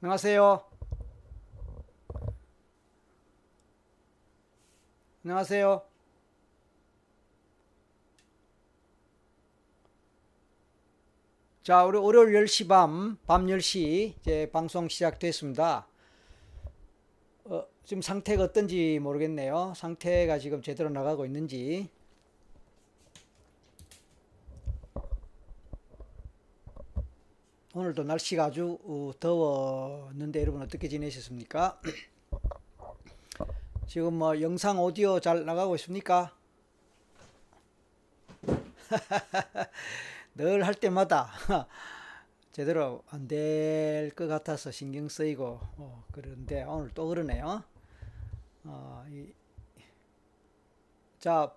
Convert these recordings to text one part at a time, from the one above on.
안녕하세요. 안녕하세요. 자, 우리 월요일 10시 밤, 밤 10시 이제 방송 시작됐습니다. 어, 지금 상태가 어떤지 모르겠네요. 상태가 지금 제대로 나가고 있는지. 오늘도 날씨가 아주 어, 더웠는데 여러분 어떻게 지내셨습니까? 지금 뭐 영상 오디오 잘 나가고 있습니까? 늘 할 때마다 제대로 안 될 것 같아서 신경 쓰이고 어, 그런데 오늘 또 그러네요. 어, 이, 자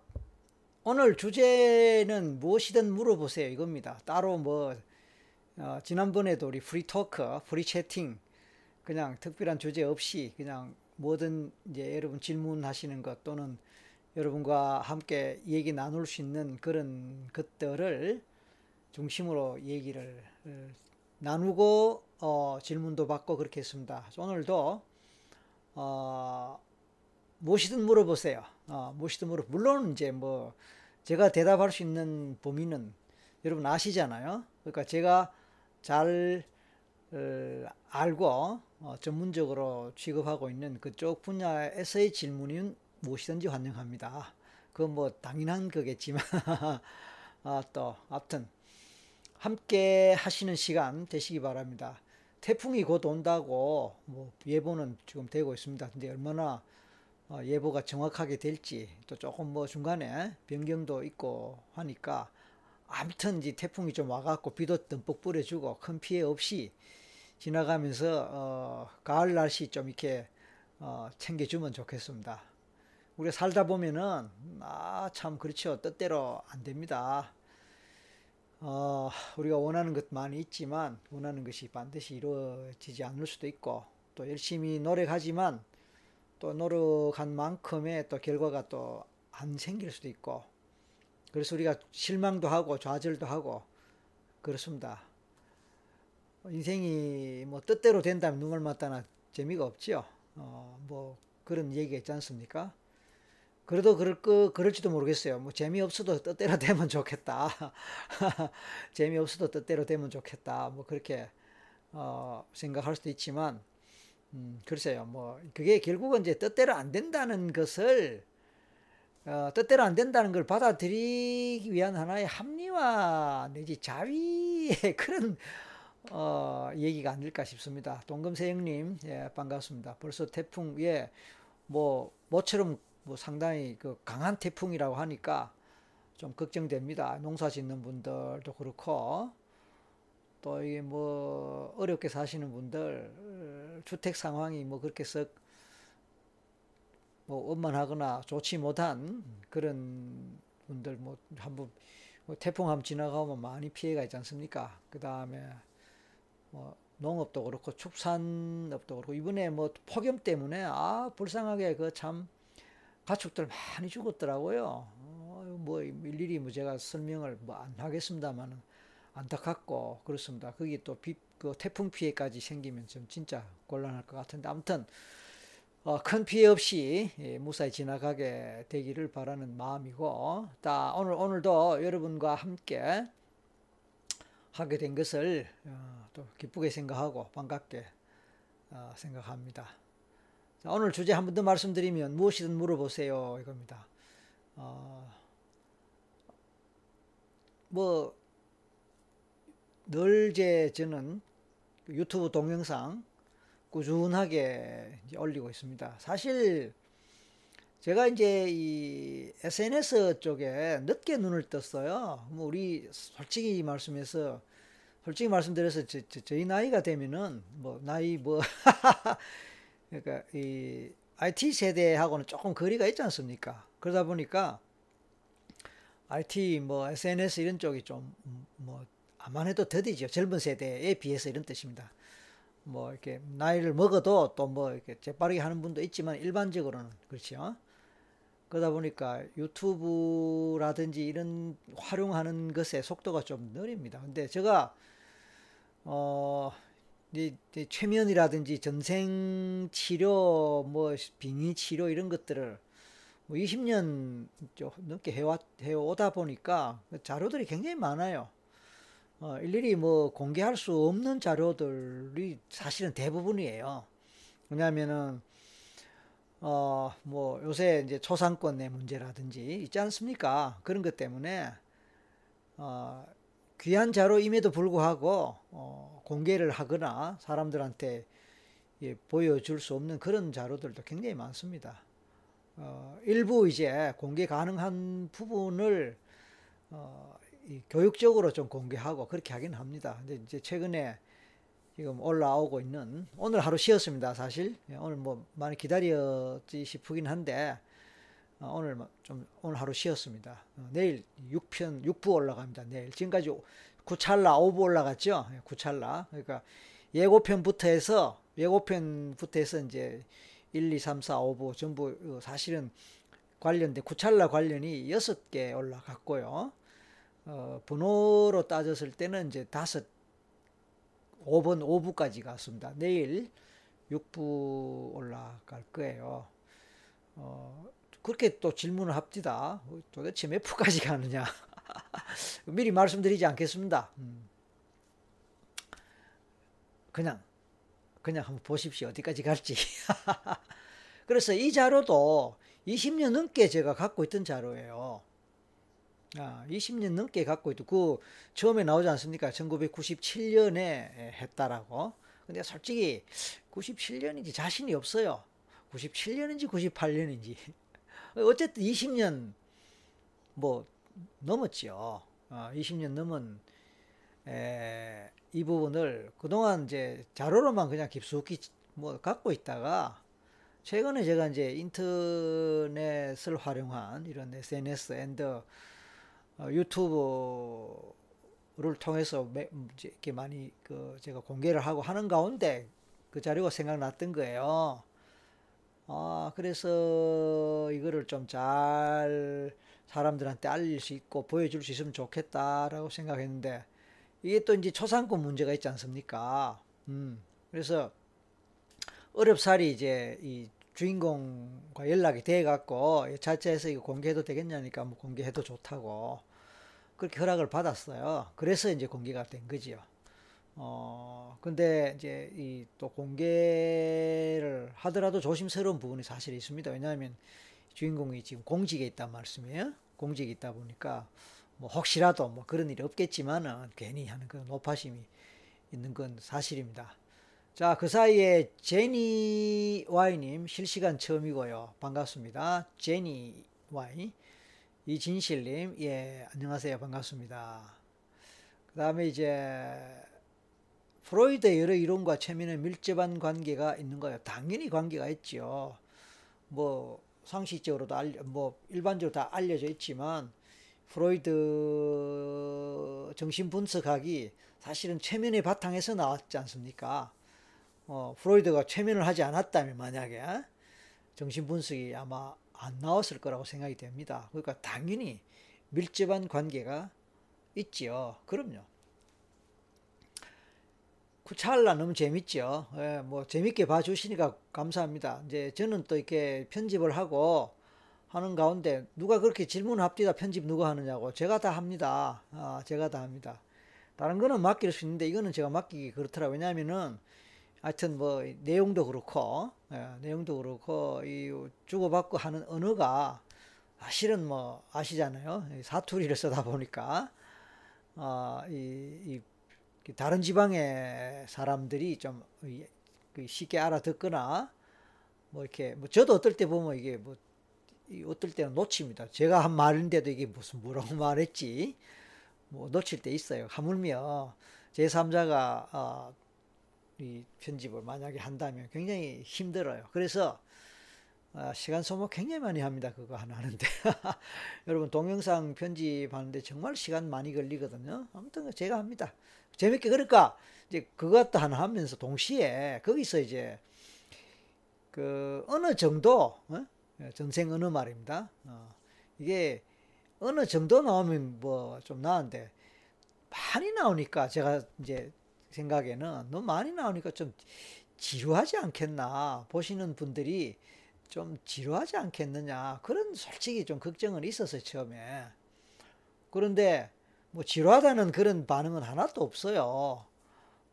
오늘 주제는 무엇이든 물어보세요 이겁니다. 따로 뭐 어, 지난번에도 우리 free talk, free 채팅 그냥 특별한 주제 없이 그냥 뭐든 이제 여러분 질문하시는 것 또는 여러분과 함께 얘기 나눌 수 있는 그런 것들을 중심으로 얘기를 어, 나누고 어, 질문도 받고 그렇게 했습니다. 오늘도 어, 무엇이든 물어보세요. 어, 무엇이든 물어. 물론 이제 뭐 제가 대답할 수 있는 범위는 여러분 아시잖아요. 그러니까 제가 잘 어, 알고 어, 전문적으로 취급하고 있는 그쪽 분야에서의 질문은 무엇이든지 환영합니다. 그건 뭐 당연한 거겠지만 아, 또 아무튼 함께 하시는 시간 되시기 바랍니다. 태풍이 곧 온다고 뭐 예보는 지금 되고 있습니다. 근데 얼마나 어, 예보가 정확하게 될지 또 조금 뭐 중간에 변경도 있고 하니까 아무튼 이제 태풍이 좀 와갖고 비도 듬뿍 뿌려주고 큰 피해 없이 지나가면서 어, 가을 날씨 좀 이렇게 어, 챙겨주면 좋겠습니다. 우리가 살다 보면은 아 참 그렇죠 뜻대로 안 됩니다. 어, 우리가 원하는 것 많이 있지만 원하는 것이 반드시 이루어지지 않을 수도 있고 또 열심히 노력하지만 또 노력한 만큼의 또 결과가 또 안 생길 수도 있고 그래서 우리가 실망도 하고 좌절도 하고 그렇습니다. 인생이 뭐 뜻대로 된다면 눈물 맞다나 재미가 없죠. 어, 뭐 그런 얘기가 있지 않습니까? 그래도 그럴 거 그럴지도 모르겠어요. 뭐 재미없어도 뜻대로 되면 좋겠다. 재미없어도 뜻대로 되면 좋겠다. 뭐 그렇게 어, 생각할 수도 있지만 음, 글쎄요. 뭐 그게 결국은 이제 뜻대로 안 된다는 것을 어, 뜻대로 안 된다는 걸 받아들이기 위한 하나의 합리화 내지 자위의 그런 어, 얘기가 아닐까 싶습니다. 동금세 형님, 예, 반갑습니다. 벌써 태풍, 예, 뭐, 모처럼 뭐 상당히 그 강한 태풍이라고 하니까 좀 걱정됩니다. 농사 짓는 분들도 그렇고, 또 이게 뭐, 어렵게 사시는 분들, 주택 상황이 뭐 그렇게 썩 뭐 원만하거나 좋지 못한 그런 분들 뭐 한번 뭐 태풍 한번 지나가면 많이 피해가 있지 않습니까? 그 다음에 뭐 농업도 그렇고 축산업도 그렇고 이번에 뭐 폭염 때문에 아 불쌍하게 그 참 가축들 많이 죽었더라고요. 어, 뭐 일일이 뭐 제가 설명을 뭐 안 하겠습니다만은 안타깝고 그렇습니다. 거기 또 비, 그 태풍 피해까지 생기면 좀 진짜 곤란할 것 같은데 아무튼 어, 큰 피해 없이 예, 무사히 지나가게 되기를 바라는 마음이고, 자, 오늘, 오늘도 여러분과 함께 하게 된 것을 어, 또 기쁘게 생각하고 반갑게 어, 생각합니다. 자, 오늘 주제 한 번 더 말씀드리면 무엇이든 물어보세요. 이겁니다. 어, 뭐, 늘 제, 저는 유튜브 동영상 꾸준하게 올리고 있습니다. 사실 제가 이제 이 SNS 쪽에 늦게 눈을 떴어요. 뭐 우리 솔직히 말씀해서 솔직히 말씀드려서 저, 저, 희 나이가 되면은 뭐 나이 뭐 그러니까 이 IT 세대하고는 조금 거리가 있지 않습니까? 그러다 보니까 IT 뭐 SNS 이런 쪽이 좀 뭐 아만 해도 더디죠. 젊은 세대에 비해서 이런 뜻입니다. 뭐 이렇게 나이를 먹어도 또 뭐 이렇게 재빠르게 하는 분도 있지만 일반적으로는 그렇죠. 그러다 보니까 유튜브라든지 이런 활용하는 것의 속도가 좀 느립니다. 근데 제가 어 이제 최면이라든지 전생 치료, 뭐 빙의 치료 이런 것들을 뭐 20년 넘게 해왔, 해오다 보니까 자료들이 굉장히 많아요. 어, 일일이 뭐 공개할 수 없는 자료들이 사실은 대부분이에요. 왜냐하면은 어, 뭐 요새 이제 초상권의 문제라든지 있지 않습니까? 그런 것 때문에 어, 귀한 자료임에도 불구하고 어, 공개를 하거나 사람들한테 예, 보여줄 수 없는 그런 자료들도 굉장히 많습니다. 어, 일부 이제 공개 가능한 부분을 어, 교육적으로 좀 공개하고 그렇게 하긴 합니다. 근데 이제 최근에 지금 올라오고 있는 오늘 하루 쉬었습니다. 사실 예, 오늘 뭐 많이 기다렸지 싶긴 한데 어, 오늘 뭐좀 오늘 하루 쉬었습니다. 어, 내일 6편 6부 올라갑니다. 내일 지금까지 9찰나 5부 올라갔죠. 9찰나 예, 그러니까 예고편부터 해서 예고편부터 해서 이제 1, 2, 3, 4, 5부 전부 어, 사실은 관련된 구찰나 관련이 6개 올라갔고요. 어, 번호로 따졌을 때는 이제 다섯 5번 5부까지 갔습니다. 내일 6부 올라갈 거예요. 어, 그렇게 또 질문을 합디다. 도대체 몇 부까지 가느냐. 미리 말씀드리지 않겠습니다. 음. 그냥 그냥 한번 보십시오. 어디까지 갈지. 그래서 이 자료도 20년 넘게 제가 갖고 있던 자료예요. 아, 20년 넘게 갖고 있고, 그, 처음에 나오지 않습니까? 1997년에 했다라고. 근데 솔직히 97년인지 자신이 없어요. 97년인지 98년인지. 어쨌든 20년 뭐 넘었죠. 어, 20년 넘은 에, 이 부분을 그동안 이제 자료로만 그냥 깊숙이 뭐 갖고 있다가 최근에 제가 이제 인터넷을 활용한 이런 SNS 어, 유튜브를 통해서 이렇게 많이 그 제가 공개를 하고 하는 가운데 그 자료가 생각났던 거예요. 아, 그래서 이거를 좀 잘 사람들한테 알릴 수 있고 보여줄 수 있으면 좋겠다라고 생각했는데 이게 또 이제 초상권 문제가 있지 않습니까? 음, 그래서 어렵사리 이제 이 주인공과 연락이 돼 갖고 자체에서 이거 공개해도 되겠냐니까 뭐 공개해도 좋다고 그렇게 허락을 받았어요. 그래서 이제 공개가 된 거지요. 어, 근데 이제 이 또 공개를 하더라도 조심스러운 부분이 사실 있습니다. 왜냐하면 주인공이 지금 공직에 있단 말씀이에요. 공직에 있다 보니까 뭐 혹시라도 뭐 그런 일이 없겠지만은 괜히 하는 그런 노파심이 있는 건 사실입니다. 자, 그 사이에 제니 와이님 실시간 처음이고요. 반갑습니다. 제니 와이. 이진실님, 예, 안녕하세요. 반갑습니다. 그 다음에 이제, 프로이드의 여러 이론과 최면의 밀접한 관계가 있는 거예요. 당연히 관계가 있죠. 뭐, 상식적으로도 알, 뭐, 일반적으로 다 알려져 있지만, 프로이드 정신분석학이 사실은 최면의 바탕에서 나왔지 않습니까? 어, 프로이드가 최면을 하지 않았다면 만약에 정신분석이 아마 안 나왔을 거라고 생각이 됩니다. 그러니까 당연히 밀접한 관계가 있지요. 그럼요. 구찰라 너무 재밌죠. 예, 뭐 재밌게 봐주시니까 감사합니다. 이제 저는 또 이렇게 편집을 하고 하는 가운데 누가 그렇게 질문을 합디다 편집 누가 하느냐고 제가 다 합니다. 아, 제가 다 합니다. 다른 거는 맡길 수 있는데 이거는 제가 맡기기 그렇더라. 왜냐하면은 하여튼 뭐 내용도 그렇고 예, 내용도 그렇고 이 주고받고 하는 언어가 사실은 뭐 아시잖아요. 사투리를 쓰다 보니까 어, 이, 이 다른 지방의 사람들이 좀그 쉽게 알아듣거나 뭐 이렇게 뭐 저도 어떨 때 보면 이게 뭐 어떨 때는 놓칩니다. 제가 한 말인데도 이게 무슨 뭐라고 말했지? 뭐 놓칠 때 있어요. 하물며 제3자가 어, 이 편집을 만약에 한다면 굉장히 힘들어요. 그래서 어, 시간 소모 굉장히 많이 합니다. 그거 하나 하는데. 여러분 동영상 편집하는데 정말 시간 많이 걸리거든요. 아무튼 제가 합니다. 재밌게 그러니까 이제 그것도 하나 하면서 동시에 거기서 이제 그 어느 정도 어? 전생 언어 말입니다. 어, 이게 어느 정도 나오면 뭐 좀 나은데 많이 나오니까 제가 이제 생각에는 너무 많이 나오니까 좀 지루하지 않겠나? 보시는 분들이 좀 지루하지 않겠느냐? 그런 솔직히 좀 걱정은 있었어요 처음에. 그런데 뭐 지루하다는 그런 반응은 하나도 없어요.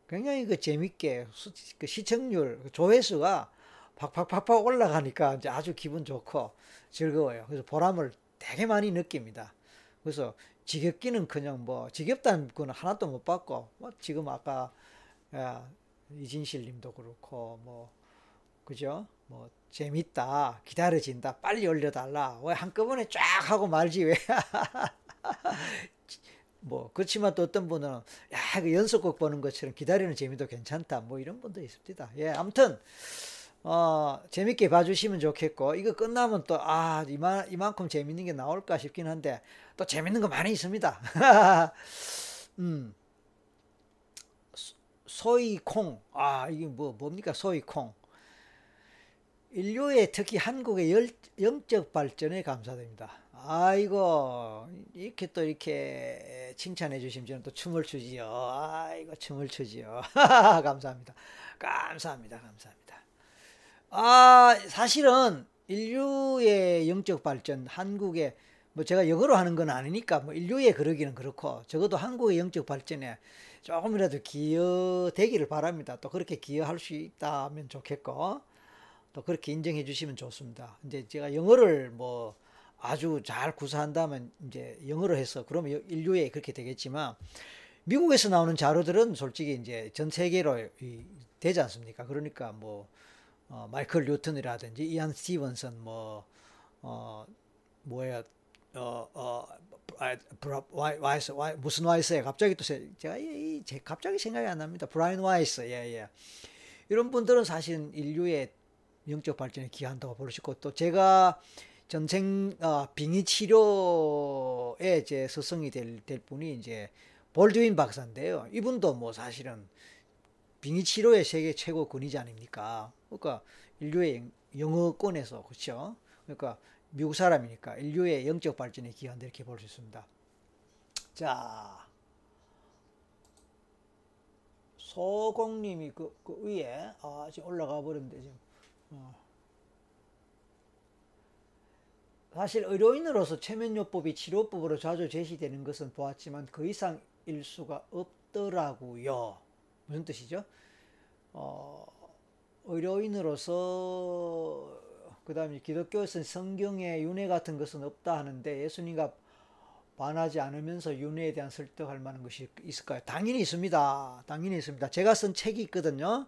굉장히 그 재밌게 그 시청률 그 조회수가 팍팍팍팍 올라가니까 이제 아주 기분 좋고 즐거워요. 그래서 보람을 되게 많이 느낍니다. 그래서 지겹기는 그냥 뭐 지겹다는 건 하나도 못 받고 뭐 지금 아까 야, 이진실 님도 그렇고 뭐 그죠? 뭐 재밌다 기다려진다 빨리 올려달라. 왜 한꺼번에 쫙 하고 말지 왜? 뭐 그렇지만 또 어떤 분은 야 그 연속곡 보는 것처럼 기다리는 재미도 괜찮다. 뭐 이런 분도 있습니다. 예 아무튼 어 재밌게 봐주시면 좋겠고 이거 끝나면 또 아 이만 이만큼 재밌는 게 나올까 싶긴 한데 또 재밌는 거 많이 있습니다 음 소이콩 아 이게 뭐 뭡니까 소이콩 인류의 특히 한국의 열, 영적 발전에 감사드립니다. 아이고 이렇게 또 이렇게 칭찬해 주시면 저는 또 춤을 추지요. 아이고 춤을 추지요. 감사합니다. 감사합니다. 감사합니다. 아 사실은 인류의 영적 발전 한국의 뭐 제가 영어로 하는 건 아니니까 뭐 인류의 그러기는 그렇고 적어도 한국의 영적 발전에 조금이라도 기여되기를 바랍니다. 또 그렇게 기여할 수 있다면 좋겠고 또 그렇게 인정해 주시면 좋습니다. 이제 제가 영어를 뭐 아주 잘 구사한다면 이제 영어로 해서 그러면 인류에 그렇게 되겠지만 미국에서 나오는 자료들은 솔직히 이제 전 세계로 되지 않습니까? 그러니까 뭐 어, 마이클 뉴턴이라든지 이안 스티븐슨 뭐 어, 뭐야 어어 와이스 와이, 무슨 와이스에 갑자기 또 제가 이, 이, 제 갑자기 생각이 안 납니다. 브라이언 와이스 예예 예. 이런 분들은 사실 인류의 영적 발전에 기여한다고 볼 수 있고 또 제가 전생 어, 빙의 치료에 제 스승이 될, 될 분이 이제 볼드윈 박사인데요. 이분도 뭐 사실은 빙의 치료의 세계 최고 권위자 아닙니까? 그러니까 인류의 영어권에서 그렇죠. 그러니까 미국 사람이니까 인류의 영적 발전에 기한다 이렇게 볼 수 있습니다. 자, 소공님이 그, 그 위에 아, 지금 올라가 버렸는데 지금 어. 사실 의료인으로서 최면요법이 치료법으로 자주 제시되는 것은 보았지만 그 이상 일 수가 없더라고요. 무슨 뜻이죠? 어, 의료인으로서 그 다음에 기독교에서는 성경에 윤회 같은 것은 없다 하는데 예수님과 반하지 않으면서 윤회에 대한 설득할 만한 것이 있을까요? 당연히 있습니다. 당연히 있습니다. 제가 쓴 책이 있거든요.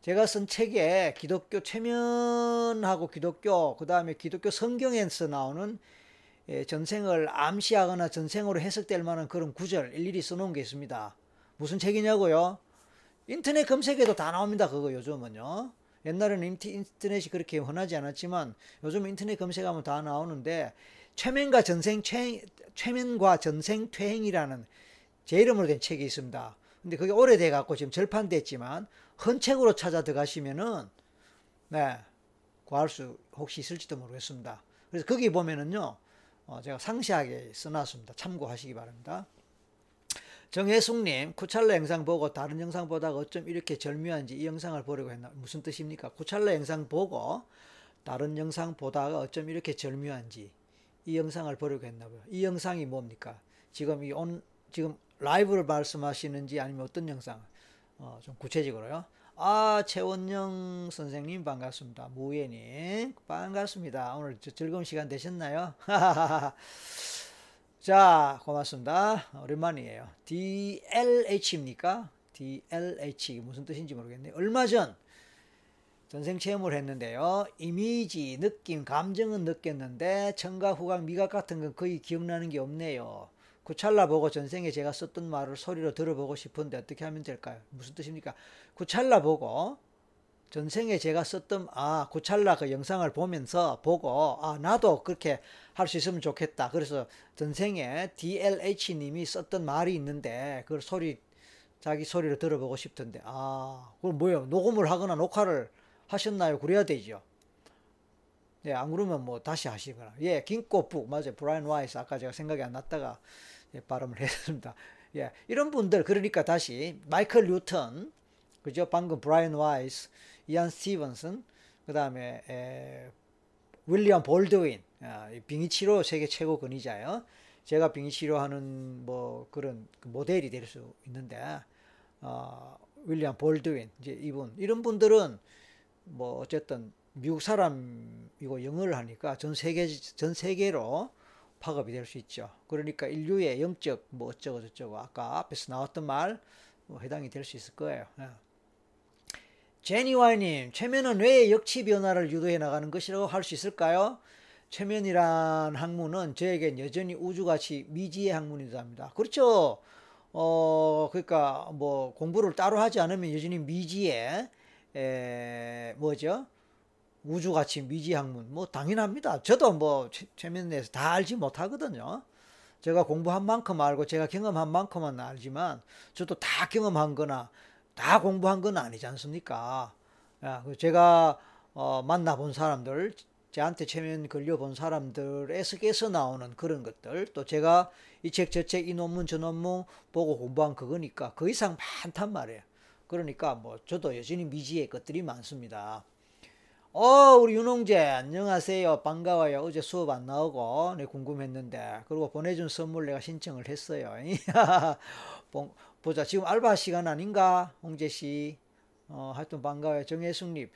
제가 쓴 책에 기독교 최면하고 기독교 그 다음에 기독교 성경에서 나오는 예, 전생을 암시하거나 전생으로 해석될 만한 그런 구절 일일이 써놓은 게 있습니다. 무슨 책이냐고요? 인터넷 검색에도 다 나옵니다. 그거 요즘은요. 옛날에는 인터넷이 그렇게 흔하지 않았지만 요즘 인터넷 검색하면 다 나오는데 최면과 전생 최, 최면과 전생 퇴행이라는 제 이름으로 된 책이 있습니다. 근데 그게 오래돼 갖고 지금 절판됐지만 헌책으로 찾아 들어가시면은 네 구할 수 혹시 있을지도 모르겠습니다. 그래서 거기 보면은요 어, 제가 상세하게 써놨습니다. 참고하시기 바랍니다. 정혜숙님 쿠찰러 영상 보고 다른 영상 보다가 어쩜 이렇게 절묘한지 이 영상을 보려고 했나 무슨 뜻입니까? 쿠찰러 영상 보고 다른 영상 보다가 어쩜 이렇게 절묘한지 이 영상을 보려고 했나 봐요. 이 영상이 뭡니까? 지금 이 온 지금 라이브를 말씀하시는지 아니면 어떤 영상 어, 좀 구체적으로요. 아 최원영 선생님 반갑습니다. 무예님 반갑습니다. 오늘 즐거운 시간 되셨나요? 자 고맙습니다. 오랜만이에요. DLH입니까? DLH 무슨 뜻인지 모르겠네요. 얼마 전 전생 체험을 했는데요. 이미지, 느낌, 감정은 느꼈는데 청각, 후각, 미각 같은 건 거의 기억나는 게 없네요. 구찰나 보고 전생에 제가 썼던 말을 소리로 들어보고 싶은데 어떻게 하면 될까요? 무슨 뜻입니까? 구찰나 보고 전생에 제가 썼던 아 구찰나 그 영상을 보면서 보고 아 나도 그렇게 할 수 있으면 좋겠다. 그래서 전생에 DLH 님이 썼던 말이 있는데 그걸 소리 자기 소리로 들어보고 싶던데 아 그럼 뭐예요? 녹음을 하거나 녹화를 하셨나요? 그래야 되죠. 네, 안 그러면 뭐 다시 하시거나. 예, 긴꼬북 맞아요. 브라이언 와이스 아까 제가 생각이 안 났다가 예, 발음을 했습니다. 예, 이런 분들 그러니까 다시 마이클 뉴턴, 그죠? 방금 브라이언 와이스, 이안 스티븐슨, 그 다음에 윌리엄 볼드윈, 아, 빙의치료 세계 최고 권위자요. 제가 빙의치료하는 뭐 그런 그 모델이 될 수 있는데, 어, 윌리엄 볼드윈, 이제 이분 이런 분들은 뭐 어쨌든 미국 사람이고 영어를 하니까 전 세계 전 세계로 파급이 될 수 있죠. 그러니까 인류의 영적 뭐 어쩌고 저쩌고 아까 앞에서 나왔던 말 뭐 해당이 될 수 있을 거예요. 예. 제니와이님, 최면은 왜 역치 변화를 유도해 나가는 것이라고 할 수 있을까요? 최면이란 학문은 저에겐 여전히 우주같이 미지의 학문이기도 합니다. 그렇죠. 어, 그러니까 뭐 공부를 따로 하지 않으면 여전히 미지의 에, 뭐죠? 우주같이 미지 학문 뭐 당연합니다. 저도 뭐 최면에서 다 알지 못하거든요. 제가 공부한 만큼 알고 제가 경험한 만큼은 알지만 저도 다 경험한 거나 다 공부한 건 아니지 않습니까? 그 제가 어, 만나본 사람들, 저한테 최면 걸려본 사람들의 속에서 나오는 그런 것들, 또 제가 이 책, 저 책, 이 논문, 저 논문 보고 공부한 그거니까 그 이상 많단 말이에요. 그러니까 뭐 저도 여전히 미지의 것들이 많습니다. 어, 우리 윤홍재, 안녕하세요. 반가워요. 어제 수업 안 나오고, 네, 궁금했는데. 그리고 보내준 선물 내가 신청을 했어요. 보자. 지금 알바 시간 아닌가? 홍재 씨. 어, 하여튼 반가워요. 정혜숙님.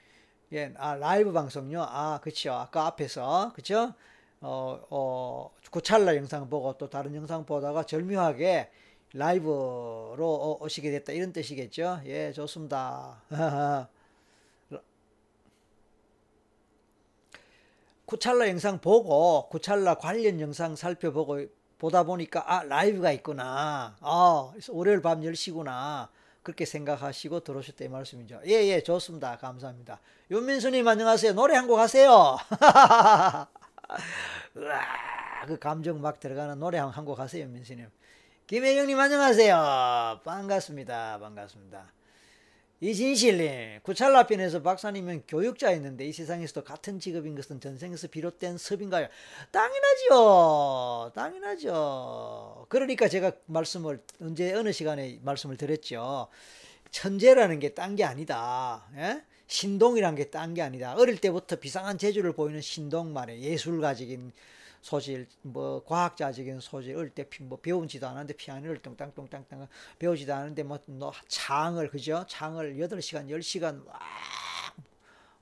예, 아, 라이브 방송요? 아, 그쵸. 아까 앞에서, 그쵸? 어, 어, 고찰나 영상 보고 또 다른 영상 보다가 절묘하게 라이브로 오시게 됐다. 이런 뜻이겠죠? 예, 좋습니다. 쿠찰라 영상 보고 쿠찰라 관련 영상 살펴보고 보다 보니까 아 라이브가 있구나. 아 월요일 밤 10시구나. 그렇게 생각하시고 들어오셨다 이 말씀이죠. 예예 예, 좋습니다. 감사합니다. 윤민수님 안녕하세요. 노래 한 곡 하세요. 으아, 그 감정 막 들어가는 노래 한 곡 하세요 윤민수님. 김혜경님 안녕하세요. 반갑습니다. 반갑습니다. 이진실님, 구찰라편에서 박사님은 교육자였는데 이 세상에서도 같은 직업인 것은 전생에서 비롯된 섭인가요? 당연하죠. 당연하죠. 그러니까 제가 말씀을 언제 어느 시간에 말씀을 드렸죠. 천재라는 게 딴 게 아니다. 예? 신동이란 게 딴 게 아니다. 어릴 때부터 비상한 재주를 보이는 신동 말에 예술 가지긴 소질, 뭐 과학자적인 소질, 어릴 때뭐 배운지도 않았는데 피아노를 뚱땅뚱땅땅 배우지도 않았는데 뭐 창을 그죠? 창을 8시간, 10시간 막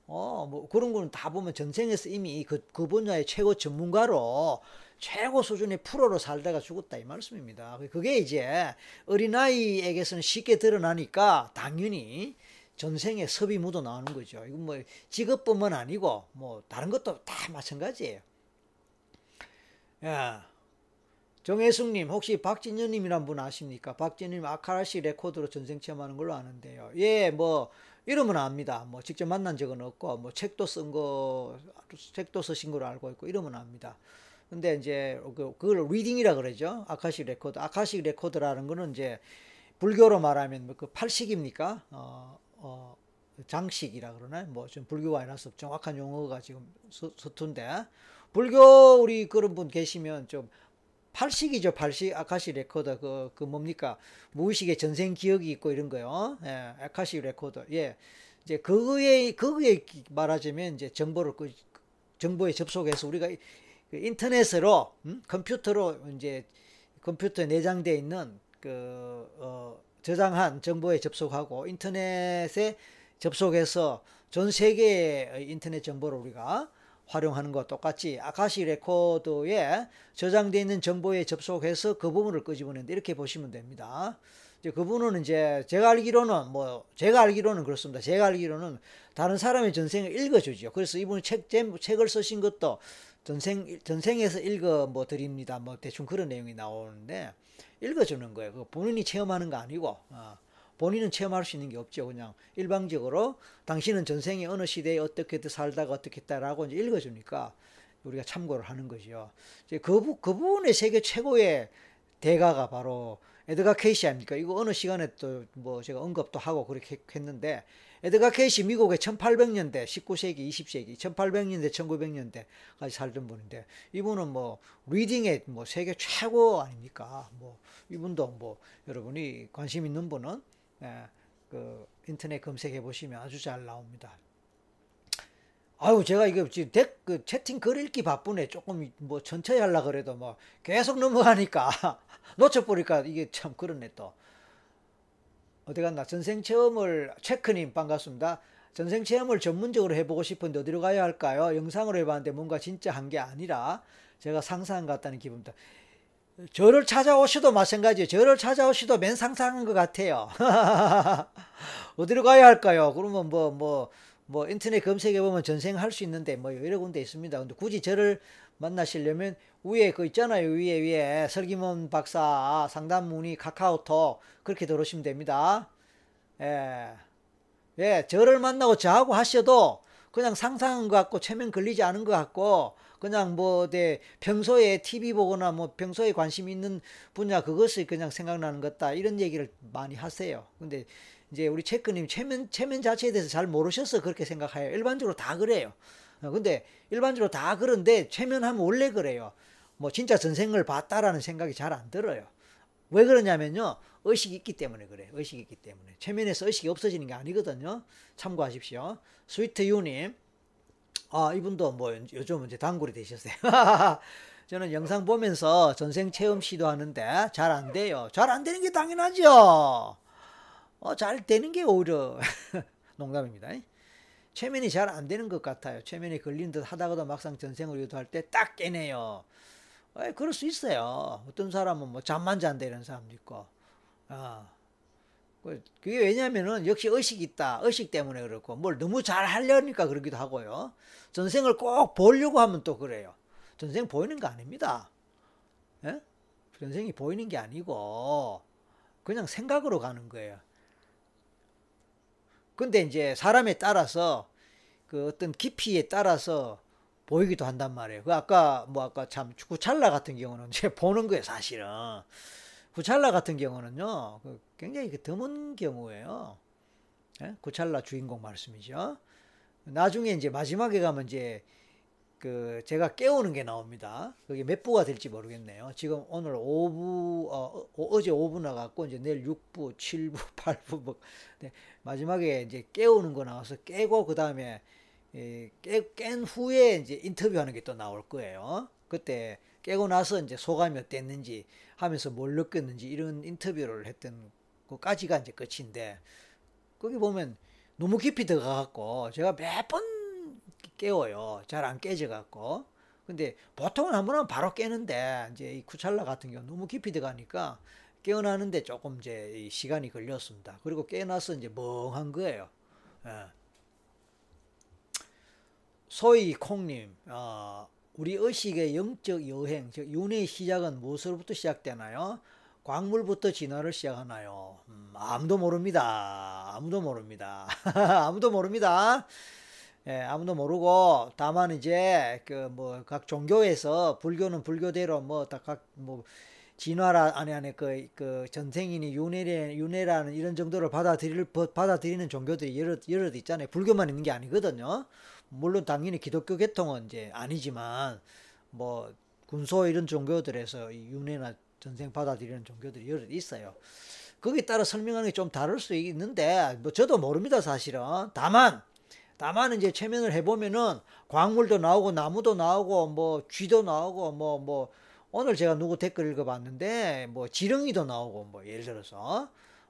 어, 뭐 그런 거는 다 보면 전생에서 이미 그, 그 분야의 최고 전문가로 최고 수준의 프로로 살다가 죽었다 이 말씀입니다. 그게 이제 어린아이에게서는 쉽게 드러나니까 당연히 전생에 섭이 묻어 나오는 거죠. 이건 뭐 직업뿐만 아니고 뭐 다른 것도 다 마찬가지예요. 야, 정혜숙님 혹시 박진현님이란 분 아십니까? 박진현님 Akashic Record로 전생 체험하는 걸로 아는데요. 예, 뭐 이름은 압니다. 뭐 직접 만난 적은 없고 뭐 책도 쓴 거, 책도 쓰신 걸로 알고 있고 이름은 압니다. 근데 이제 그, 그걸 리딩이라 그러죠. Akashic Record. Akashic Record라는 거는 이제 불교로 말하면 뭐그 팔식입니까? 어, 어, 장식이라 그러나? 뭐좀 불교가 아니라서 정확한 용어가 지금 서, 서툰데 불교 우리 그런 분 계시면 좀 팔식이죠. 팔식 Akashic Record 그, 그 뭡니까? 무의식의 전생 기억이 있고 이런 거요. 예, Akashic Record. 예. 이제 그거에 그거에 말하자면 이제 정보를 그 정보에 접속해서 우리가 그 인터넷으로 음? 컴퓨터로 이제 컴퓨터에 내장되어 있는 그 어, 저장한 정보에 접속하고 인터넷에 접속해서 전 세계의 인터넷 정보를 우리가 활용하는 것 똑같이 아카시 레코드에 저장되어 있는 정보에 접속해서 그 부분을 끄집어낸다 이렇게 보시면 됩니다. 이제 그분은 이제 제가 알기로는 뭐 제가 알기로는 그렇습니다. 제가 알기로는 다른 사람의 전생을 읽어주죠. 그래서 이분이 책 책을 쓰신 것도 전생 전생에서 읽어 뭐 드립니다. 뭐 대충 그런 내용이 나오는데 읽어주는 거예요. 그 본인이 체험하는 거 아니고. 어. 본인은 체험할 수 있는 게 없죠. 그냥 일방적으로 당신은 전생에 어느 시대에 어떻게 살다가 어떻게 했다라고 이제 읽어주니까 우리가 참고를 하는 거죠. 이제 그, 그 부분의 세계 최고의 대가가 바로 에드가 케이시 아닙니까? 이거 어느 시간에 또 뭐 제가 언급도 하고 그렇게 했는데 에드가 케이시 미국의 1800년대, 19세기, 20세기, 1800년대, 1900년대까지 살던 분인데 이분은 뭐 리딩의 뭐 세계 최고 아닙니까? 뭐 이분도 뭐 여러분이 관심 있는 분은 예, 그 인터넷 검색해 보시면 아주 잘 나옵니다. 아유 제가 이거 지금 댓, 그 채팅 글 읽기 바쁘네. 조금 뭐 천천히 하려 그래도 뭐 계속 넘어가니까 놓쳐버리니까 이게 참 그렇네 또. 어디 갔나? 전생 체험을 체크님 반갑습니다. 전생 체험을 전문적으로 해보고 싶은데 어디로 가야 할까요? 영상으로 해봤는데 뭔가 진짜 한 게 아니라 제가 상상한 것 같다는 기분입니다 저를 찾아오셔도 마찬가지예요 저를 찾아오셔도 맨 상상한 것 같아요 어디로 가야 할까요 그러면 뭐뭐 뭐, 뭐 인터넷 검색해 보면 전생할 수 있는데 뭐 여러 군데 있습니다. 근데 굳이 저를 만나시려면 위에 그 있잖아요. 위에 위에 설기문 박사 상담 문의 카카오톡 그렇게 들어오시면 됩니다. 예. 예, 저를 만나고 저하고 하셔도 그냥 상상한 것 같고 최면 걸리지 않은 것 같고 그냥 뭐 네, 평소에 TV 보거나 뭐 평소에 관심 있는 분야 그것이 그냥 생각나는 것다 이런 얘기를 많이 하세요. 근데 이제 우리 체크님 체면 체면 자체에 대해서 잘 모르셔서 그렇게 생각해요. 일반적으로 다 그래요. 어, 근데 일반적으로 다 그런데 체면하면 원래 그래요. 뭐 진짜 전생을 봤다라는 생각이 잘 안 들어요. 왜 그러냐면요. 의식이 있기 때문에 그래. 의식이 있기 때문에. 체면에서 의식이 없어지는 게 아니거든요. 참고하십시오. 스위트 유님. 아, 이분도 뭐 요즘 이제 단골이 되셨어요. 저는 영상 보면서 전생 체험 시도하는데 잘 안 돼요. 잘 안 되는 게 당연하죠. 어, 잘 되는 게 오히려 농담입니다. 최면이 잘 안 되는 것 같아요. 최면이 걸린 듯 하다가도 막상 전생을 유도할 때 딱 깨네요. 에, 그럴 수 있어요. 어떤 사람은 뭐 잠만 잔다 이런 사람도 있고. 아. 그게 왜냐면은 역시 의식이 있다. 의식 때문에 그렇고 뭘 너무 잘 하려니까 그러기도 하고요. 전생을 꼭 보려고 하면 또 그래요. 전생 보이는 거 아닙니다. 예? 전생이 보이는 게 아니고 그냥 생각으로 가는 거예요. 근데 이제 사람에 따라서 그 어떤 깊이에 따라서 보이기도 한단 말이에요. 그 아까 뭐 아까 참 구찰라 같은 경우는 이제 보는 거예요, 사실은. 구찰라 같은 경우는요, 그 굉장히 그 드문 경우예요. 예? 구찰라 주인공 말씀이죠. 나중에 이제 마지막에 가면 이제 그 제가 깨우는 게 나옵니다. 그게 몇 부가 될지 모르겠네요. 지금 오늘 5부 어, 어제 5부 나갔고 이제 내일 6부, 7부, 8부 뭐 네, 마지막에 이제 깨우는 거 나와서 깨고 그다음에 예, 깨, 깬 후에 이제 인터뷰하는 게 또 나올 거예요. 그때 깨고 나서 이제 소감이 어땠는지 하면서 뭘 느꼈는지 이런 인터뷰를 했던 것까지가 이제 끝인데 거기 보면 너무 깊이 들어가갖고 제가 몇 번 깨워요. 잘 안 깨져갖고. 근데 보통은 한번 하면 바로 깨는데 이제 이 쿠찰라 같은 경우 너무 깊이 들어가니까 깨어나는데 조금 이제 시간이 걸렸습니다. 그리고 깨어나서 이제 멍한 거예요. 예. 소위 콩님, 어, 우리 의식의 영적 여행, 즉 윤회의 시작은 무엇으로부터 시작되나요? 광물부터 진화를 시작하나요? 음, 아무도 모릅니다. 아무도 모릅니다. 아무도 모릅니다. 예, 아무도 모르고 다만 이제 그 뭐 각 종교에서 불교는 불교대로 뭐다각뭐 진화라 아니 아니 그 그 전생이니 윤회래 윤회라는 이런 정도로 받아들일 받아들이는 종교들이 여러 여러 있잖아요. 불교만 있는 게 아니거든요. 물론 당연히 기독교 계통은 이제 아니지만 뭐 군소 이런 종교들에서 이 윤회나 전생 받아들이는 종교들이 여러 있어요. 거기에 따라 설명하는 게 좀 다를 수 있는데 뭐 저도 모릅니다 사실은. 다만 다만 이제 체면을 해보면은 광물도 나오고 나무도 나오고 뭐 쥐도 나오고 뭐뭐 뭐 오늘 제가 누구 댓글 읽어봤는데 뭐 지렁이도 나오고 뭐 예를 들어서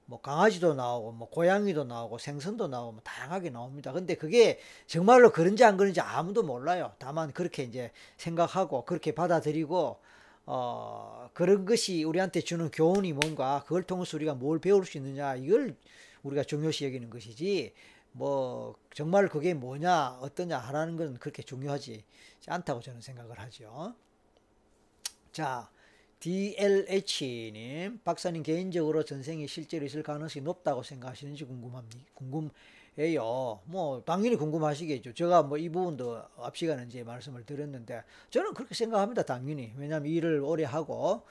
뭐 강아지도 나오고 뭐 고양이도 나오고 생선도 나오고 뭐 다양하게 나옵니다. 근데 그게 정말로 그런지 안 그런지 아무도 몰라요. 다만 그렇게 이제 생각하고 그렇게 받아들이고 어 그런 것이 우리한테 주는 교훈이 뭔가 그걸 통해서 우리가 뭘 배울 수 있느냐 이걸 우리가 중요시 여기는 것이지 뭐 정말 그게 뭐냐 어떠냐 하라는 건 그렇게 중요하지 않다고 저는 생각을 하죠. 자 DLH님 박사님 개인적으로 전생이 실제로 있을 가능성이 높다고 생각하시는지 궁금합니다. 궁금해요. 뭐 당연히 궁금하시겠죠. 제가 뭐 이 부분도 앞 시간에 이제 말씀을 드렸는데 저는 그렇게 생각합니다. 당연히 왜냐하면 일을 오래 하고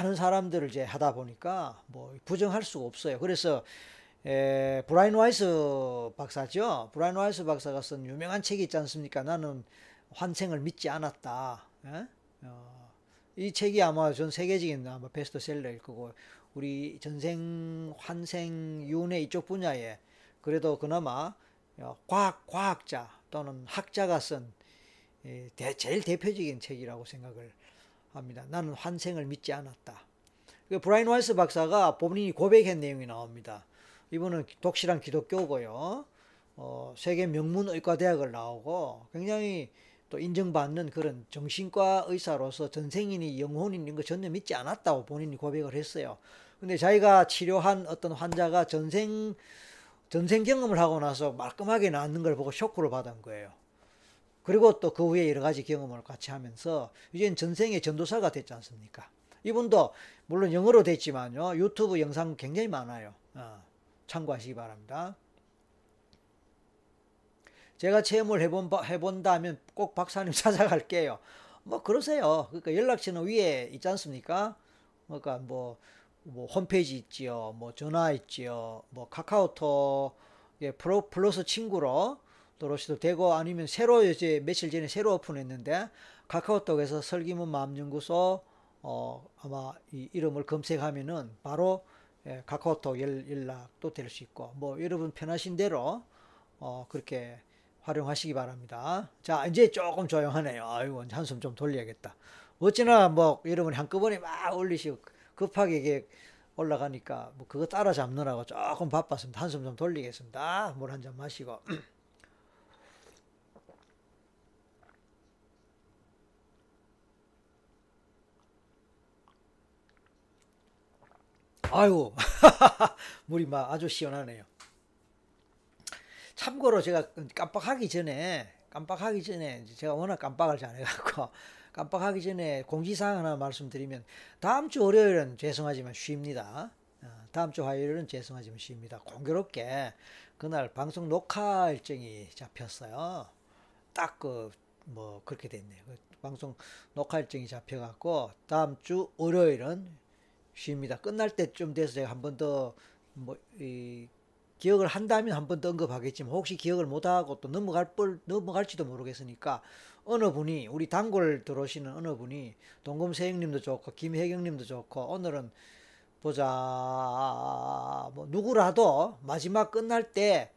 많은 사람들을 이제 하다 보니까 뭐 부정할 수가 없어요. 그래서 에, 브라이언 와이스 박사죠. 브라이언 와이스 박사가 쓴 유명한 책이 있지 않습니까? 나는 환생을 믿지 않았다. 예? 어, 이 책이 아마 전 세계적인 아마 베스트셀러일 거고 우리 전생 환생 윤회 이쪽 분야에 그래도 그나마 어, 과학 과학자 또는 학자가 쓴 예, 제일 대표적인 책이라고 생각을 합니다. 나는 환생을 믿지 않았다. 그 브라인 와이스 박사가 본인이 고백한 내용이 나옵니다. 이분은 독실한 기독교고요. 어, 세계 명문 의과대학을 나오고 굉장히 또 인정받는 그런 정신과 의사로서 전생인이 영혼인 거 전혀 믿지 않았다고 본인이 고백을 했어요. 근데 자기가 치료한 어떤 환자가 전생 전생 경험을 하고 나서 말끔하게 낫는 걸 보고 쇼크를 받은 거예요. 그리고 또 그 후에 여러 가지 경험을 같이 하면서 이젠 전생의 전도사가 됐지 않습니까? 이분도 물론 영어로 됐지만요. 유튜브 영상 굉장히 많아요. 어, 참고하시기 바랍니다. 제가 체험을 해본, 해본다면 꼭 박사님 찾아갈게요. 뭐 그러세요. 그러니까 연락처는 위에 있지 않습니까? 그러니까 뭐, 뭐 홈페이지 있지요. 뭐 전화 있지요. 뭐 카카오톡에 프로 플러스 친구로 들어오셔도 되고 아니면 새로 이제 며칠 전에 새로 오픈했는데 카카오톡에서 설기문 마음연구소 어 아마 이 이름을 검색하면은 바로 예, 카카오톡 연락도 될 수 있고 뭐 여러분 편하신 대로 어 그렇게 활용하시기 바랍니다. 자, 이제 조금 조용하네요. 아이고, 한숨 좀 돌려야겠다. 어찌나 뭐 여러분이 한꺼번에 막 올리시고 급하게 이게 올라가니까 뭐 그거 따라잡느라고 조금 바빴습니다. 한숨 좀 돌리겠습니다. 물 한 잔 마시고. 아이고, 물이 막 아주 시원하네요. 참고로 제가 깜빡하기 전에 깜빡하기 전에 제가 워낙 깜빡을 잘해갖고 깜빡하기 전에 공지사항 하나 말씀드리면 다음 주 월요일은 죄송하지만 쉽니다. 어, 다음 주 화요일은 죄송하지만 쉽니다. 공교롭게 그날 방송 녹화 일정이 잡혔어요. 딱 그 뭐 그렇게 됐네요. 그 방송 녹화 일정이 잡혀갖고 다음 주 월요일은 쉽니다. 끝날 때쯤 돼서 제가 한 번 더 뭐 이 기억을 한다면 한 번 더 언급하겠지만 혹시 기억을 못하고 또 넘어갈 뻔 넘어갈지도 모르겠으니까 어느 분이 우리 단골 들어오시는 어느 분이 동금세형님도 좋고 김혜경님도 좋고 오늘은 보자 뭐 누구라도 마지막 끝날 때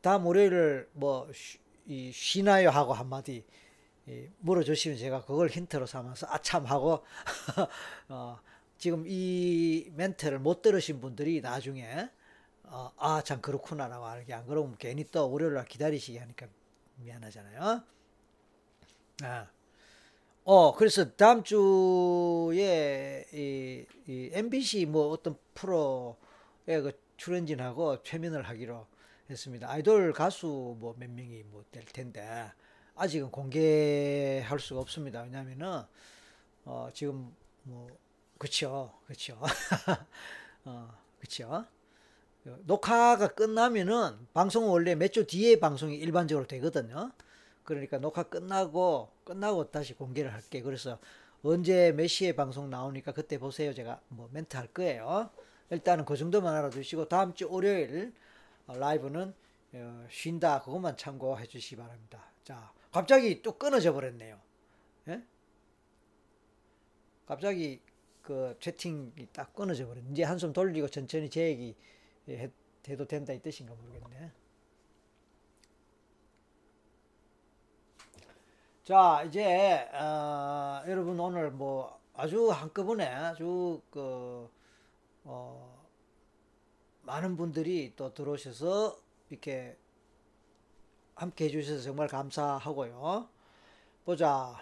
다음 월요일을 뭐 쉬, 쉬나요 하고 한마디 물어주시면 제가 그걸 힌트로 삼아서 아참 하고 어, 지금 이 멘트를 못 들으신 분들이 나중에 어, 아, 참 그렇구나라고 알게 안 그러면 괜히 또 월요일 기다리시게 하니까 미안하잖아요. 아. 어, 그래서 다음 주에 이, 이 MBC 뭐 어떤 프로에 그 출연진하고 최면을 하기로 했습니다. 아이돌 가수 뭐 몇 명이 뭐 될 텐데 아직은 공개할 수가 없습니다. 왜냐면은 어, 지금 뭐 그쵸, 그쵸, 어, 그쵸. 녹화가 끝나면은 방송은 원래 몇 주 뒤에 방송이 일반적으로 되거든요. 그러니까 녹화 끝나고 끝나고 다시 공개를 할게. 그래서 언제 몇 시에 방송 나오니까 그때 보세요. 제가 뭐 멘트 할 거예요. 일단은 그 정도만 알아두시고 다음 주 월요일 라이브는 어, 쉰다 그것만 참고해 주시기 바랍니다. 자, 갑자기 또 끊어져 버렸네요. 예? 갑자기 그 채팅이 딱 끊어져 버렸. 이제 한숨 돌리고 천천히 제 얘기 해, 도 된다 이 뜻인가 모르겠네. 자 이제 어, 여러분 오늘 뭐 아주 한꺼번에 아주 그 어, 많은 분들이 또 들어오셔서 이렇게 함께 해주셔서 정말 감사하고요. 보자.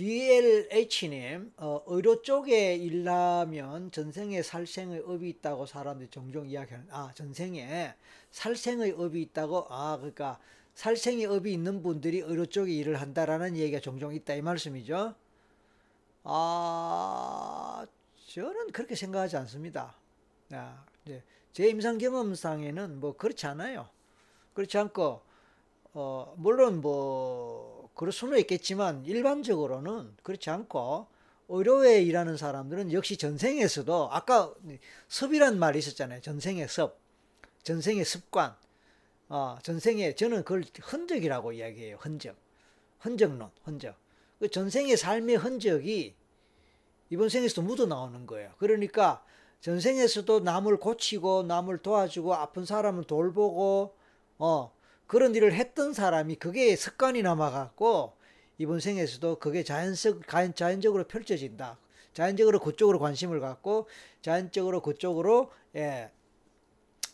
DLH님, 어, 의료 쪽에 일하면 전생에 살생의 업이 있다고 사람들이 종종 이야기하는, 아, 전생에 살생의 업이 있다고, 아, 그러니까 살생의 업이 있는 분들이 의료 쪽에 일을 한다라는 얘기가 종종 있다, 이 말씀이죠. 아, 저는 그렇게 생각하지 않습니다. 아, 이제 제 임상 경험상에는 뭐 그렇지 않아요. 그렇지 않고, 어, 물론 뭐, 그럴 수는 있겠지만 일반적으로는 그렇지 않고 의료에 일하는 사람들은 역시 전생에서도 아까 섭이란 말이 있었잖아요. 전생의 섭, 전생의 습관, 어, 전생에 저는 그걸 흔적이라고 이야기해요. 흔적, 흔적론, 흔적. 그 전생의 삶의 흔적이 이번 생에서도 묻어 나오는 거예요. 그러니까 전생에서도 남을 고치고 남을 도와주고 아픈 사람을 돌보고 어 그런 일을 했던 사람이 그게 습관이 남아갖고 이번 생에서도 그게 자연적, 자연적으로 펼쳐진다. 자연적으로 그쪽으로 관심을 갖고 자연적으로 그쪽으로 예,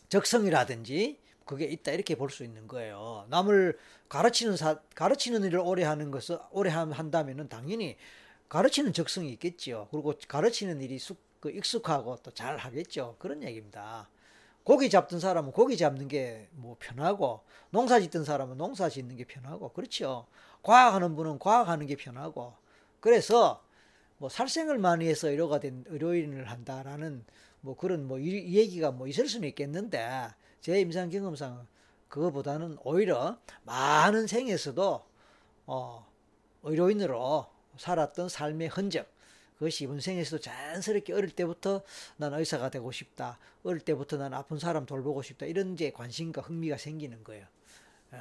적성이라든지 그게 있다 이렇게 볼 수 있는 거예요. 남을 가르치는 사, 가르치는 일을 오래 하는 것을 오래 한다면은 당연히 가르치는 적성이 있겠죠. 그리고 가르치는 일이 숙, 그 익숙하고 또 잘 하겠죠. 그런 얘기입니다. 고기 잡던 사람은 고기 잡는 게 뭐 편하고 농사 짓던 사람은 농사 짓는 게 편하고 그렇죠. 과학하는 분은 과학하는 게 편하고 그래서 뭐 살생을 많이 해서 의료가 된 의료인을 한다라는 뭐 그런 뭐 이, 얘기가 뭐 있을 수는 있겠는데 제 임상 경험상 그거보다는 오히려 많은 생에서도 어 의료인으로 살았던 삶의 흔적 그것이 이번 생에서도 자연스럽게 어릴 때부터 난 의사가 되고 싶다. 어릴 때부터 난 아픈 사람 돌보고 싶다. 이런 이제 관심과 흥미가 생기는 거예요. 예.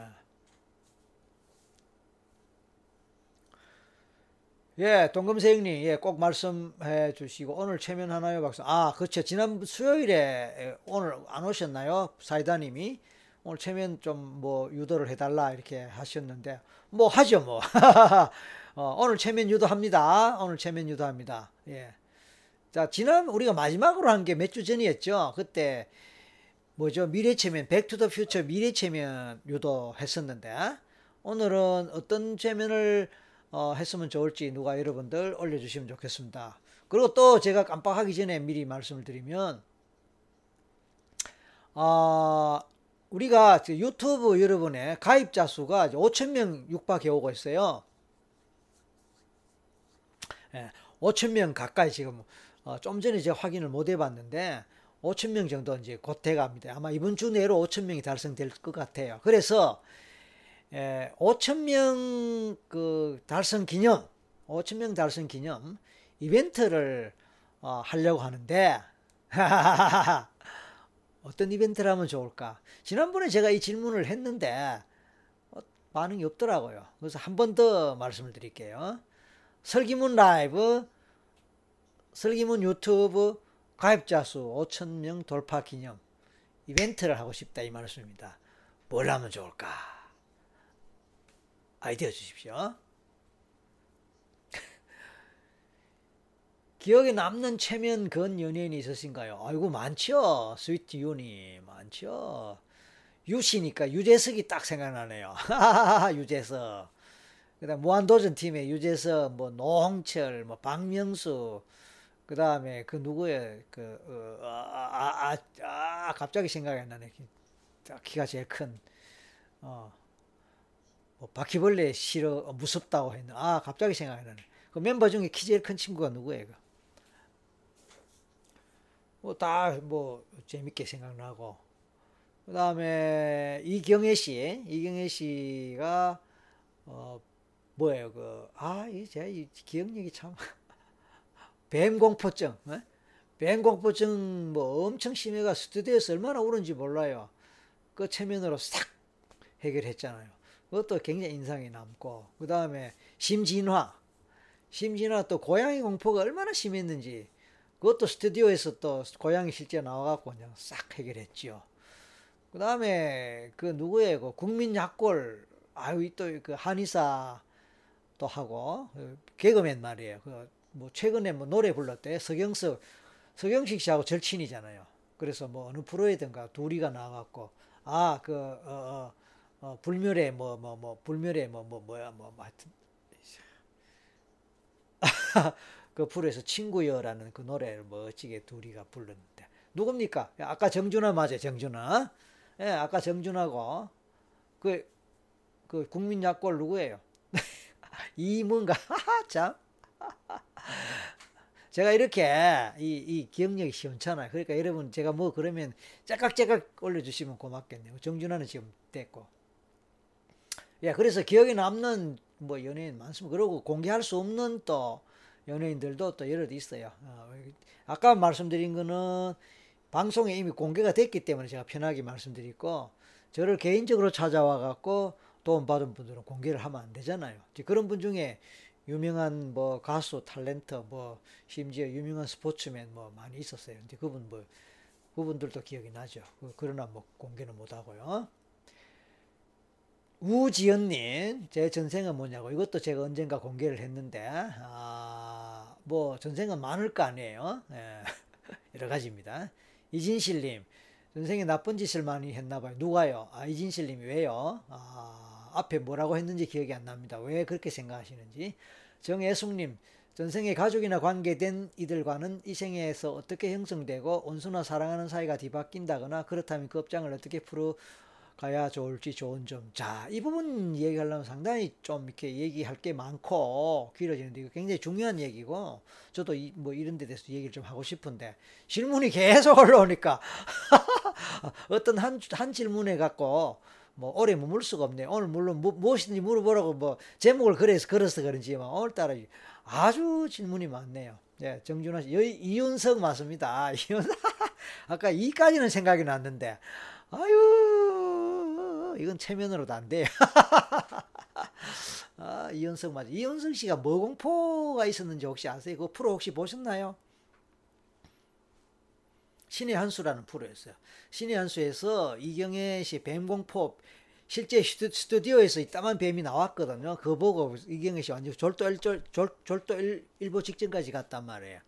예, 동금생님, 예, 꼭 말씀해 주시고, 오늘 체면하나요, 박사? 아, 그렇죠. 지난 수요일에 오늘 안 오셨나요? 사이다님이. 오늘 최면 좀 뭐 유도를 해달라 이렇게 하셨는데, 뭐 하죠, 뭐. 어, 오늘 최면 유도합니다. 오늘 최면 유도합니다. 예. 자, 지난 우리가 마지막으로 한 게 몇 주 전이었죠. 그때 뭐죠? 미래 최면, Back to the Future 미래 최면 유도 했었는데 오늘은 어떤 최면을 어, 했으면 좋을지 누가 여러분들 올려주시면 좋겠습니다. 그리고 또 제가 깜빡하기 전에 미리 말씀을 드리면 어, 우리가 유튜브 여러분의 가입자 수가 5천명 육박해 오고 있어요. 예, 5천 명 가까이 지금 어, 좀 전에 제가 확인을 못 해봤는데 5천 명 정도 이제 곧 돼갑니다. 아마 이번 주 내로 5천 명이 달성될 것 같아요. 그래서 예, 5천 명 그 달성 기념, 5천 명 달성 기념 이벤트를 어, 하려고 하는데 어떤 이벤트를 하면 좋을까? 지난번에 제가 이 질문을 했는데 어, 반응이 없더라고요. 그래서 한 번 더 말씀을 드릴게요. 설기문 라이브, 설기문 유튜브 가입자 수 5천명 돌파 기념 이벤트를 하고 싶다 이 말씀입니다. 뭘 하면 좋을까? 아이디어 주십시오. 기억에 남는 체면 건 연예인이 있으신가요? 아이고 많죠. 스위트 유니 많죠. 유시니까 유재석이 딱 생각나네요. 유재석. 그다음 무한도전 팀의 유재석, 뭐 노홍철, 뭐 박명수, 그 다음에 그 누구의 그 어, 아, 아, 아, 아, 갑자기 생각이 안 나네. 키가 제일 큰 어, 뭐 바퀴벌레 싫어 어, 무섭다고 했는. 아 갑자기 생각이 나네. 그 멤버 중에 키 제일 큰 친구가 누구예요? 뭐다뭐 뭐 재밌게 생각나고. 그 다음에 이경혜 씨, 이경혜 씨가 어, 뭐예요? 그아이 제가 이 기억력이 참 뱀 공포증 어? 뱀공포증 뭐 엄청 심해가 스튜디오에서 얼마나 오는지 몰라요. 그 체면으로 싹 해결했잖아요. 그것도 굉장히 인상이 남고. 그 다음에 심진화. 심진화 또 고양이 공포가 얼마나 심했는지 그것도 스튜디오에서 또 고양이 실제 나와갖고 그냥 싹 해결했지요 그 다음에 그 누구의 그 국민약골 아유 또 그 한의사 또 하고 그 개그맨 말이에요. 그 뭐 최근에 뭐 노래 불렀대 서경석 서경식 씨하고 절친이잖아요. 그래서 뭐 어느 프로에든가 둘이가 나와갖고 아그 어, 어, 어, 불멸의 뭐 뭐 뭐 불멸의 뭐 뭐 뭐, 야 뭐, 뭐 하여튼 그 프로에서 친구여라는 그 노래를 멋지게 둘이가 불렀는데 누굽니까? 아까 정준하 맞아요 정준하. 예, 아까 정준하고 그, 그 국민 약골 누구예요? 이문가 참 제가 이렇게 이, 이 기억력이 시원찮아요. 그러니까 여러분 제가 뭐 그러면 째깍째깍 올려주시면 고맙겠네요. 정준하는 지금 됐고. 예, 그래서 기억에 남는 뭐 연예인 많습니다. 그리고 공개할 수 없는 또 연예인들도 또 여러 있어요. 어, 아까 말씀드린 거는 방송에 이미 공개가 됐기 때문에 제가 편하게 말씀드리고 저를 개인적으로 찾아와 갖고 도움 받은 분들은 공개를 하면 안 되잖아요. 그런 분 중에 유명한 뭐 가수, 탤런트, 뭐 심지어 유명한 스포츠맨 뭐 많이 있었어요. 근데 그분 뭐 그분들도 기억이 나죠. 그, 그러나 뭐 공개는 못 하고요. 우지연님, 제 전생은 뭐냐고. 이것도 제가 언젠가 공개를 했는데, 아, 뭐, 전생은 많을 거 아니에요. 예, 여러 가지입니다. 이진실님, 전생에 나쁜 짓을 많이 했나봐요. 누가요? 아, 이진실님이 왜요? 아, 앞에 뭐라고 했는지 기억이 안 납니다. 왜 그렇게 생각하시는지. 정애숙님, 전생에 가족이나 관계된 이들과는 이 생에서 어떻게 형성되고 온수나 사랑하는 사이가 뒤바뀐다거나 그렇다면 그 업장을 어떻게 풀어 가야 좋을지 좋은 점. 자, 이 부분 얘기하려면 상당히 좀 이렇게 얘기할 게 많고 길어지는데 이거 굉장히 중요한 얘기고 저도 이, 뭐 이런 데 대해서 얘기를 좀 하고 싶은데 질문이 계속 올라오니까 어떤 한, 한 질문에 갖고 뭐 오래 머물 수가 없네. 오늘 물론 뭐, 무엇인지 물어보라고 뭐 제목을 그래서 걸어서 그런지 만 오늘따라 아주 질문이 많네요. 네, 정준하 씨, 여기 이윤석 맞습니다. 이윤 아까 이까지는 생각이 났는데 아유, 이건 체면으로도 안 돼. 아, 이현석 맞아. 이현석 씨가 뭐 공포가 있었는지 혹시 아세요? 그 프로 혹시 보셨나요? 신의 한수라는 프로였어요. 신의 한수에서 이경혜 씨 뱀공포 실제 스튜디오에서 이따만 뱀이 나왔거든요. 그거 보고 이경혜 씨 완전 졸도 일절 졸도 일, 일보 직전까지 갔단 말이에요.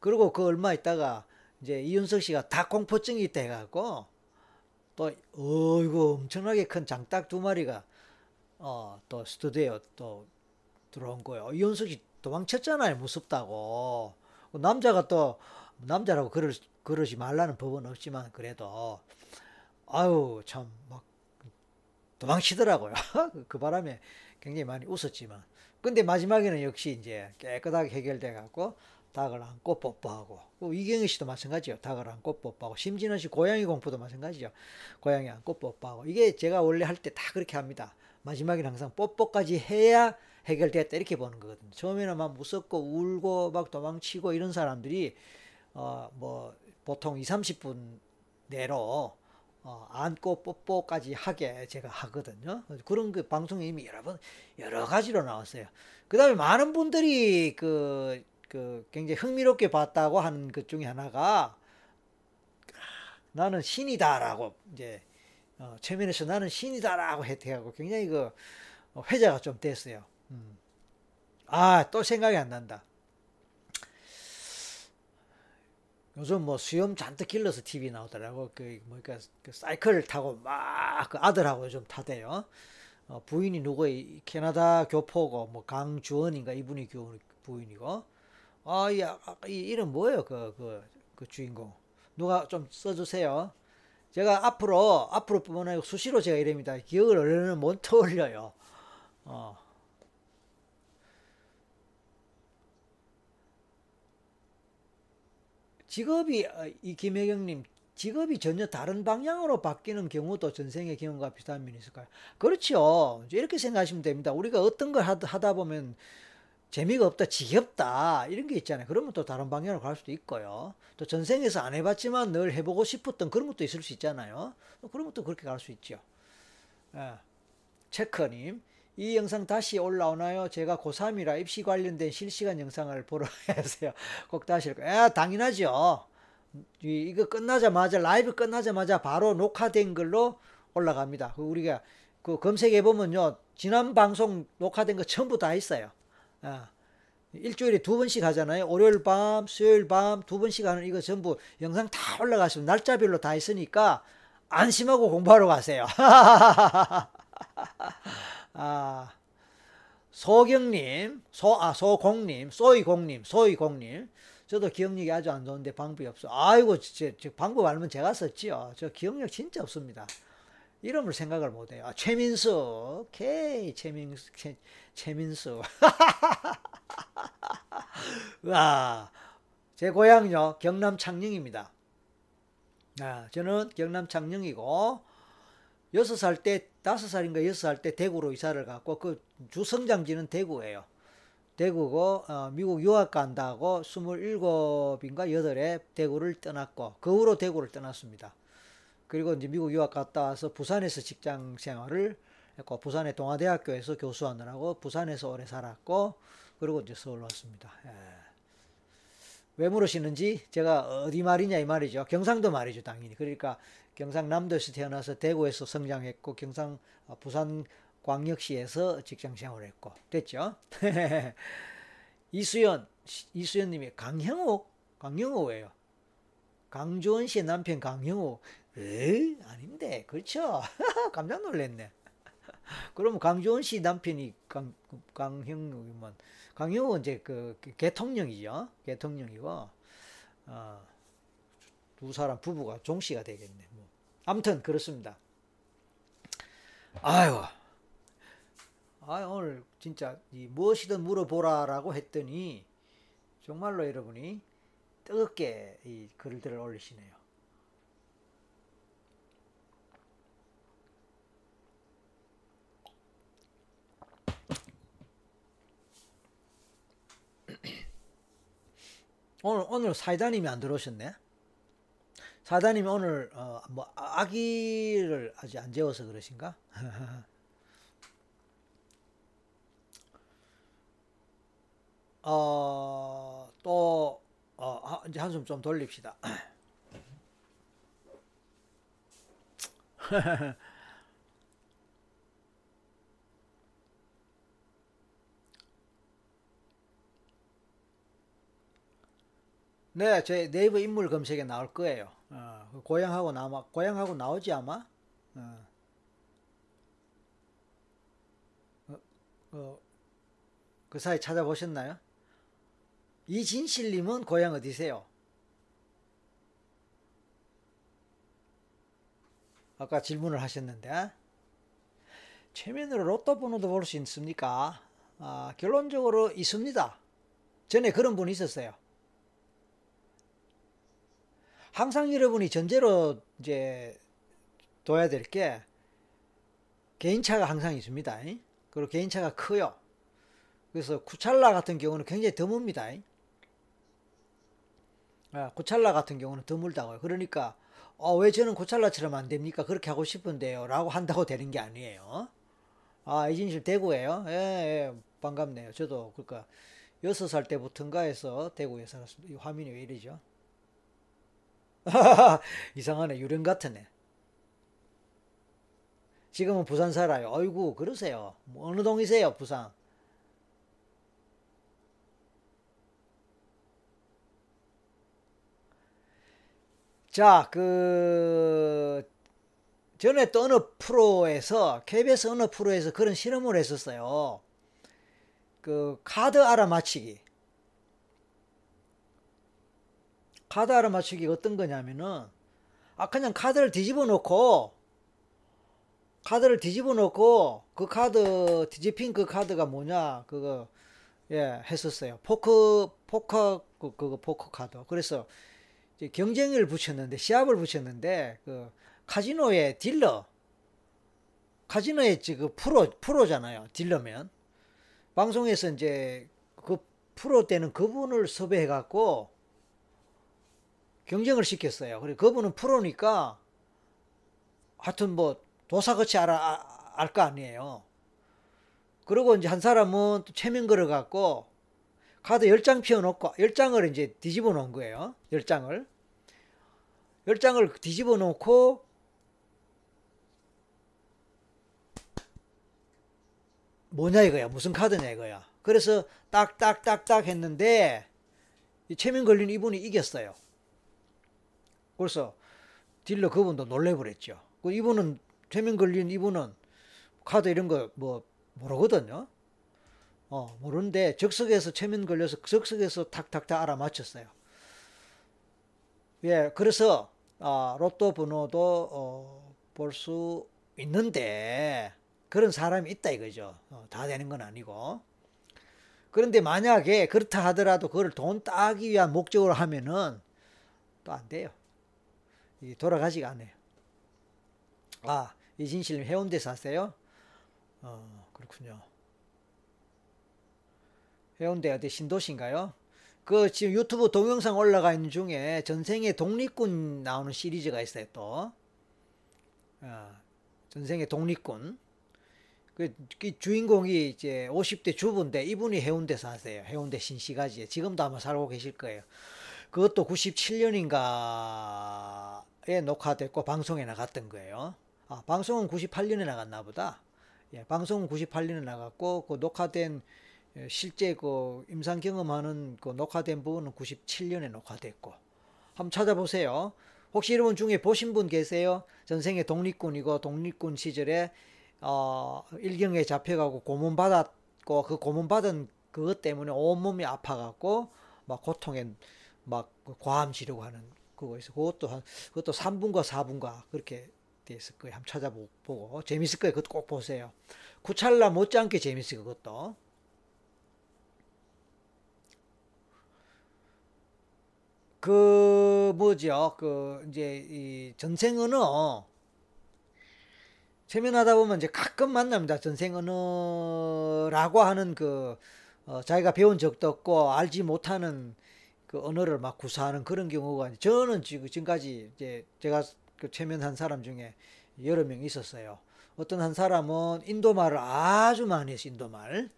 그리고 그 얼마 있다가 이제 이윤석 씨가 다 공포증이 있다 해갖고 또 어이구 엄청나게 큰 장딱 두 마리가 어 또 스튜디오에 또 들어온 거예요. 이윤석이 도망쳤잖아요. 무섭다고. 남자가 또 남자라고 그러, 그러지 말라는 법은 없지만 그래도 아유 참 막 도망치더라고요. 그 바람에 굉장히 많이 웃었지만 근데 마지막에는 역시 이제 깨끗하게 해결돼 갖고 닭을 안고 뽀뽀하고 이경희 씨도 마찬가지요. 닭을 안고 뽀뽀하고 심진원 씨 고양이 공포도 마찬가지죠. 고양이 안고 뽀뽀하고 이게 제가 원래 할 때 다 그렇게 합니다. 마지막에는 항상 뽀뽀까지 해야 해결됐다 이렇게 보는 거거든요. 처음에는 막 무섭고 울고 막 도망치고 이런 사람들이 어 뭐 보통 2, 30분 내로 어, 안고 뽀뽀까지 하게 제가 하거든요. 그런 그 방송에 이미 여러 번 여러 가지로 나왔어요. 그 다음에 많은 분들이 그 그 굉장히 흥미롭게 봤다고 하는 것 중에 하나가 나는 신이다라고 이제 어, 최면에서 나는 신이다라고 해태하고 굉장히 그 회자가 좀 됐어요. 음. 아또 생각이 안 난다. 요즘 뭐 수염 잔뜩 길러서 TV 나오더라고. 그 뭐니까 그 사이클을 타고 막 그 아들하고 좀 타대요. 어, 부인이 누구 캐나다 교포고 뭐 강주원인가 이분이 부인이고 아, 이, 아, 이 이름 뭐예요? 그, 그, 그 주인공. 누가 좀 써주세요. 제가 앞으로, 앞으로 뿐만 아니고 수시로 제가 이럽니다. 기억을 얼른 못 떠올려요. 어. 직업이, 어, 이 김혜경님, 직업이 전혀 다른 방향으로 바뀌는 경우도 전생의 경험과 비슷한 면이 있을까요? 그렇죠. 이렇게 생각하시면 됩니다. 우리가 어떤 걸 하다 보면 재미가 없다, 지겹다, 이런 게 있잖아요. 그러면 또 다른 방향으로 갈 수도 있고요. 또 전생에서 안 해봤지만 늘 해보고 싶었던 그런 것도 있을 수 있잖아요. 그런 것도 그렇게 갈 수 있죠. 예. 체커님, 이 영상 다시 올라오나요? 제가 고3이라 입시 관련된 실시간 영상을 보러 해주세요. 꼭 다시 할 거예요. 예, 당연하죠. 이거 끝나자마자, 라이브 끝나자마자 바로 녹화된 걸로 올라갑니다. 그 우리가 그 검색해 보면요. 지난 방송 녹화된 거 전부 다 있어요. 아, 일주일에 두 번씩 하잖아요. 월요일 밤, 수요일 밤 두 번씩 하는 이거 전부 영상 다 올라가시면 날짜별로 다 있으니까 안심하고 공부하러 가세요. 아, 소경님, 소, 아, 소공님, 소이공님, 소이공님. 저도 기억력이 아주 안 좋은데 방법이 없어. 아이고, 저, 저 방법 알면 제가 썼지요. 저 기억력 진짜 없습니다. 이름을 생각을 못해요. 아, 최민수, 오케이, 최민수, 최, 최민수. 와, 제 고향요 경남 창녕입니다. 아, 저는 경남 창녕이고 여섯 살 때, 다섯 살인가 여섯 살때 대구로 이사를 갔고 그 주성장지는 대구예요. 대구고 어, 미국 유학 간다고 27인가 8에 대구를 떠났고 그 후로 대구를 떠났습니다. 그리고 이제 미국 유학 갔다 와서 부산에서 직장 생활을 했고 부산의 동아대학교에서 교수하느라고 부산에서 오래 살았고 그리고 이제 서울 왔습니다. 예. 왜 물으시는지 제가 어디 말이냐 이 말이죠. 경상도 말이죠, 당연히. 그러니까 경상남도에서 태어나서 대구에서 성장했고 경상 어, 부산 광역시에서 직장 생활했고 됐죠? 이수연 이수연님이 강형욱 강형욱예요. 강조원 씨의 남편 강형욱. 에 아닌데 그렇죠? 깜짝 놀랐네. 그러면 강조원 씨 남편이 강 강형욱이면 강형욱은 이제 그 개통령이죠. 개통령이고 어, 두 사람 부부가 종 씨가 되겠네. 뭐. 아무튼 그렇습니다. 아유. 아, 오늘 진짜 무엇이든 물어보라라고 했더니 정말로 여러분이 뜨겁게 이 글들을 올리시네요. 오늘 오늘 사이다님이 안 들어오셨네. 사다님이 오늘 어, 뭐 아기를 아직 안 재워서 그러신가? 어, 또 어, 이제 한숨 좀 돌립시다. 네, 제 네이버 인물 검색에 나올 거예요. 어, 그 고향하고 나마 고향하고 나오지 아마. 어. 어, 어, 그 사이 찾아보셨나요? 이진실님은 고향 어디세요? 아까 질문을 하셨는데 최면으로 로또 번호도 볼 수 있습니까? 아, 결론적으로 있습니다. 전에 그런 분이 있었어요. 항상 여러분이 전제로 이제 둬야 될 게 개인차가 항상 있습니다. 그리고 개인차가 커요. 그래서 쿠찰라 같은 경우는 굉장히 드뭅니다. 아, 고찰라 같은 경우는 드물다고요. 그러니까 어, 왜 저는 고찰라처럼 안 됩니까? 그렇게 하고 싶은데요. 라고 한다고 되는 게 아니에요. 아, 이진실 대구예요? 예, 예, 반갑네요. 저도 그러니까 여섯 살 때부터인가 해서 대구에 살았습니다. 이 화면이 왜 이러죠? 이상하네. 유령 같으네. 지금은 부산 살아요. 어이구, 그러세요. 뭐 어느 동이세요, 부산? 자, 그, 전에 또 어느 프로에서, KBS 어느 프로에서 그런 실험을 했었어요. 그, 카드 알아맞히기. 카드 알아맞추기가 어떤 거냐면은 아 그냥 카드를 뒤집어 놓고 카드를 뒤집어 놓고 그 카드 뒤집힌 그 카드가 뭐냐 그거 예 했었어요. 포크 포커 그, 그거 포커 카드. 그래서 이제 경쟁을 붙였는데 시합을 붙였는데 그 카지노의 딜러 카지노의 지금 프로 프로잖아요 딜러면. 방송에서 이제 그 프로 때는 그분을 섭외해 갖고 경쟁을 시켰어요. 그리고 그분은 프로니까 하여튼 뭐 도사같이 알아 알 거 아니에요. 그리고 이제 한 사람은 또 체면 걸어 갖고 카드 10장 피워 놓고 10장을 이제 뒤집어 놓은 거예요. 10장을. 10장을 뒤집어 놓고 뭐냐 이거야. 무슨 카드냐 이거야. 그래서 딱딱딱딱 했는데 이 체면 걸린 이분이 이겼어요. 그래서 딜러 그분도 놀래버렸죠. 그 이분은 최면 걸린 이분은 카드 이런 거 뭐 모르거든요. 어 모르는데 적석에서 최면 걸려서 적석에서 탁탁탁 알아맞혔어요. 예, 그래서 아, 로또 번호도 어, 볼수 있는데 그런 사람이 있다 이거죠. 어, 다 되는 건 아니고. 그런데 만약에 그렇다 하더라도 그걸 돈 따기 위한 목적으로 하면은 또 안 돼요. 돌아가지가 않아요. 아, 이진실 해운대 사세요? 어, 그렇군요. 해운대 어디 신도시인가요? 그 지금 유튜브 동영상 올라가 있는 중에 전생의 독립군 나오는 시리즈가 있어요 또. 어, 전생의 독립군. 그, 그 주인공이 이제 50대 주부인데 이분이 해운대 사세요. 해운대 신시가지에. 지금도 아마 살고 계실 거예요. 그것도 97년인가 에 녹화됐고 방송에 나갔던 거예요. 아, 방송은 98년에 나갔나 보다. 예, 방송은 98년에 나갔고 그 녹화된 예, 실제 그 임상 경험하는 그 녹화된 부분은 97년에 녹화됐고 한번 찾아보세요. 혹시 여러분 중에 보신 분 계세요? 전생에 독립군이고 독립군 시절에 어, 일경에 잡혀가고 고문 받았고 그 고문 받은 그것 때문에 온몸이 아파갖고 막 고통에 막그 과암 치료고 하는 그거 있어. 그것도 한 그것도 3분과 4분과 그렇게 돼 있을 거예요. 한번 찾아보고 재밌을 거예요. 그것도 꼭 보세요. 구찰나 못지않게 재밌어요. 그것도. 그 뭐죠? 그 이제 이 전생 언어 체면하다 보면 이제 가끔 만납니다. 전생 언어라고 하는 그 어, 자기가 배운 적도 없고 알지 못하는 그 언어를 막 구사하는 그런 경우가 저는 지금 지금까지 이제 제가 그 체면한 사람 중에 여러 명 있었어요. 어떤 한 사람은 인도말을 아주 많이 했어 인도말.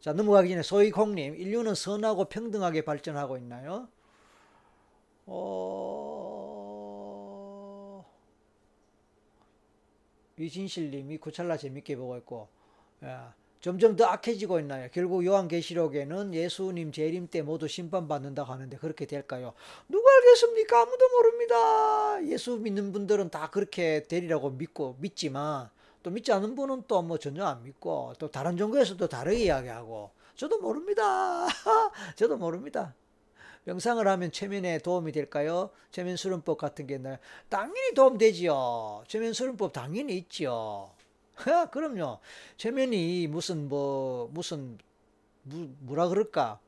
자 넘어가기 전에 소이콩님 인류는 선하고 평등하게 발전하고 있나요? 어... 이진실님이 구찰라 재밌게 보고 있고 야, 점점 더 악해지고 있나요? 결국 요한계시록에는 예수님 재림 때 모두 심판받는다고 하는데 그렇게 될까요? 누가 알겠습니까? 아무도 모릅니다. 예수 믿는 분들은 다 그렇게 되리라고 믿고 믿지만 또 믿지 않는 분은 또 뭐 전혀 안 믿고 또 다른 종교에서도 다르게 이야기하고 저도 모릅니다. 저도 모릅니다. 명상을 하면 최면에 도움이 될까요? 최면 수련법 같은 게 있나요? 당연히 도움되지요. 최면 수련법 당연히 있지요. 그럼요. 최면이 무슨 뭐 무슨 무, 뭐라 그럴까?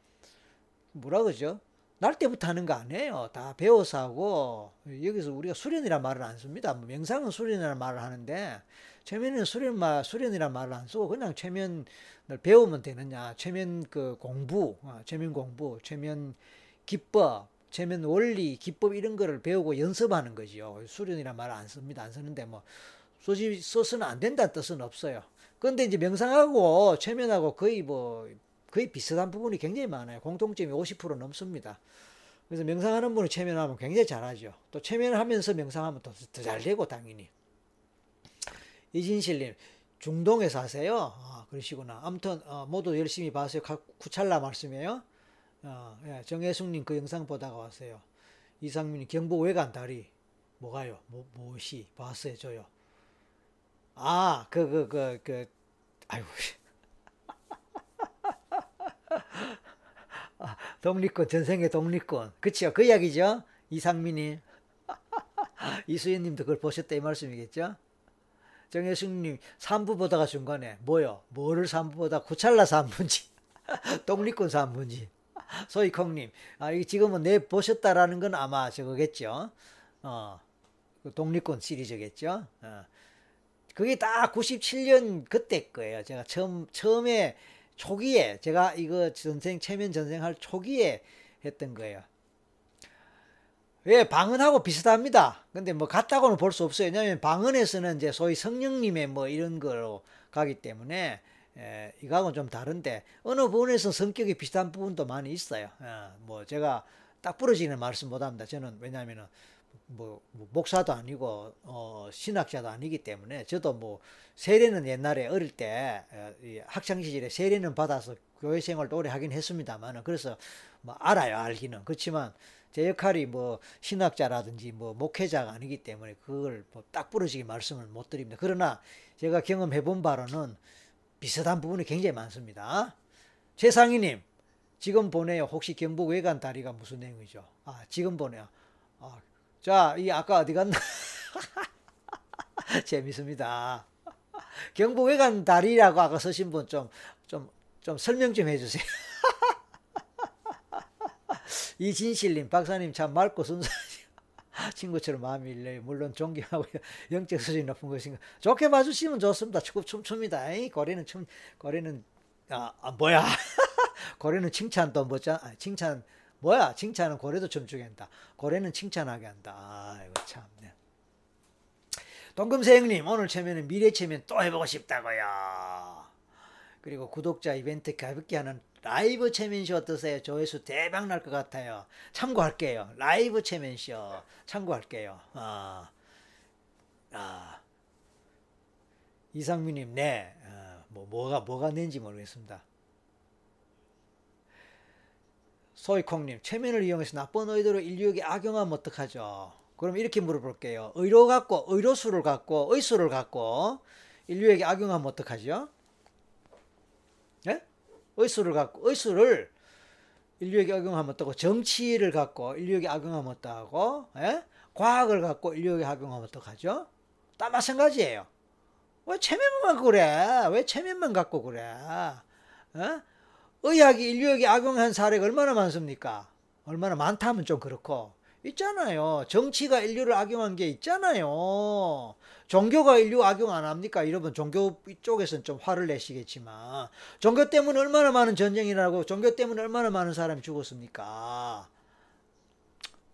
뭐라 그러죠? 날 때부터 하는 거 아니에요. 다 배워서 하고 여기서 우리가 수련이란 말을 안 씁니다. 뭐 명상은 수련이라는 말을 하는데 최면은 수련 말 수련이란 말을 안 쓰고 그냥 최면을 배우면 되느냐? 최면 그 공부, 어, 최면 공부, 최면 기법, 체면 원리, 기법 이런 거를 배우고 연습하는 거지요. 수련이란 말을 안 씁니다. 안 쓰는데 뭐 소지 써서는 안 된다는 뜻은 없어요. 그런데 이제 명상하고 최면하고 거의 뭐 거의 비슷한 부분이 굉장히 많아요. 공통점이 50% 넘습니다. 그래서 명상하는 분이 최면하면 굉장히 잘하죠. 또 최면하면서 명상하면 더잘 되고 당연히. 이진실님 중동에 사세요. 아, 그러시구나. 아무튼 어, 모두 열심히 봐세요. 구찰라 말씀이에요. 어, 예, 정혜숙님 그 영상 보다가 왔어요. 이상민이 경북 외관 다리 뭐가요? 뭐 무엇이 봤어요, 저요. 아, 그 그 그 그, 아이고. 아, 독립군 전생의 독립군 그치요? 그 이야기죠? 이상민이. 이수연님도 그걸 보셨다 이 말씀이겠죠? 정혜숙님 3부 보다가 중간에 뭐요? 뭐를 3부 보다? 구찰라 3부인지. 독립군 3부인지. 소이콩님, 아, 이 지금은 내 보셨다라는 건 아마 저거겠죠. 어, 그 독립군 시리즈겠죠. 어. 그게 딱 97년 그때 거예요. 제가 처음, 처음에 초기에, 제가 이거 전생, 체면 전생 할 초기에 했던 거예요. 왜 방언하고 비슷합니다. 근데 뭐 같다고는 볼 수 없어요. 왜냐하면 방언에서는 이제 소위 성령님의 뭐 이런 거로 가기 때문에 예, 이거하고는 좀 다른데 어느 부분에서 성격이 비슷한 부분도 많이 있어요. 예, 뭐 제가 딱 부러지는 말씀 못합니다. 저는 왜냐하면은 뭐, 뭐 목사도 아니고 어, 신학자도 아니기 때문에 저도 뭐 세례는 옛날에 어릴 때 어, 학창 시절에 세례는 받아서 교회 생활도 오래 하긴 했습니다만은 그래서 뭐 알아요 알기는 그렇지만 제 역할이 뭐 신학자라든지 뭐 목회자가 아니기 때문에 그걸 뭐 딱 부러지게 말씀을 못 드립니다. 그러나 제가 경험해 본 바로는 비슷한 부분이 굉장히 많습니다. 최상희님, 지금 보내요. 혹시 경북 외관 다리가 무슨 내용이죠? 아, 지금 보내요. 아, 자, 이 아까 어디 갔나? 재밌습니다. 경북 외관 다리라고 아까 쓰신 분 좀, 좀, 좀 설명 좀 해주세요. 이진실님, 박사님 참 맑고 순수하시 친구처럼 마음이 일려요. 물론 존경하고 영적 수준이 높은 것인가. 좋게 봐주시면 좋습니다. 축구 춤춥니다. 에이, 고래는 춤, 고래는, 아, 아 뭐야. 고래는 칭찬도 뭐자 아, 칭찬 뭐야 칭찬은 고래도 춤추게 한다. 고래는 칭찬하게 한다. 아이고 참. 네. 동금세 형님 오늘 체면은 미래 체면 또 해보고 싶다고요. 그리고 구독자 이벤트 가볍게 하는 라이브 체면쇼 어떠세요? 조회수 대박 날 것 같아요. 참고할게요. 라이브 체면쇼 참고할게요. 아, 아. 이상민님, 네. 어, 뭐, 뭐가, 뭐가 낸지 모르겠습니다. 소이콩님, 최면을 이용해서 나쁜 의도로 인류에게 악용하면 어떡하죠? 그럼 이렇게 물어볼게요. 의로 갖고, 의로수를 갖고, 의수를 갖고, 인류에게 악용하면 어떡하죠? 예? 의수를 갖고, 의수를 인류에게 악용하면 어떡하고, 정치를 갖고 인류에게 악용하면 어떡하고, 예? 과학을 갖고 인류에게 악용하면 어떡하죠? 다 마찬가지예요. 왜 체면만 그래? 왜 체면만 갖고 그래? 어? 의학이 인류에게 악용한 사례가 얼마나 많습니까? 얼마나 많다 하면 좀 그렇고 있잖아요. 정치가 인류를 악용한 게 있잖아요. 종교가 인류 악용 안 합니까? 여러분 종교 쪽에서는 좀 화를 내시겠지만 종교 때문에 얼마나 많은 전쟁이 나고 종교 때문에 얼마나 많은 사람이 죽었습니까?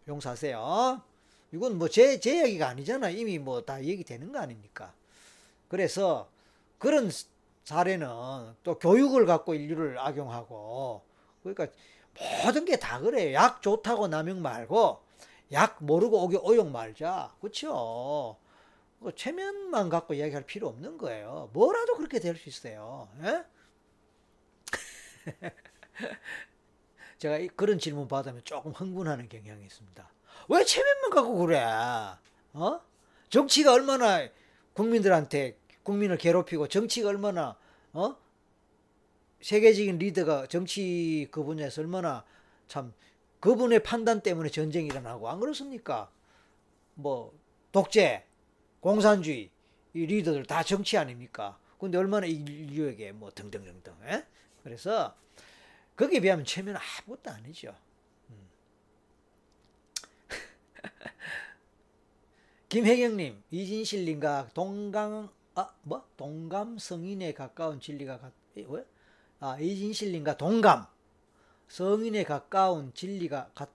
용서하세요. 이건 뭐 제 제 얘기가 아니잖아. 이미 뭐 다 얘기되는 거 아닙니까? 그래서 그런 사례는 또 교육을 갖고 인류를 악용하고 그러니까 모든 게 다 그래요. 약 좋다고 남용 말고 약 모르고 오게 오용 말자. 그렇죠? 체면만 갖고 이야기할 필요 없는 거예요. 뭐라도 그렇게 될 수 있어요. 예? 제가 그런 질문 받으면 조금 흥분하는 경향이 있습니다. 왜 체면만 갖고 그래? 어? 정치가 얼마나 국민들한테 국민을 괴롭히고 정치가 얼마나 어 세계적인 리더가 정치 그 분야에서 얼마나 참 그분의 판단 때문에 전쟁이 일어나고 안 그렇습니까? 뭐 독재, 공산주의 이 리더들 다 정치 아닙니까? 근데 얼마나 인류에게 뭐 등등등등. 에? 예? 그래서 거기에 비하면 체면은 아무것도 아니죠. 김혜경님, 이진실님과 동강, 아, 뭐? 동감 성인에 가까운 진리가 같, 왜? 아, 이 진실님과 동감. 성인에 가까운 진리가 같,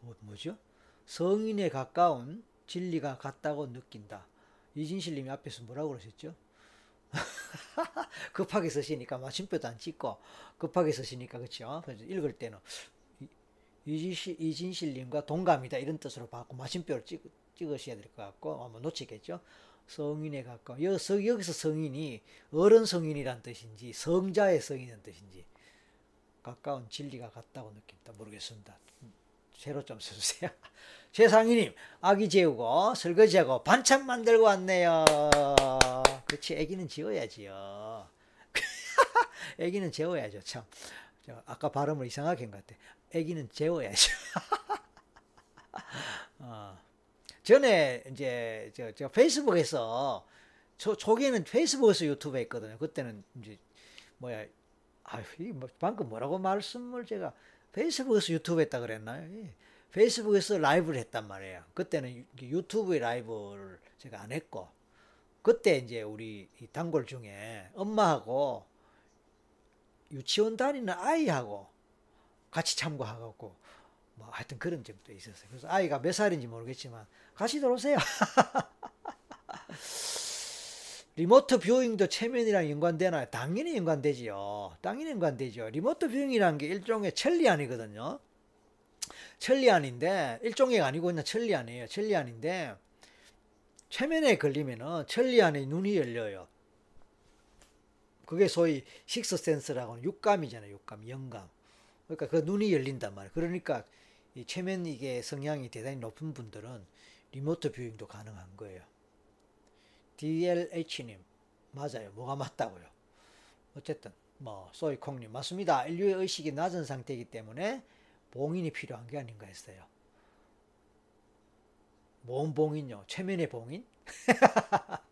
뭐, 뭐죠? 성인에 가까운 진리가 같다고 느낀다. 이진실님이 앞에서 뭐라고 그러셨죠? 급하게 쓰시니까 마침표도 안 찍고 급하게 쓰시니까 그렇죠. 읽을 때는 이진실, 이진실님과 동감이다 이런 뜻으로 받고 마침표를 찍, 찍으셔야 될 것 같고 아마 놓치겠죠. 성인에 가까워. 여기서, 성인이 어른 성인이란 뜻인지 성자의 성인이란 뜻인지 가까운 진리가 같다고 느낀다. 모르겠습니다. 새로 좀 써주세요. 최상희님, 아기 재우고 설거지하고 반찬 만들고 왔네요. 그렇지, 애기는 지워야지요. 애기는 재워야죠, 참. 아까 발음을 이상하게 한 것 같아. 애기는 재워야죠. 어. 전에 이제 저, 저 페이스북에서 초, 초기에는 페이스북에서 유튜브 했거든요. 그때는 이제 뭐야 아유 뭐 방금 뭐라고 말씀을 제가 페이스북에서 유튜브 했다 그랬나요? 예. 페이스북에서 라이브를 했단 말이에요. 그때는 유튜브의 라이브를 제가 안 했고 그때 이제 우리 단골 중에 엄마하고 유치원 다니는 아이하고 같이 참고하고 뭐 하여튼 그런 점도 있었어요. 그래서 아이가 몇 살인지 모르겠지만 같이 들어오세요. remote viewing도 최면이랑 연관되나요? 당연히 연관되지요. 당연히 연관되죠. remote viewing이라는 게 일종의 천리안이거든요. 천리안인데 일종의 아니고 그냥 천리안이에요. 천리안인데 최면에 걸리면은 천리안의 눈이 열려요. 그게 소위 sixth sense라고 육감이잖아요. 육감, 영감. 그러니까 그 눈이 열린단 말이에요. 그러니까 이 최면 이게 성향이 대단히 높은 분들은 리모트 뷰잉도 가능한 거예요. DLH님 맞아요. 뭐가 맞다고요? 어쨌든 뭐 소이콩님 맞습니다. 인류의 의식이 낮은 상태이기 때문에 봉인이 필요한 게 아닌가 했어요. 뭔 봉인요? 최면의 봉인?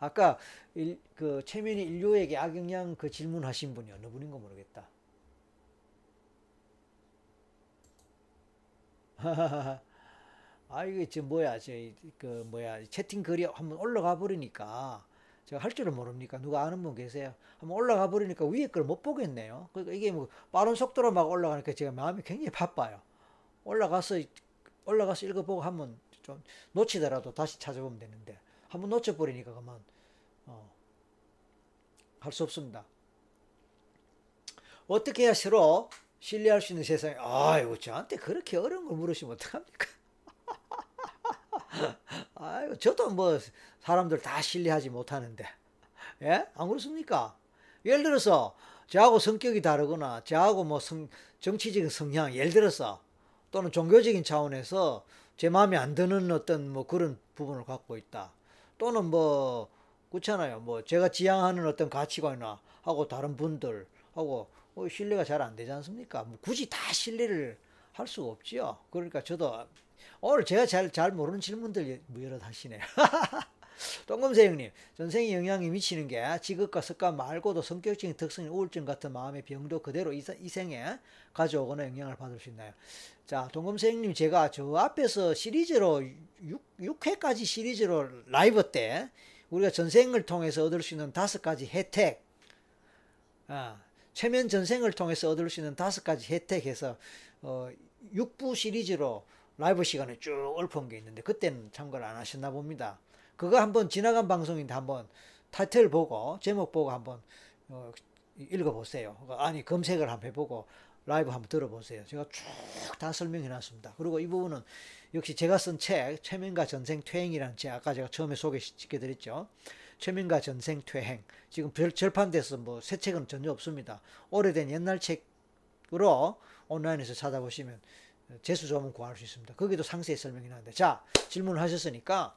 아까 일, 그 최면이 인류에게 악영향 그 질문하신 분이 어느 분인 가 모르겠다. 아 이게 지금 뭐야 저그 뭐야 채팅 글이 한번 올라가 버리니까 제가 할 줄은 모릅니까? 누가 아는 분 계세요? 한번 올라가 버리니까 위에 걸 못 보겠네요. 그러니까 이게 뭐 빠른 속도로 막 올라가니까 제가 마음이 굉장히 바빠요. 올라가서 올라가서 읽어보고 한번 좀 놓치더라도 다시 찾아보면 되는데 한번 놓쳐버리니까 그만 어, 할 수 없습니다. 어떻게 해야 서로 신뢰할 수 있는 세상에 아이고 저한테 그렇게 어려운 걸 물으시면 어떡합니까? 아이고 저도 뭐 사람들 다 신뢰하지 못하는데 예? 안 그렇습니까? 예를 들어서 저하고 성격이 다르거나 저하고 뭐 성, 정치적인 성향 예를 들어서 또는 종교적인 차원에서 제 마음에 안 드는 어떤 뭐 그런 부분을 갖고 있다. 또는 뭐 그렇잖아요. 뭐 제가 지향하는 어떤 가치관이나 하고 다른 분들 하고 뭐 신뢰가 잘 안 되지 않습니까? 뭐 굳이 다 신뢰를 할 수가 없지요. 그러니까 저도 오늘 제가 잘, 잘 모르는 질문들 뭐 여러 하시네요. 똥검새 형님, 전생에 영향이 미치는 게 직업과 습관 말고도 성격적인 특성인 우울증 같은 마음의 병도 그대로 이 생에 가져오거나 영향을 받을 수 있나요? 자, 동검새 형님 제가 저 앞에서 시리즈로 6, 6회까지 시리즈로 라이브 때 우리가 전생을 통해서 얻을 수 있는 다섯 가지 혜택, 아, 최면 전생을 통해서 얻을 수 있는 다섯 가지 혜택에서 어, 6부 시리즈로 라이브 시간에 쭉 읊은 게 있는데 그때는 참고를 안 하셨나 봅니다. 그거 한번 지나간 방송인데 한번 타이틀 보고 제목 보고 한번 어, 읽어보세요. 아니 검색을 한번 해보고 라이브 한번 들어보세요. 제가 쭉 다 설명해 놨습니다. 그리고 이 부분은 역시 제가 쓴 책 최면과 전생 퇴행이라는 책 아까 제가 처음에 소개시켜 드렸죠. 최면과 전생 퇴행 지금 절판돼서 뭐 새 책은 전혀 없습니다. 오래된 옛날 책으로 온라인에서 찾아보시면 재수 조문 구할 수 있습니다. 거기도 상세히 설명이 나는데 자 질문을 하셨으니까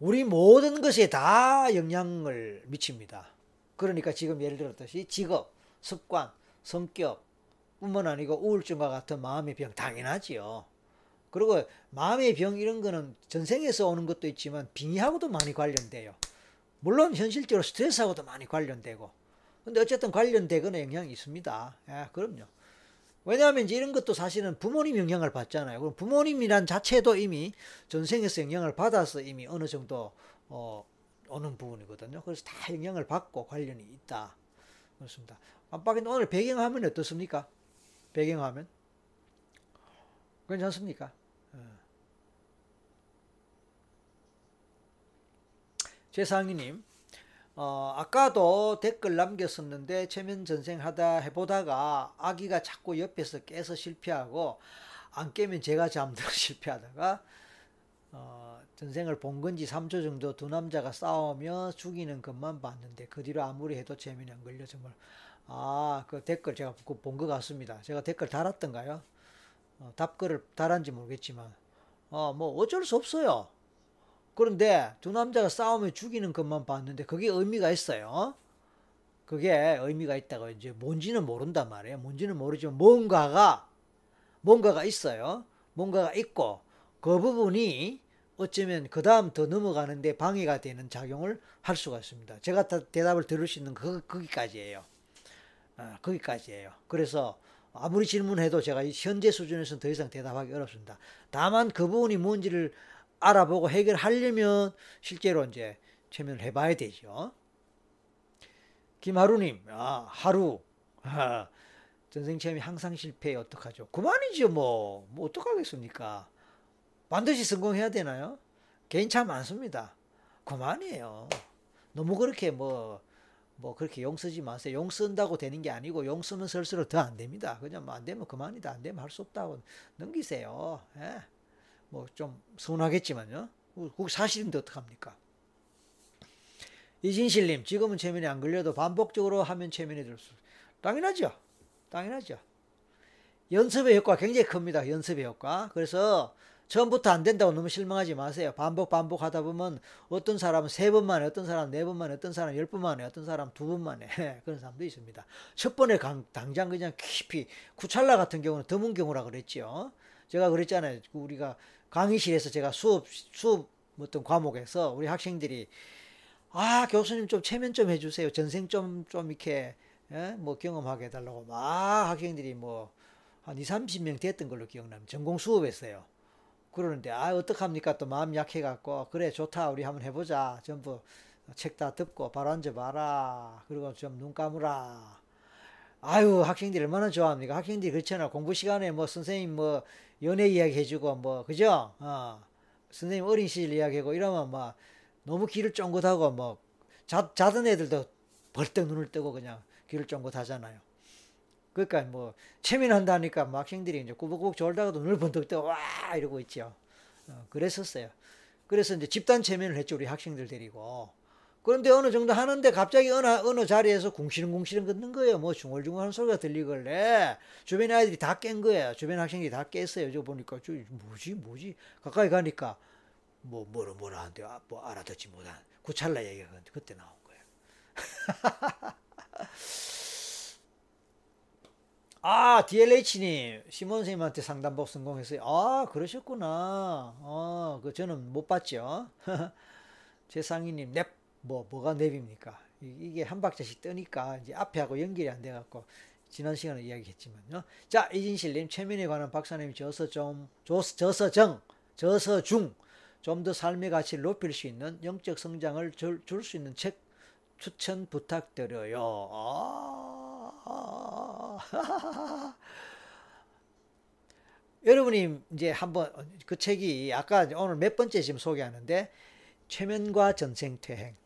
우리 모든 것에 다 영향을 미칩니다. 그러니까 지금 예를 들었듯이 직업, 습관, 성격 뿐만 아니고 우울증과 같은 마음의 병 당연하지요. 그리고 마음의 병 이런 거는 전생에서 오는 것도 있지만 빙의하고도 많이 관련돼요. 물론 현실적으로 스트레스하고도 많이 관련되고 근데 어쨌든 관련되거나 영향이 있습니다. 예, 그럼요. 왜냐하면 이제 이런 것도 사실은 부모님 영향을 받잖아요. 그럼 부모님이란 자체도 이미 전생에서 영향을 받아서 이미 어느 정도 어, 오는 부분이거든요. 그래서 다 영향을 받고 관련이 있다. 그렇습니다. 깜빡이는 오늘 배경화면이 어떻습니까? 배경화면 괜찮습니까? 최상희님 어, 아까도 댓글 남겼었는데 최면 전생 하다 해보다가 아기가 자꾸 옆에서 깨서 실패하고 안 깨면 제가 잠들어 실패하다가 어, 전생을 본 건지 3초 정도 두 남자가 싸우며 죽이는 것만 봤는데 그 뒤로 아무리 해도 재면이 안 걸려. 정말 아 그 댓글 제가 본 것 같습니다. 제가 댓글 달았던가요? 어, 답글을 달았는지 모르겠지만. 어, 뭐 어쩔 수 없어요 그런데 두 남자가 싸움을 죽이는 것만 봤는데 그게 의미가 있어요. 그게 의미가 있다고 이제 뭔지는 모른단 말이에요. 뭔지는 모르지만 뭔가가 뭔가가 있어요. 뭔가가 있고 그 부분이 어쩌면 그 다음 더 넘어가는데 방해가 되는 작용을 할 수가 있습니다. 제가 대답을 들을 수 있는 그, 거기까지예요. 아, 거기까지예요. 그래서 아무리 질문해도 제가 현재 수준에서는 더 이상 대답하기 어렵습니다. 다만 그 부분이 뭔지를 알아보고 해결하려면 실제로 이제 최면을 해봐야 되죠. 김하루님, 아, 하루. 아, 전생 체험이 항상 실패해 어떡하죠? 그만이죠, 뭐. 뭐 어떡하겠습니까? 반드시 성공해야 되나요? 개인 차 많습니다. 그만이에요. 너무 그렇게 뭐, 뭐 그렇게 용 쓰지 마세요. 용 쓴다고 되는 게 아니고 용 쓰면 쓸수록 더 안 됩니다. 그냥 뭐 안 되면 그만이다. 안 되면 할 수 없다고 넘기세요. 예. 뭐 좀 서운하겠지만요. 그 사실인데 어떡합니까? 이진실님, 지금은 체면이 안 걸려도 반복적으로 하면 체면이 들 수. 당연하죠. 당연하죠. 연습의 효과 굉장히 큽니다. 연습의 효과. 그래서 처음부터 안 된다고 너무 실망하지 마세요. 반복 반복 하다 보면 어떤 사람은 세 번 만에, 어떤 사람 네번 만에, 어떤 사람 열번 만에, 어떤 사람 두번 만에 그런 사람도 있습니다. 첫 번에 강, 당장 그냥 깊이 쿠찰라 같은 경우는 드문 경우라 그랬죠. 제가 그랬잖아요. 우리가 강의실에서 제가 수업 수업 어떤 과목에서 우리 학생들이 아 교수님 좀 체면 좀 해주세요. 전생 좀좀 좀 이렇게 예? 뭐 경험하게 해달라고 막 학생들이 뭐 한 2, 30명 됐던 걸로 기억납니다. 전공 수업했어요. 그러는데 아 어떡합니까 또 마음 약해갖고 그래 좋다 우리 한번 해보자 전부 책다 듣고 바로 앉아봐라 그리고 좀 눈 감으라 아유 학생들이 얼마나 좋아합니까 학생들이 그렇잖아 공부 시간에 뭐 선생님 뭐 연애 이야기 해주고 뭐 그죠 어 선생님 어린 시절 이야기하고 이러면 막 너무 귀를 쫑긋하고 뭐 자, 자던 애들도 벌떡 눈을 뜨고 그냥 귀를 쫑긋하잖아요 그러니까 뭐 체면한다니까 뭐 학생들이 이제 꾸벅꾸벅 졸다가도 눈을 번쩍 뜨고 와 이러고 있죠. 어, 그랬었어요. 그래서 이제 집단 체면을 했죠 우리 학생들 데리고. 그런데 어느 정도 하는데 갑자기 어느 어느 자리에서 궁시렁궁시렁 걷는 거예요. 뭐 중얼중얼하는 소리가 들리길래 주변 아이들이 다 깬 거예요. 주변 학생들이 다 깼어요. 저 보니까 저 뭐지 뭐지 가까이 가니까 뭐 뭐라 뭐라 하는데 아, 뭐 알아듣지 못한 구찰나 얘기가 그때 나온 거예요. 아, DLH님, 시몬 선생님한테 상담복 성공했어요. 아, 그러셨구나. 어, 그 저는 못 봤죠. 최상희님, 넵, 뭐, 뭐가 넵입니까? 이게 한 박자씩 뜨니까 이제 앞에하고 연결이 안 돼갖고 지난 시간에 이야기했지만요. 자, 이진실님, 최면에 관한 박사님이 저서 좀, 저서 정, 저서 중, 좀 더 삶의 가치를 높일 수 있는 영적 성장을 줄 수 있는 책 추천 부탁드려요. 아, 여러분이 이제 한번 그 책이 아까 오늘 몇 번째 지금 소개하는데 최면과 전생퇴행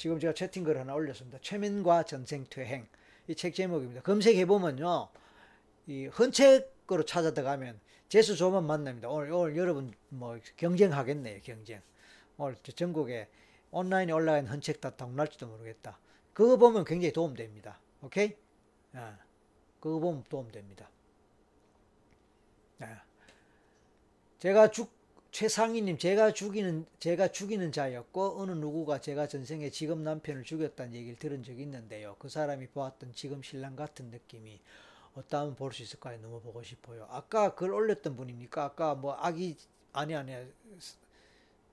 지금 제가 채팅글 하나 올렸습니다. 최면과 전생퇴행 이 책 제목입니다. 검색해 보면요, 이 헌책으로 찾아 들어가면 재수 좋으면 만납니다. 오늘 오늘 여러분 뭐 경쟁하겠네요, 경쟁. 오늘 전국에 온라인에 올라간 헌책 다 동날지도 모르겠다. 그거 보면 굉장히 도움됩니다. 오케이? 아, 그거 보면 도움됩니다. 아. 제가 죽 최상희님 제가 죽이는 제가 죽이는 자였고 어느 누구가 제가 전생에 지금 남편을 죽였다는 얘기를 들은 적이 있는데요. 그 사람이 보았던 지금 신랑 같은 느낌이 어떠하면 볼 수 있을까요? 너무 보고 싶어요. 아까 글 올렸던 분입니까? 아까 뭐 아기 아니 아니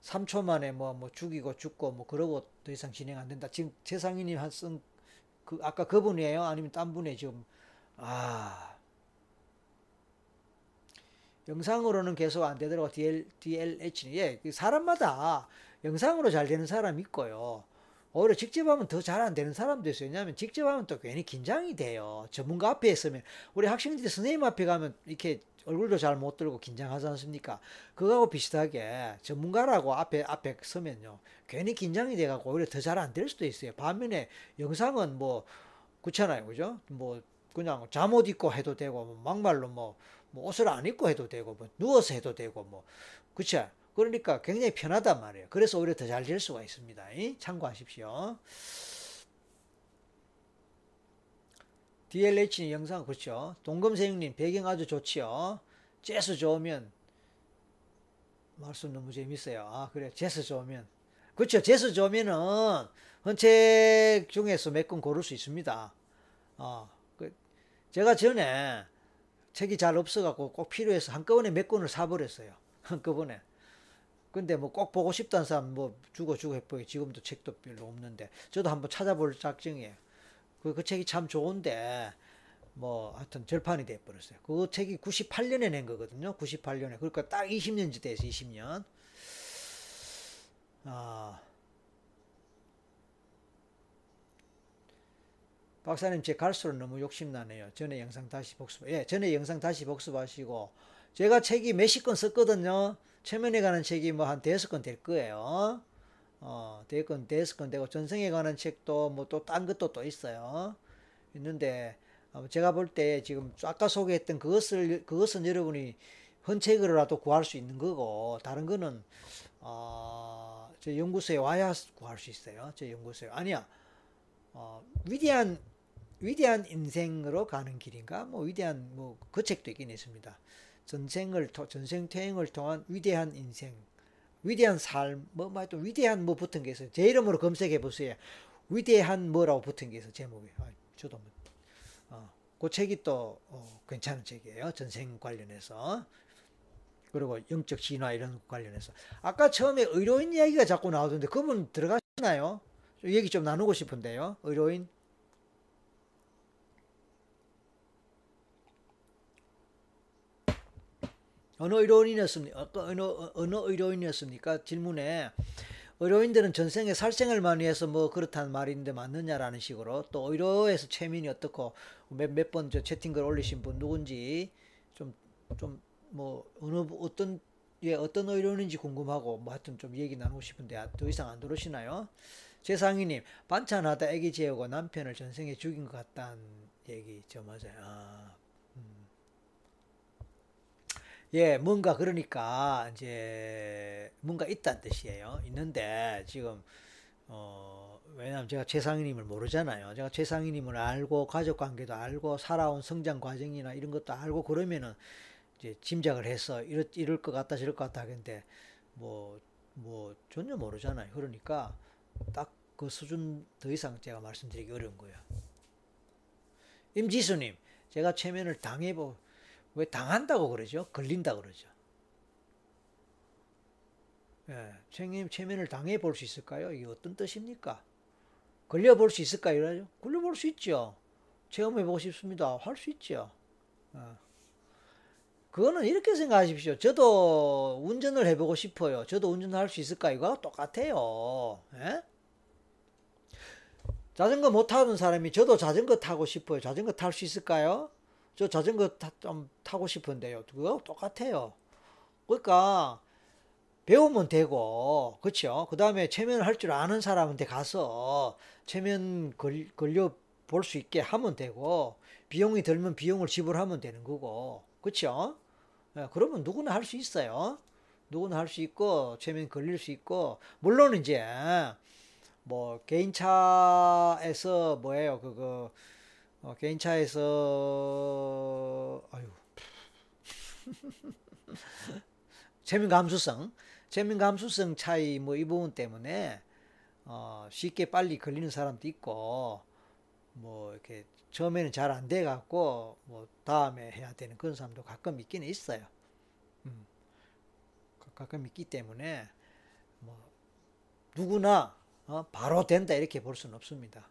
3초 만에 뭐, 뭐 죽이고 죽고 뭐 그러고 더 이상 진행 안 된다. 지금 최상희님 한쓴그 아까 그분이에요? 아니면 딴 분이 지금 아 영상으로는 계속 안 되더라고 DL, DLH는 예, 그 사람마다 영상으로 잘 되는 사람 있고요. 오히려 직접 하면 더 잘 안 되는 사람도 있어요. 왜냐하면 직접 하면 또 괜히 긴장이 돼요. 전문가 앞에 있으면 우리 학생들이 선생님 앞에 가면 이렇게 얼굴도 잘 못 들고 긴장하지 않습니까? 그거하고 비슷하게 전문가라고 앞에 앞에 서면요. 괜히 긴장이 돼 갖고 오히려 더 잘 안 될 수도 있어요. 반면에 영상은 뭐 그렇잖아요. 그죠? 뭐 그냥 잠옷 입고 해도 되고 뭐 막말로 뭐 뭐 옷을 안 입고 해도 되고 뭐 누워서 해도 되고 뭐. 그쵸? 그러니까 굉장히 편하단 말이에요. 그래서 오히려 더 잘 될 수가 있습니다. 참고하십시오. DLH 영상 그렇죠? 동금세형님 배경 아주 좋지요. 재스 좋으면 말씀 너무 재밌어요. 아 그래 재스 좋으면. 그렇죠. 재스 좋으면은 헌책 중에서 몇 권 고를 수 있습니다. 어, 그 제가 전에 책이 잘 없어갖고 꼭 필요해서 한꺼번에 몇 권을 사버렸어요. 한꺼번에. 근데 뭐 꼭 보고 싶다는 사람 뭐 주고 주고 해보요 지금도 책도 별로 없는데 저도 한번 찾아볼 작정이에요. 그, 그 책이 참 좋은데 뭐 하여튼 절판이 돼버렸어요. 그 책이 98년에 낸 거거든요. 98년에. 그러니까 딱 20년째 돼서 20년. 아, 박사님 제 갈수록 너무 욕심나네요. 전에 영상 다시 복습. 예, 전에 영상 다시 복습하시고 제가 책이 몇십 권 썼거든요. 최면에 관한 책이 뭐 한 대여섯 권 될 거예요. 어, 대건 대여섯 권 되고 전생에 관한 책도 뭐 또 딴 것도 또 있어요. 있는데 어, 제가 볼 때 지금 아까 소개했던 그것을 그것은 여러분이 헌책으로라도 구할 수 있는 거고 다른 거는 어, 저 연구소에 와야 구할 수 있어요. 저 연구소에 아니야. 어, 위대한 위대한 인생으로 가는 길인가? 뭐 위대한 뭐 그 책도 있긴 있습니다. 전생을 전생 퇴행을 통한 위대한 인생, 위대한 삶, 뭐, 뭐, 또 위대한 뭐 붙은 게 있어요. 제 이름으로 검색해 보세요. 위대한 뭐라고 붙은 게 있어 제목이. 아, 저도 뭐, 어, 그 책이 또 어, 괜찮은 책이에요. 전생 관련해서. 그리고 영적 진화 이런 것 관련해서 아까 처음에 의료인 이야기가 자꾸 나오던데 그분 들어가시나요? 얘기 좀 나누고 싶은데요. 의료인 어느 의료인이었습니까? 어느, 어느 의료인이었습니까? 질문에 의료인들은 전생에 살생을 많이 해서 뭐 그렇다는 말인데 맞느냐라는 식으로 또 의료에서 최민이 어떻고 몇 몇 번 저 채팅글 올리신 분 누군지 좀 좀 뭐 어느 어떤 예 어떤 의료인인지 궁금하고 뭐 하여튼 좀 얘기 나누고 싶은데 아, 더 이상 안 들어오시나요? 재상이님 반찬하다 애기 재우고 남편을 전생에 죽인 것 같다는 얘기 저 맞아요. 아, 예, 뭔가 그러니까 이제 뭔가 있다는 뜻이에요. 있는데 지금 어 왜냐하면 제가 최상희님을 모르잖아요. 제가 최상희님을 알고 가족 관계도 알고 살아온 성장 과정이나 이런 것도 알고 그러면은 이제 짐작을 해서 이럴, 이럴 것 같다 저럴 것 같다 하겠는데 뭐 뭐 전혀 모르잖아요. 그러니까 딱 그 수준 더 이상 제가 말씀드리기 어려운 거예요. 임지수님, 제가 최면을 당해보 왜 당한다고 그러죠? 걸린다 그러죠. 예, 책임 체면을 당해 볼 수 있을까요? 이게 어떤 뜻입니까? 걸려 볼 수 있을까요? 이러죠. 걸려 볼 수 있죠. 체험해 보고 싶습니다. 할 수 있죠. 어. 그거는 이렇게 생각하십시오. 저도 운전을 해보고 싶어요. 저도 운전을 할수 있을까? 이거하고 똑같아요. 예? 자전거 못 타는 사람이 저도 자전거 타고 싶어요. 자전거 탈 수 있을까요? 저 자전거 타, 좀 타고 싶은데요. 그거 똑같아요. 그러니까 배우면 되고 그렇죠. 그 다음에 체면을 할 줄 아는 사람한테 가서 체면 걸, 걸려 볼 수 있게 하면 되고 비용이 들면 비용을 지불하면 되는 거고 그렇죠. 예, 그러면 누구나 할 수 있어요. 누구나 할 수 있고 체면 걸릴 수 있고 물론 이제 뭐 개인차에서 뭐예요 그거 어, 개인차에서 아유 재민 감수성 재민 감수성 차이 뭐 이 부분 때문에 어, 쉽게 빨리 걸리는 사람도 있고 뭐 이렇게 처음에는 잘 안 돼 갖고 뭐 다음에 해야 되는 그런 사람도 가끔 있기는 있어요. 음, 가끔 있기 때문에 뭐 누구나 어, 바로 된다 이렇게 볼 수는 없습니다.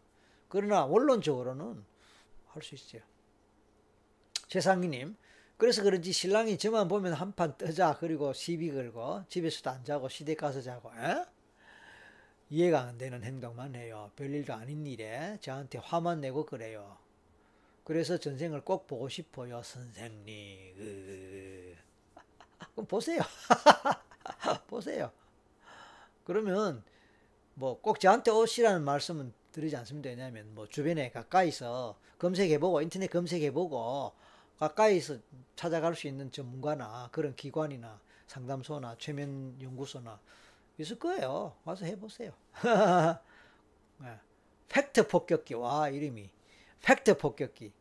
그러나 원론적으로는 할 수 있어요. 최상희님, 그래서 그런지 신랑이 저만 보면 한판 뜨자 그리고 시비 걸고 집에서도 안 자고 시댁 가서 자고 에? 이해가 안 되는 행동만 해요. 별일도 아닌 일에 저한테 화만 내고 그래요. 그래서 전생을 꼭 보고 싶어요, 선생님. 그럼 보세요. 보세요. 그러면 뭐 꼭 저한테 오시라는 말씀은 드리지 않습니다. 왜냐하면 뭐 주변에 가까이서 검색해보고 인터넷 검색해보고 가까이서 찾아갈 수 있는 전문가나 그런 기관이나 상담소나 최면 연구소나 있을 거예요. 와서 해보세요. 네. 팩트 폭격기 와 이름이 팩트 폭격기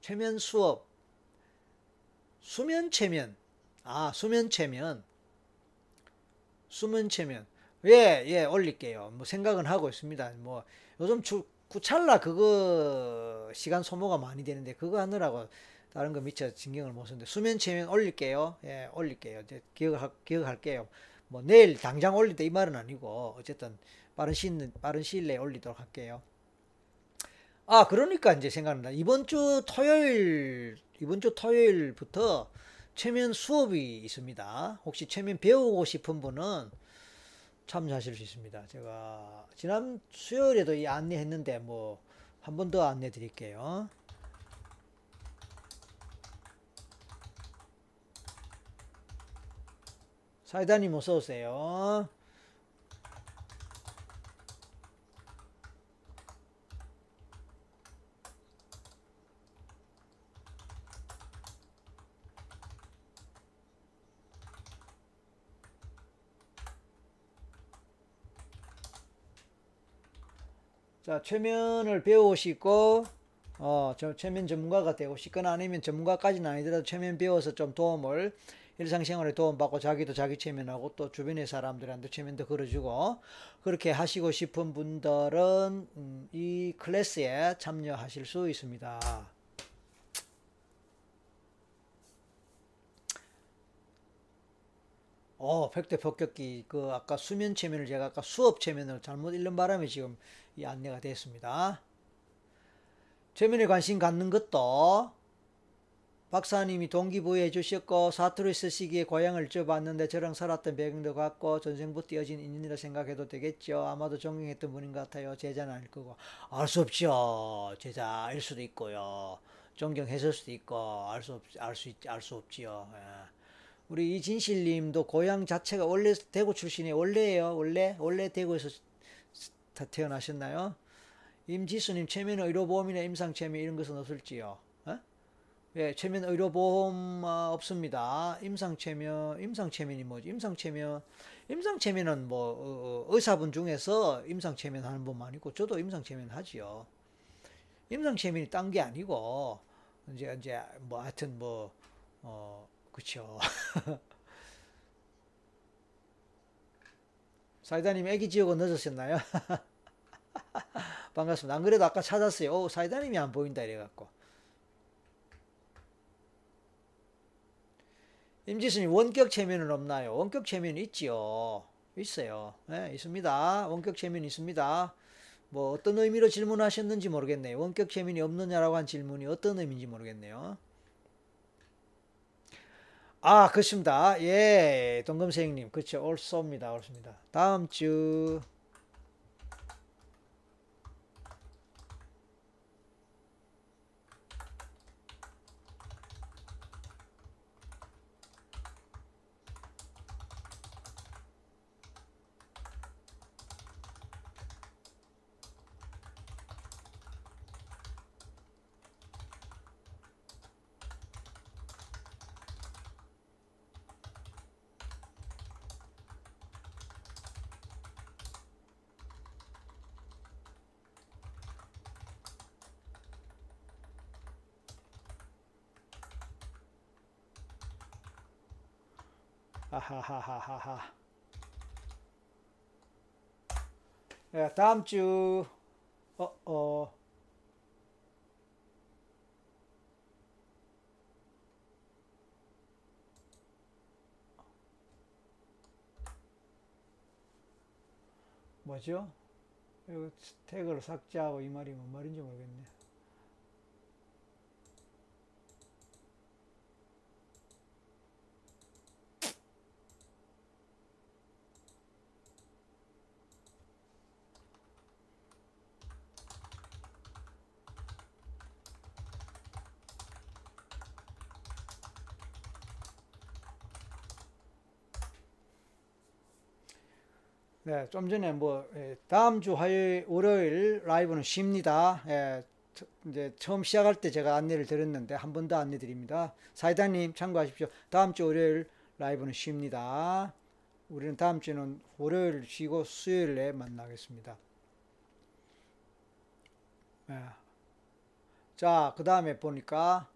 최면 수업 수면 최면 아 수면 최면 수면 최면 예, 예, 올릴게요. 뭐 생각은 하고 있습니다. 뭐 요즘 주, 구찰라 그거 시간 소모가 많이 되는데 그거 하느라고 다른 거 미처 신경을 못 쓰는데 수면 체면 올릴게요. 예, 올릴게요. 이제 기억할, 기억할게요. 뭐 내일 당장 때이 말은 아니고 어쨌든 빠른 시일 빠른 시일 내에 올리도록 할게요. 아, 그러니까 이제 생각난다. 이번 주 토요일 이번 주 토요일부터 최면 수업이 있습니다. 혹시 최면 배우고 싶은 분은 참여하실 수 있습니다. 제가 지난 수요일에도 이 안내했는데 뭐 한 번 더 안내 드릴게요. 사이다님 어서 오세요. 자, 최면을 배우시고, 어, 저 최면 전문가가 되고 싶거나 아니면 전문가까지는 아니더라도 최면 배워서 좀 도움을 일상생활에 도움받고 자기도 자기 최면하고 또 주변의 사람들한테 최면도 걸어주고 그렇게 하시고 싶은 분들은 음, 이 클래스에 참여하실 수 있습니다. 어, 백대 폭격기 그 아까 수면 체면을 제가 아까 수업 체면을 잘못 읽는 바람에 지금 이 안내가 됐습니다. 체면에 관심 갖는 것도 박사님이 동기부여해 주셨고 사투리 쓰시기에 고향을 쪄봤는데 저랑 살았던 배경도 같고 전생부터 이어진 인연이라 생각해도 되겠죠. 아마도 존경했던 분인 것 같아요. 제자는 아닐 거고 알 수 없죠. 제자일 수도 있고요. 존경했을 수도 있고 알 수 없, 알수 알수 없지요. 예. 우리 이진실님도 고향 자체가 원래 대구 출신이 원래예요. 원래 원래 대구에서 태어나셨나요? 임지수님 체면 의료보험이나 임상체면 이런 것은 없을지요? 예, 체면 의료보험 어, 없습니다. 임상체면, 임상체면이 뭐지? 임상체면, 임상체면은 뭐 어, 어, 의사분 중에서 임상체면 하는 분만 있고 저도 임상체면 하지요. 임상체면이 딴 게 아니고 이제 이제 뭐 하여튼 뭐 어 그쵸. 사이다님 애기 지옥은 늦으셨나요? 반갑습니다. 안 그래도 아까 찾았어요. 오, 사이다님이 안 보인다 이래갖고. 임지수님 원격 체면은 없나요? 원격 체면 있지요. 있어요. 네, 있습니다. 원격 체면 있습니다. 뭐 어떤 의미로 질문하셨는지 모르겠네요. 원격 체면이 없느냐라고 한 질문이 어떤 의미인지 모르겠네요. 아, 그렇습니다. 예, 동금생님. 그렇죠. 옳습니다. 옳습니다. 다음 주 하하하하하. 예, 다음 주, 어, 어. 뭐죠? 이거 태그를 삭제하고 이 말이 뭔 말인지 모르겠네. 네, 좀 전에 뭐 예, 다음 주 화요일, 월요일 라이브는 쉽니다. 예, 이제 처음 시작할 때 제가 안내를 드렸는데 한 번 더 안내 드립니다. 사이다님 참고하십시오. 다음 주 월요일 라이브는 쉽니다. 우리는 다음 주는 월요일 쉬고 수요일에 만나겠습니다. 예. 자, 그 다음에 보니까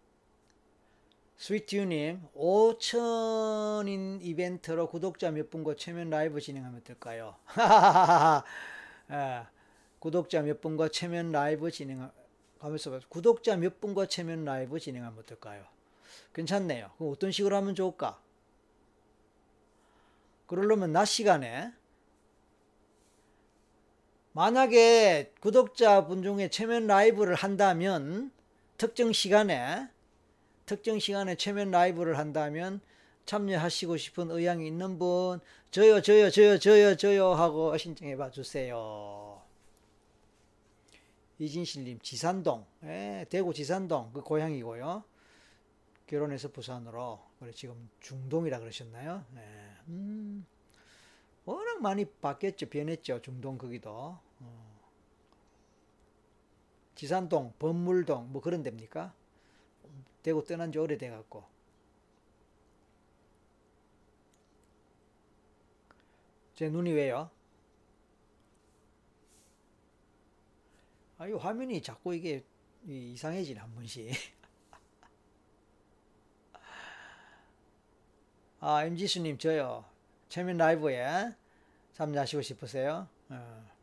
스위트유님 5천인 이벤트로 구독자 몇 분과 체면 라이브 진행하면 어떨까요? 예, 구독자 몇 분과 체면 라이브 진행하면서 구독자 몇 분과 체면 라이브 진행하면 어떨까요? 괜찮네요. 그럼 어떤 식으로 하면 좋을까? 그러려면 낮 시간에 만약에 구독자분 중에 체면 라이브를 한다면 특정 시간에 특정 시간에 체면 라이브를 한다면 참여하시고 싶은 의향이 있는 분 저요 저요 저요 저요 저요 하고 신청해 봐 주세요. 이진실님 지산동 예, 대구 지산동 그 고향이고요. 결혼해서 부산으로 그래 지금 중동이라 그러셨나요? 예, 음, 워낙 많이 바뀌었죠 변했죠 중동 거기도 어. 지산동 범물동 뭐 그런 데입니까? 대구 떠난 지 오래돼 갖고 제 눈이 왜요? 아, 이 화면이 자꾸 이게 이상해지네, 한 번씩. 아, 임지수님, 저요. 최면 라이브에 참여하시고 싶으세요? 어.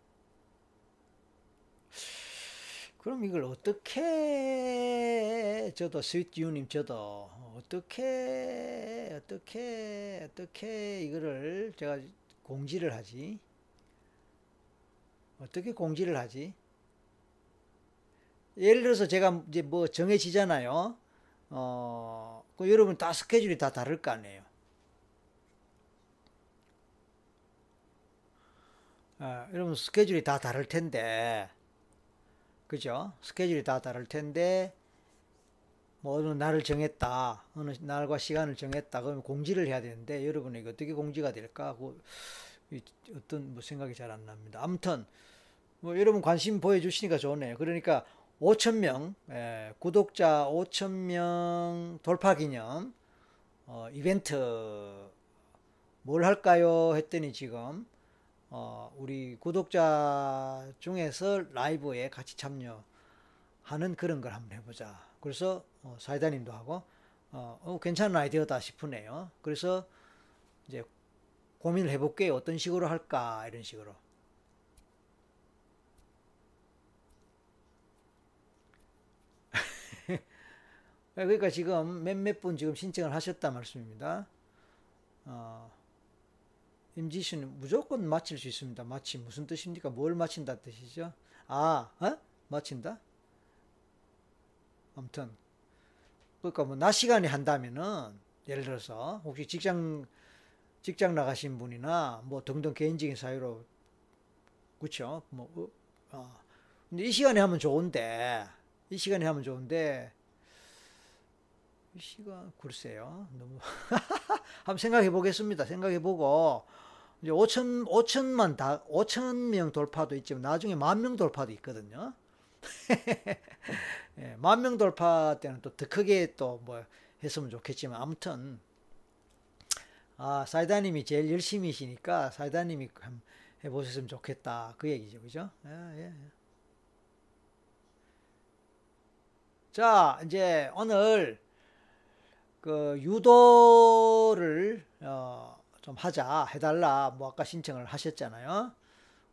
그럼 이걸 어떻게 저도 스위트유님 저도 어, 어떻게 어떻게 어떻게 이거를 제가 공지를 하지? 어떻게 공지를 하지? 예를 들어서 제가 이제 뭐 정해지잖아요. 어, 그 여러분 다 스케줄이 다 다를 거 아니에요. 아, 여러분 스케줄이 다 다를 텐데, 그죠? 스케줄이 다 다를 텐데, 뭐 어느 날을 정했다, 어느 날과 시간을 정했다, 그러면 공지를 해야 되는데, 여러분이 어떻게 공지가 될까? 그, 어떤 뭐 생각이 잘 안 납니다. 아무튼, 뭐 여러분 관심 보여 주시니까 좋네요. 그러니까 5천명 예, 구독자 5천명 돌파 기념 어, 이벤트 뭘 할까요? 했더니 지금 어, 우리 구독자 중에서 라이브에 같이 참여하는 그런 걸 한번 해보자. 그래서 어, 사이다님도 하고 어, 어, 괜찮은 아이디어다 싶으네요. 그래서 이제 고민을 해볼게요. 어떤 식으로 할까 이런 식으로. 그러니까 지금 몇몇 분 지금 신청을 하셨다 말씀입니다. 어, 임지수는 무조건 마칠 수 있습니다. 마치 무슨 뜻입니까? 뭘 마친다 뜻이죠? 아, 어? 마친다? 아무튼 그러니까 뭐 낮 시간에 한다면은 예를 들어서 혹시 직장 직장 나가신 분이나 뭐 등등 개인적인 사유로 그렇죠? 뭐 어, 어. 근데 이 시간에 하면 좋은데 이 시간에 하면 좋은데 이 시간 글쎄요. 너무 한번 생각해 보겠습니다. 생각해 보고 이제 5천 5천만 다 5천 명 돌파도 있지만 나중에 만 명 돌파도 있거든요. 예, 만명 돌파 때는 또 더 크게 또 뭐 했으면 좋겠지만 아무튼 아 사이다님이 제일 열심히시니까 사이다님이 해보셨으면 좋겠다 그 얘기죠, 그죠? 예, 예. 예. 자 이제 오늘 그 유도를 어, 좀 하자 해달라 뭐 아까 신청을 하셨잖아요.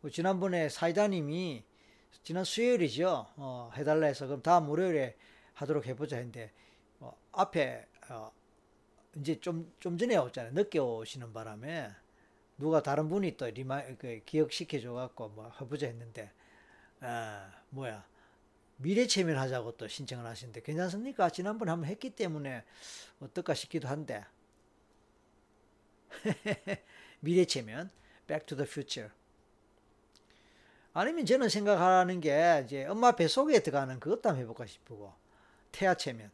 그 지난번에 사이다님이 지난 수요일이죠. 어, 해달라 해서 그럼 다음 월요일에 하도록 해보자 했는데 어, 앞에 어, 이제 좀 좀 전에 오잖아요. 늦게 오시는 바람에 누가 다른 분이 또 리마 그 기억시켜 줘 갖고 뭐 해보자 했는데 아 뭐야 미래 체면 하자고 또 신청을 하시는데 괜찮습니까? 지난번에 한번 했기 때문에 어떨까 싶기도 한데 미래 체면 Back to the Future 아니면 저는 생각하는 게 이제 엄마 뱃속에 들어가는 그것도 한번 해볼까 싶고 태아 체면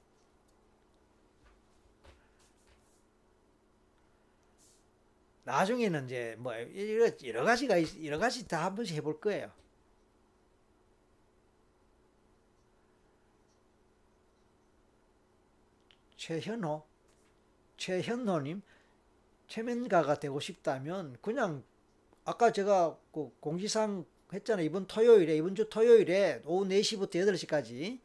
나중에는 이제 뭐 여러 가지가 여러 가지 다 한 번씩 해볼 거예요. 최현호, 최현호님, 최면가가 되고 싶다면 그냥 아까 제가 그 공지사항 했잖아요. 이번 토요일에 이번 주 토요일에 오후 4시부터 8시까지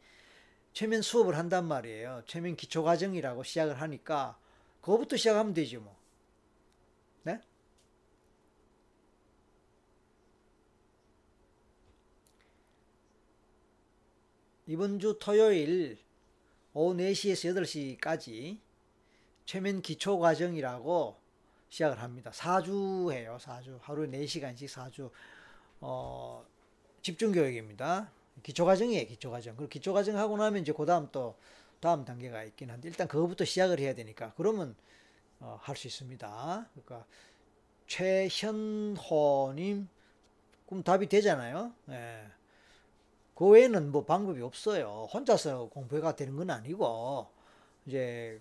최면 수업을 한단 말이에요. 최면 기초 과정이라고 시작을 하니까 그거부터 시작하면 되지 뭐. 네? 이번 주 토요일 오후 4시에서 8시까지 최면 기초 과정이라고 시작을 합니다. 4주 해요. 4주. 하루에 4시간씩 4주. 어, 집중 교육입니다. 기초 과정이에요. 기초 과정. 그리고 기초 과정 하고 나면 이제 그 다음 또 다음 단계가 있긴 한데 일단 그거부터 시작을 해야 되니까 그러면 어, 할 수 있습니다. 그러니까 최현호님 그럼 답이 되잖아요. 예. 그 외에는 뭐 방법이 없어요. 혼자서 공부가 되는 건 아니고, 이제,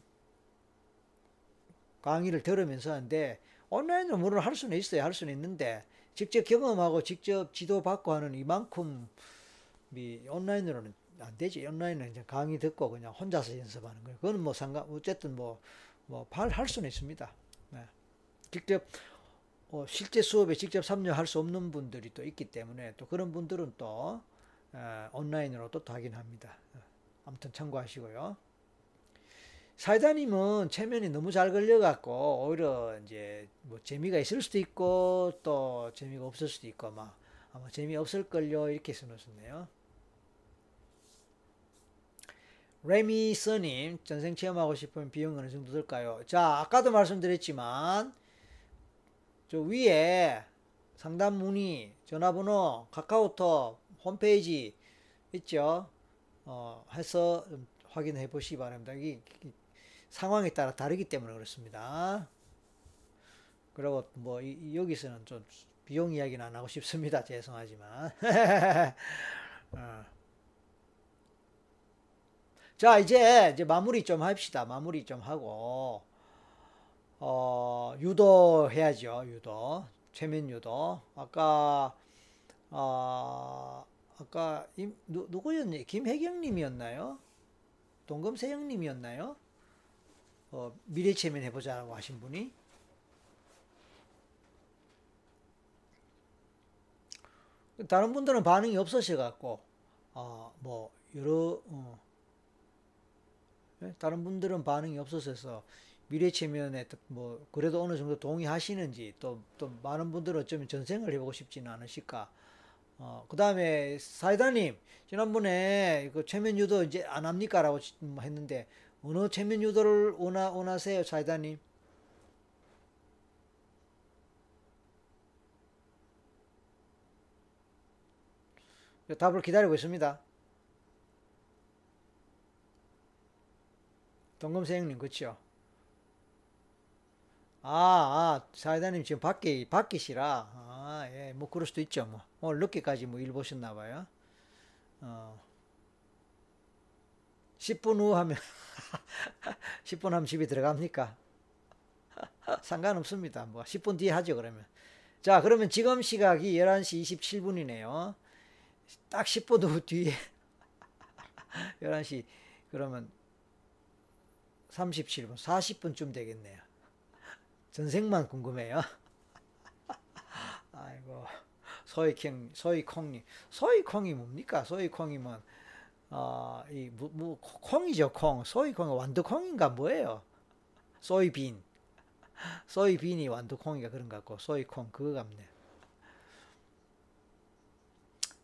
강의를 들으면서 하는데, 온라인으로 물론 할 수는 있어요. 할 수는 있는데, 직접 경험하고 직접 지도받고 하는 이만큼, 이 온라인으로는 안 되지. 온라인은 이제 강의 듣고 그냥 혼자서 연습하는 거예요. 그건 뭐 상관, 어쨌든 뭐, 뭐, 할 수는 있습니다. 네. 직접, 어, 실제 수업에 직접 참여할 수 없는 분들이 또 있기 때문에 또 그런 분들은 또 어, 온라인으로도 확인합니다. 어, 아무튼 참고하시고요. 사이다님은 체면이 너무 잘 걸려갖고 오히려 이제 뭐 재미가 있을 수도 있고 또 재미가 없을 수도 있고 막 아마 재미 없을 걸요 이렇게 써놓으셨네요. 레미서님 전생 체험하고 싶으면 비용 어느 정도 들까요? 자 아까도 말씀드렸지만 저 위에 상담 문의 전화번호 카카오톡 홈페이지 있죠? 어, 해서 확인해 보시기 바랍니다. 이, 이 상황에 따라 다르기 때문에 그렇습니다. 그리고 뭐 이, 여기서는 좀 비용 이야기는 안 하고 싶습니다. 죄송하지만. 어. 자, 이제 이제 마무리 좀 합시다. 마무리 좀 하고 어, 유도 해야죠. 유도. 최면 유도. 아까 어, 아까 누구였니? 김혜경님이었나요? 동금세영님이었나요? 어, 미래 체면 해보자고 하신 분이 다른 분들은 반응이 없으셔 갖고 어, 뭐 여러 어, 네? 다른 분들은 반응이 없어서 미래 체면에 뭐 그래도 어느 정도 동의하시는지 또 또 많은 분들은 어쩌면 전생을 해보고 싶지는 않으실까. 어, 그 다음에 사이다님 지난번에 그 체면 유도 이제 안 합니까라고 했는데 어느 체면 유도를 원하 원하세요, 사이다님? 답을 기다리고 있습니다. 동금생님 그렇죠? 아, 아, 사회자님 지금 밖에, 밖이시라. 아, 예, 뭐, 그럴 수도 있죠, 뭐. 오늘 늦게까지 뭐 일 보셨나봐요. 어, 10분 후 하면, 10분 하면 집에 들어갑니까? 상관없습니다. 뭐, 10분 뒤에 하죠, 그러면. 자, 그러면 지금 시각이 11시 27분이네요. 딱 10분 후 뒤에, 11시, 그러면 37분, 40분쯤 되겠네요. 전생만 궁금해요. 아이고, 소이콩, 소이콩님. 소이콩이 뭡니까? 소이콩이면, 어, 이, 뭐, 뭐, 콩이죠, 콩. 소이콩이 완두콩인가 뭐예요? 소이빈. 소이빈이 완두콩이가 그런 것 같고, 소이콩, 그거 같네.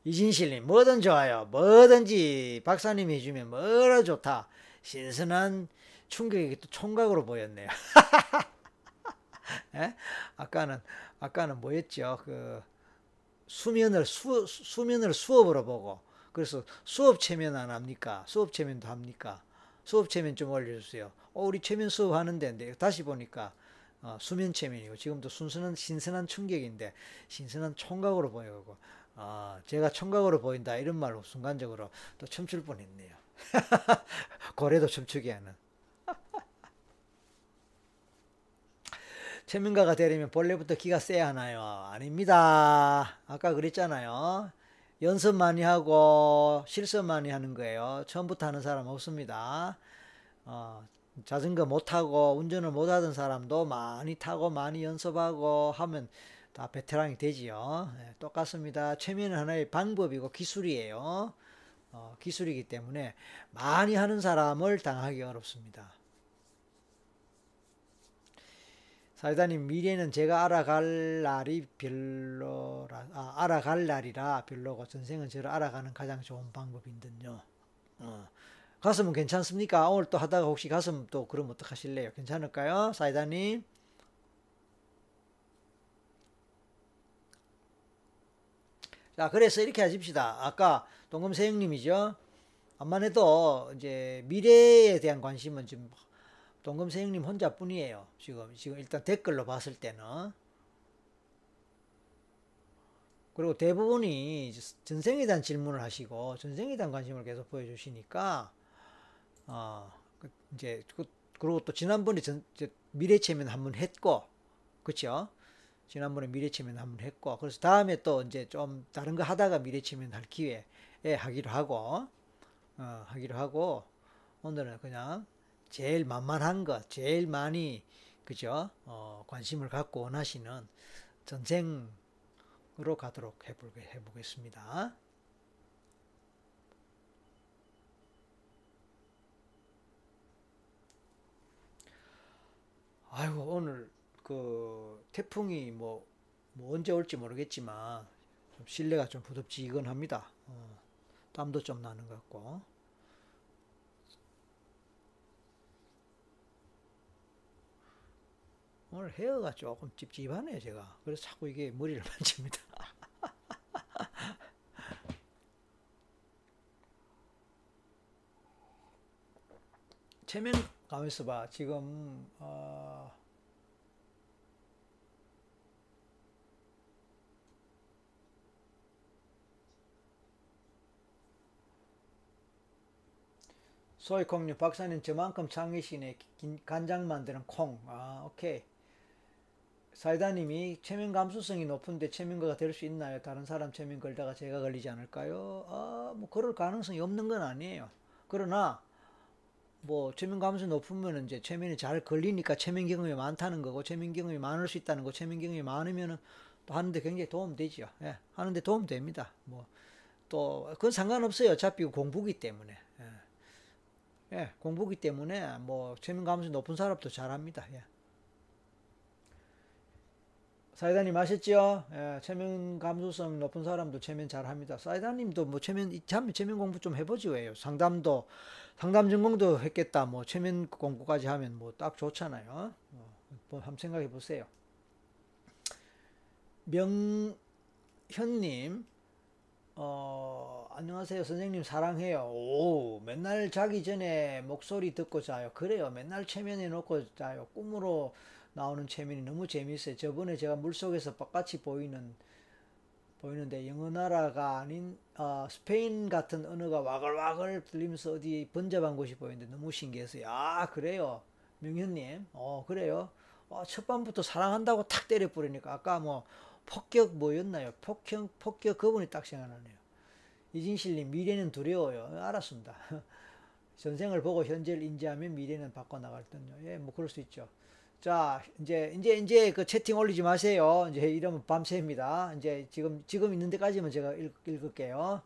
이진실님, 뭐든 좋아요. 뭐든지 박사님이 해주면 뭐라 좋다. 신선한 충격이 또 총각으로 보였네요. 예? 아까는 아까는 뭐였죠? 그 수면을 수 수면을 수업으로 보고 그래서 수업 체면 안 합니까? 수업 체면도 합니까? 수업 체면 좀 올려주세요. 어, 우리 체면 수업 하는데 다시 보니까 어, 수면 체면이고 지금도 순수한 신선한 충격인데 신선한 총각으로 보이고 어, 제가 총각으로 보인다 이런 말로 순간적으로 또 춤출 뻔했네요. 고래도 춤추게 하는. 최민가가 되려면 본래부터 기가 세야 하나요? 아닙니다. 아까 그랬잖아요. 연습 많이 하고 실습 많이 하는 거예요. 처음부터 하는 사람 없습니다. 어, 자전거 못 타고 운전을 못 하던 사람도 많이 타고 많이 연습하고 하면 다 베테랑이 되지요. 네, 똑같습니다. 최면은 하나의 방법이고 기술이에요. 어, 기술이기 때문에 많이 하는 사람을 당하기 어렵습니다. 사회자님 미래는 제가 알아갈 날이 별로라 아, 알아갈 날이라 별로고 전생은 저를 알아가는 가장 좋은 방법인 듯요. 어. 가슴은 괜찮습니까? 오늘 또 하다가 혹시 가슴 또 그럼 어떡하실래요? 괜찮을까요? 사회자님? 자, 그래서 이렇게 하십시다. 아까 동금세형님이죠. 암만 해도 이제 미래에 대한 관심은 좀 동금세 형님 혼자뿐이에요. 지금 지금 일단 댓글로 봤을 때는 그리고 대부분이 전생에 대한 질문을 하시고 전생에 대한 관심을 계속 보여주시니까 어그 이제 그, 그리고 또 지난번에 전, 미래 체면 한번 했고 그렇죠? 지난번에 미래 체면 한번 했고 그래서 다음에 또 이제 좀 다른 거 하다가 미래 체면 할 기회에 하기로 하고 어, 하기로 하고 오늘은 그냥 제일 만만한 것, 제일 많이 그죠? 어, 관심을 갖고 원하시는 전생으로 가도록 해보겠습니다. 아이고 오늘 그 태풍이 뭐, 뭐 언제 올지 모르겠지만 좀 실내가 좀 부덥지근합니다. 어, 땀도 좀 나는 것 같고. 오늘 헤어가 조금 찝찝하네요, 제가. 그래서 자꾸 이게 머리를 만집니다. 체면 가만있어 봐. 지금 어, 소이콩님 박사님 저만큼 긴- 간장 만드는 콩. 아 오케이. 사이다님이 체면 감수성이 높은데 체면가가 될 수 있나요? 다른 사람 체면 걸다가 제가 걸리지 않을까요? 아, 뭐 그럴 가능성이 없는 건 아니에요. 그러나 뭐 체면 감수성이 높으면 이제 체면이 잘 걸리니까 체면 경험이 많다는 거고 체면 경험이 많을 수 있다는 거. 체면 경험이 많으면은 또 하는데 굉장히 도움 되죠. 예, 하는데 도움 됩니다. 뭐 또 그건 상관없어요. 어차피 공부기 때문에. 예, 예, 공부기 때문에 뭐 체면 감수성이 높은 사람도 잘합니다. 예. 사이다님 아셨죠? 예, 체면 감수성 높은 사람도 체면 잘합니다. 사이다님도 뭐 체면 참 체면 공부 좀 해보지 왜요? 상담도 상담 전공도 했겠다. 뭐 체면 공부까지 하면 뭐 딱 좋잖아요. 어, 뭐 한번 생각해 보세요. 명현님, 어, 안녕하세요. 선생님 사랑해요. 오, 맨날 자기 전에 목소리 듣고 자요. 그래요. 맨날 체면해 놓고 자요. 꿈으로 나오는 체면이 너무 재밌어요. 저번에 제가 물속에서 똑같이 보이는 보이는데 영어 나라가 아닌 어, 스페인 같은 언어가 와글와글 들리면서 어디 번잡한 곳이 보이는데 너무 신기했어요. 아 그래요, 명현님. 어 그래요. 어, 첫 밤부터 사랑한다고 탁 때려 부르니까 아까 뭐 폭격 뭐였나요? 폭격 폭격 그분이 딱 생각나네요. 이진실님 미래는 두려워요. 알았습니다. 전생을 보고 현재를 인지하면 미래는 바꿔 나갈 듯요. 예, 뭐 그럴 수 있죠. 자, 이제 이제 이제 그 채팅 올리지 마세요. 이제 이러면 밤새입니다. 이제 지금 지금 있는 데까지만 제가 읽, 읽을게요.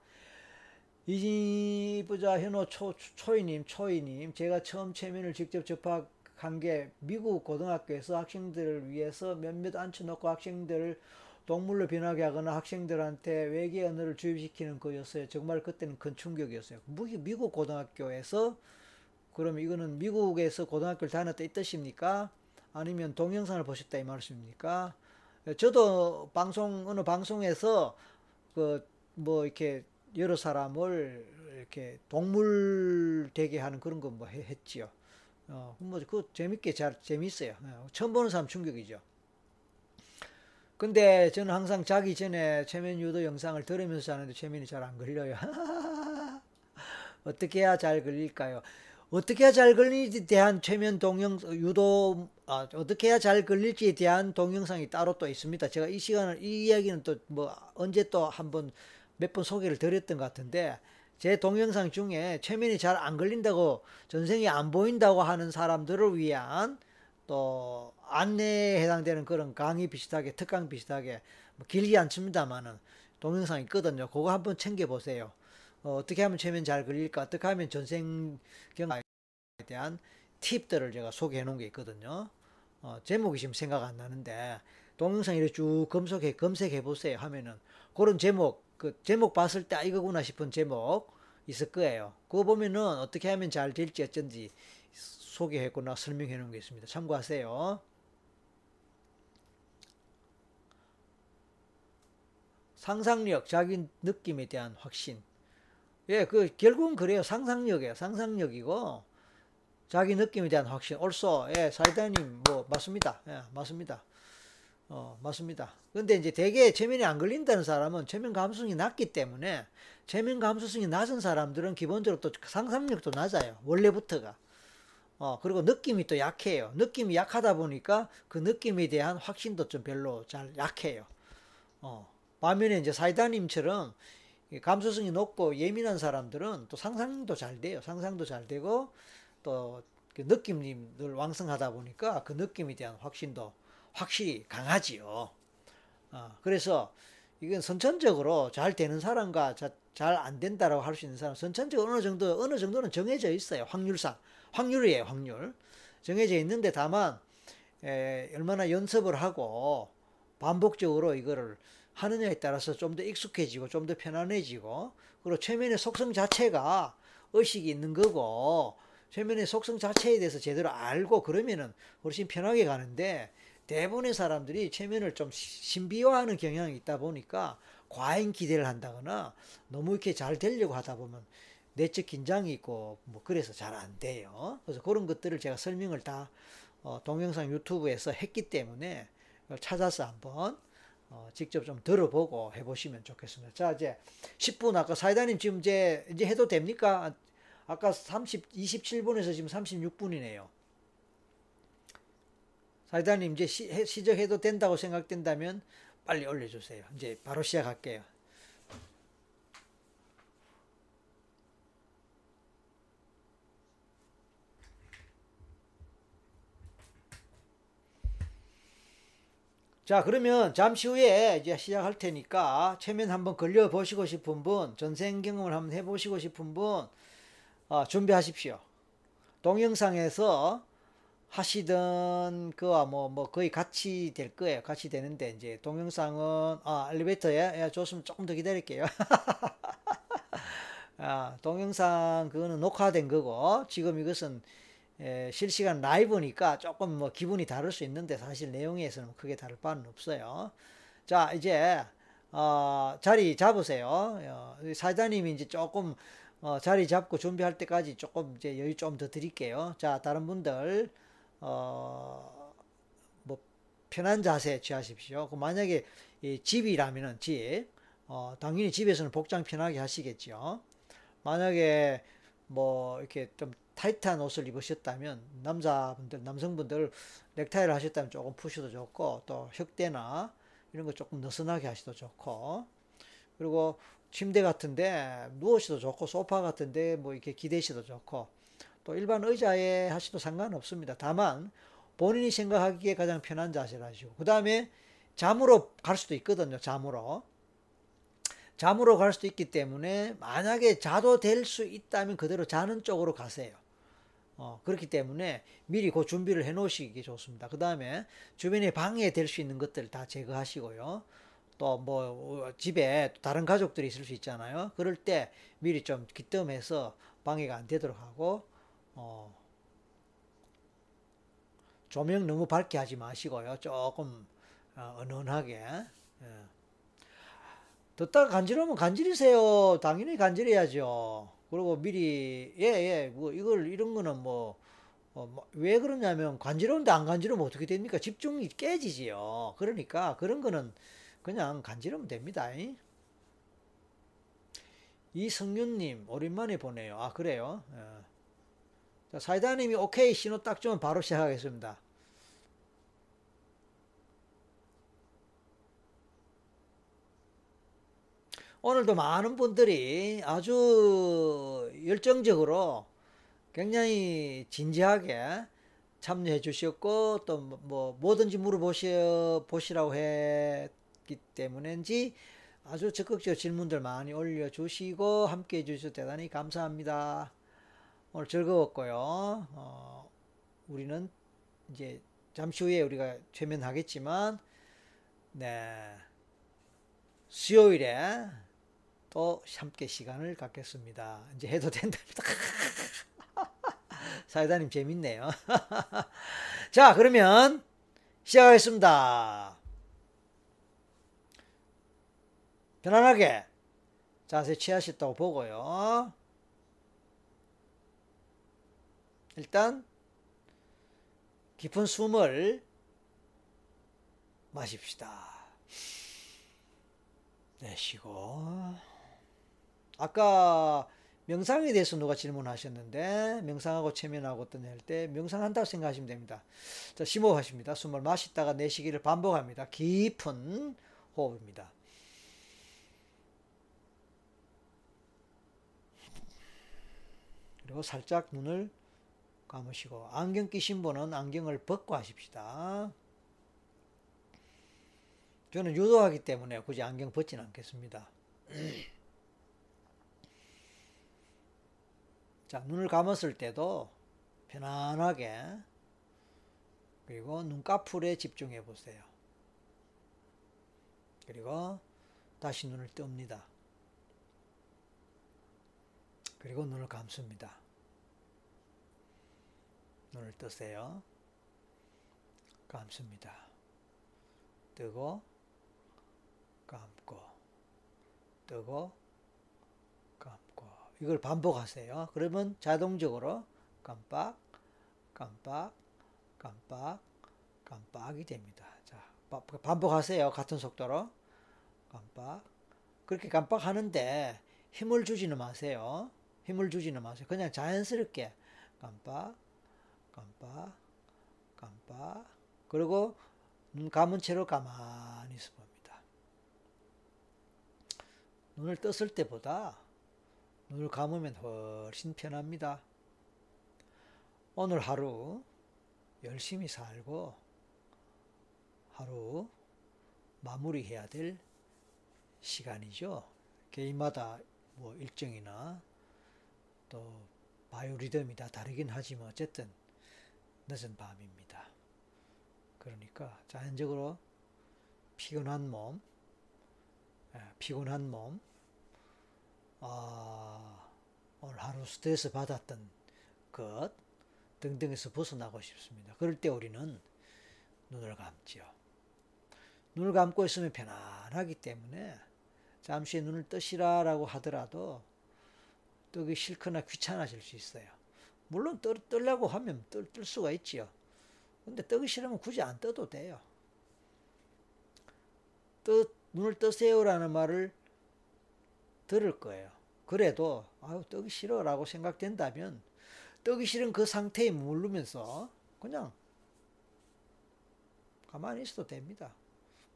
이지부자 현호 초, 초이님, 초이님, 제가 처음 체면을 직접 접학한 게 미국 고등학교에서 학생들을 위해서 몇몇 앉혀놓고 학생들을 동물로 변하게 하거나 학생들한테 외계 언어를 주입시키는 거였어요. 정말 그때는 큰 충격이었어요. 미국 고등학교에서 그럼 이거는 미국에서 고등학교를 다녔다 이 뜻입니까? 아니면 동영상을 보셨다 이 말씀입니까? 저도 방송 어느 방송에서 그 뭐 이렇게 여러 사람을 이렇게 동물 되게 하는 그런 거 뭐 했지요. 어, 뭐 그 재밌게 잘 재밌어요. 어, 처음 보는 사람 충격이죠. 근데 저는 항상 자기 전에 최면 유도 영상을 들으면서 자는데 최면이 잘 안 걸려요. 어떻게 해야 잘 걸릴까요? 어떻게 해야 잘 걸리지에 대한 최면 동영 유도 아, 어떻게 해야 잘 걸릴지에 대한 동영상이 따로 또 있습니다. 제가 이 시간을 이 이야기는 또 뭐 언제 또 한번 몇 번 소개를 드렸던 것 같은데 제 동영상 중에 최면이 잘 안 걸린다고 전생이 안 보인다고 하는 사람들을 위한 또 안내에 해당되는 그런 강의 비슷하게 특강 비슷하게 뭐 길지 않습니다만은 동영상이 있거든요. 그거 한번 챙겨 보세요. 어, 떻게 하면 최면 잘 걸릴까? 어떻게 하면 전생 경험에 대한 팁들을 제가 소개해 놓은 게 있거든요. 어, 제목이 지금 생각 안 나는데 동영상 이렇게 쭉 검색해 검색해 보세요 하면은 그런 제목 그 제목 봤을 때 아, 이거구나 싶은 제목 있을 거예요. 그거 보면은 어떻게 하면 잘 될지 어쩐지 소개했거나 설명해 놓은 게 있습니다. 참고하세요. 상상력, 자기 느낌에 대한 확신. 예, 그 결국은 그래요. 상상력이에요. 상상력이고 자기 느낌에 대한 확신. 옳소. 예, 사이다님 뭐 맞습니다. 예, 맞습니다. 어, 맞습니다. 근데 이제 대개 체면이 안 걸린다는 사람은 체면 감수성이 낮기 때문에 체면 감수성이 낮은 사람들은 기본적으로 또 상상력도 낮아요. 원래부터가. 어, 그리고 느낌이 또 약해요. 느낌이 약하다 보니까 그 느낌에 대한 확신도 좀 별로 잘 약해요. 어, 반면에 이제 사이다님처럼 감수성이 높고 예민한 사람들은 또 상상도 잘 돼요. 상상도 잘 되고 또 그 느낌들 왕성하다 보니까 그 느낌에 대한 확신도 확실히 강하지요. 어, 그래서 이건 선천적으로 잘 되는 사람과 잘 안 된다라고 할 수 있는 사람, 선천적으로 어느 정도 어느 정도는 정해져 있어요. 확률상 확률이에요, 확률 정해져 있는데 다만 에, 얼마나 연습을 하고 반복적으로 이거를 하느냐에 따라서 좀 더 익숙해지고 좀 더 편안해지고 그리고 최면의 속성 자체가 의식이 있는 거고 최면의 속성 자체에 대해서 제대로 알고 그러면은 훨씬 편하게 가는데 대부분의 사람들이 최면을 좀 신비화하는 경향이 있다 보니까 과잉 기대를 한다거나 너무 이렇게 잘 되려고 하다 보면 내적 긴장이 있고 뭐 그래서 잘 안 돼요. 그래서 그런 것들을 제가 설명을 다 어, 동영상 유튜브에서 했기 때문에 찾아서 한번 어, 직접 좀 들어보고 해보시면 좋겠습니다. 자 이제 10분 아까 사이다님 지금 이제 이제 해도 됩니까? 아까 30 27분에서 지금 36분이네요. 사이다님 이제 시, 시작해도 된다고 생각된다면 빨리 올려주세요. 이제 바로 시작할게요. 자 그러면 잠시 후에 이제 시작할 테니까 최면 한번 걸려 보시고 싶은 분 전생 경험을 한번 해보시고 싶은 분 어, 준비하십시오. 동영상에서 하시던 그와 뭐, 뭐 거의 같이 될 거예요. 같이 되는데 이제 동영상은 아 엘리베이터에 예, 좋으면 조금 더 기다릴게요. 아, 동영상 그거는 녹화된 거고 지금 이것은 에, 실시간 라이브니까 조금 뭐 기분이 다를 수 있는데 사실 내용에서는 크게 다를 바는 없어요. 자 이제 어, 자리 잡으세요. 어, 사장님이 이제 조금 어, 자리 잡고 준비할 때까지 조금 이제 여유 좀 더 드릴게요. 자 다른 분들 어, 뭐 편한 자세 취하십시오. 그 만약에 집이라면은 집, 어, 당연히 집에서는 복장 편하게 하시겠죠. 만약에 뭐 이렇게 좀 타이트한 옷을 입으셨다면 남자분들, 남성분들 넥타이를 하셨다면 조금 푸셔도 좋고 또 혁대나 이런 거 조금 느슨하게 하셔도 좋고 그리고 침대 같은데 누우셔도 좋고 소파 같은데 뭐 이렇게 기대셔도 좋고 또 일반 의자에 하셔도 상관없습니다. 다만 본인이 생각하기에 가장 편한 자세를 하시고 그 다음에 잠으로 갈 수도 있거든요. 잠으로 잠으로 갈 수도 있기 때문에 만약에 자도 될 수 있다면 그대로 자는 쪽으로 가세요. 어, 그렇기 때문에 미리 그 준비를 해 놓으시기 좋습니다. 그 다음에 주변에 방해될 수 있는 것들 다 제거하시고요. 또 뭐 집에 다른 가족들이 있을 수 있잖아요. 그럴 때 미리 좀 기뜸해서 방해가 안 되도록 하고 어, 조명 너무 밝게 하지 마시고요. 조금 어, 은은하게. 예. 듣다가 간지러면 간지리세요. 당연히 간지려야죠. 그리고 미리 예예 예, 뭐 이걸 이런 거는 뭐왜 어, 뭐 그러냐면 간지러운데 안 간지러면 어떻게 됩니까? 집중이 깨지지요. 그러니까 그런 거는 그냥 간지러면 됩니다. 이성윤님 오랜만에 보네요. 아 그래요? 예. 자, 사이다님이 오케이 신호 딱 주면 바로 시작하겠습니다. 오늘도 많은 분들이 아주 열정적으로 굉장히 진지하게 참여해 주셨고 또 뭐 뭐든지 물어보시 보시라고 했기 때문인지 아주 적극적 질문들 많이 올려주시고 함께 해주셔서 대단히 감사합니다. 오늘 즐거웠고요. 어, 우리는 이제 잠시 후에 우리가 최면하겠지만, 네. 수요일에 또 함께 시간을 갖겠습니다. 이제 해도 된답니다. 사회자님 재밌네요. 자, 그러면 시작하겠습니다. 편안하게 자세 취하셨다고 보고요. 일단 깊은 숨을 마십시다. 내쉬고 아까 명상에 대해서 누가 질문하셨는데 명상하고 체면하고 어떤 할때 명상한다고 생각하시면 됩니다. 자, 심호흡하십니다. 숨을 마시다가 내쉬기를 반복합니다. 깊은 호흡입니다. 그리고 살짝 눈을 감으시고 안경 끼신 분은 안경을 벗고 하십시다. 저는 유도하기 때문에 굳이 안경 벗지는 않겠습니다. 자, 눈을 감았을 때도 편안하게 그리고 눈꺼풀에 집중해 보세요. 그리고 다시 눈을 뜹니다. 그리고 눈을 감습니다. 눈을 뜨세요. 감습니다. 뜨고 감고 뜨고 감고 이걸 반복하세요. 그러면 자동적으로 깜빡 깜빡 깜빡 깜빡이 됩니다. 자 반복하세요. 같은 속도로 깜빡 그렇게 깜빡하는데 힘을 주지는 마세요. 힘을 주지는 마세요. 그냥 자연스럽게 깜빡 깜빡 깜빡 그리고 눈 감은 채로 가만히 있어 봅니다. 눈을 떴을 때보다 눈을 감으면 훨씬 편합니다. 오늘 하루 열심히 살고 하루 마무리해야 될 시간이죠. 개인마다 뭐 일정이나 또 바이오리듬이 다 다르긴 하지만 어쨌든 늦은 밤입니다. 그러니까 자연적으로 피곤한 몸, 예, 피곤한 몸, 아, 오늘 하루 스트레스 받았던 것 등등에서 벗어나고 싶습니다. 그럴 때 우리는 눈을 감지요. 눈을 감고 있으면 편안하기 때문에 잠시 눈을 뜨시라라고 하더라도 뜨기 싫거나 귀찮아질 수 있어요. 물론 떠, 뜨려고 하면 뜰, 뜰 수가 있지요. 근데 뜨기 싫으면 굳이 안 떠도 돼요. 뜨, 눈을 뜨세요라는 말을 들을 거예요. 그래도 아유 뜨기 싫어라고 생각된다면 뜨기 싫은 그 상태에 머무르면서 그냥 가만히 있어도 됩니다.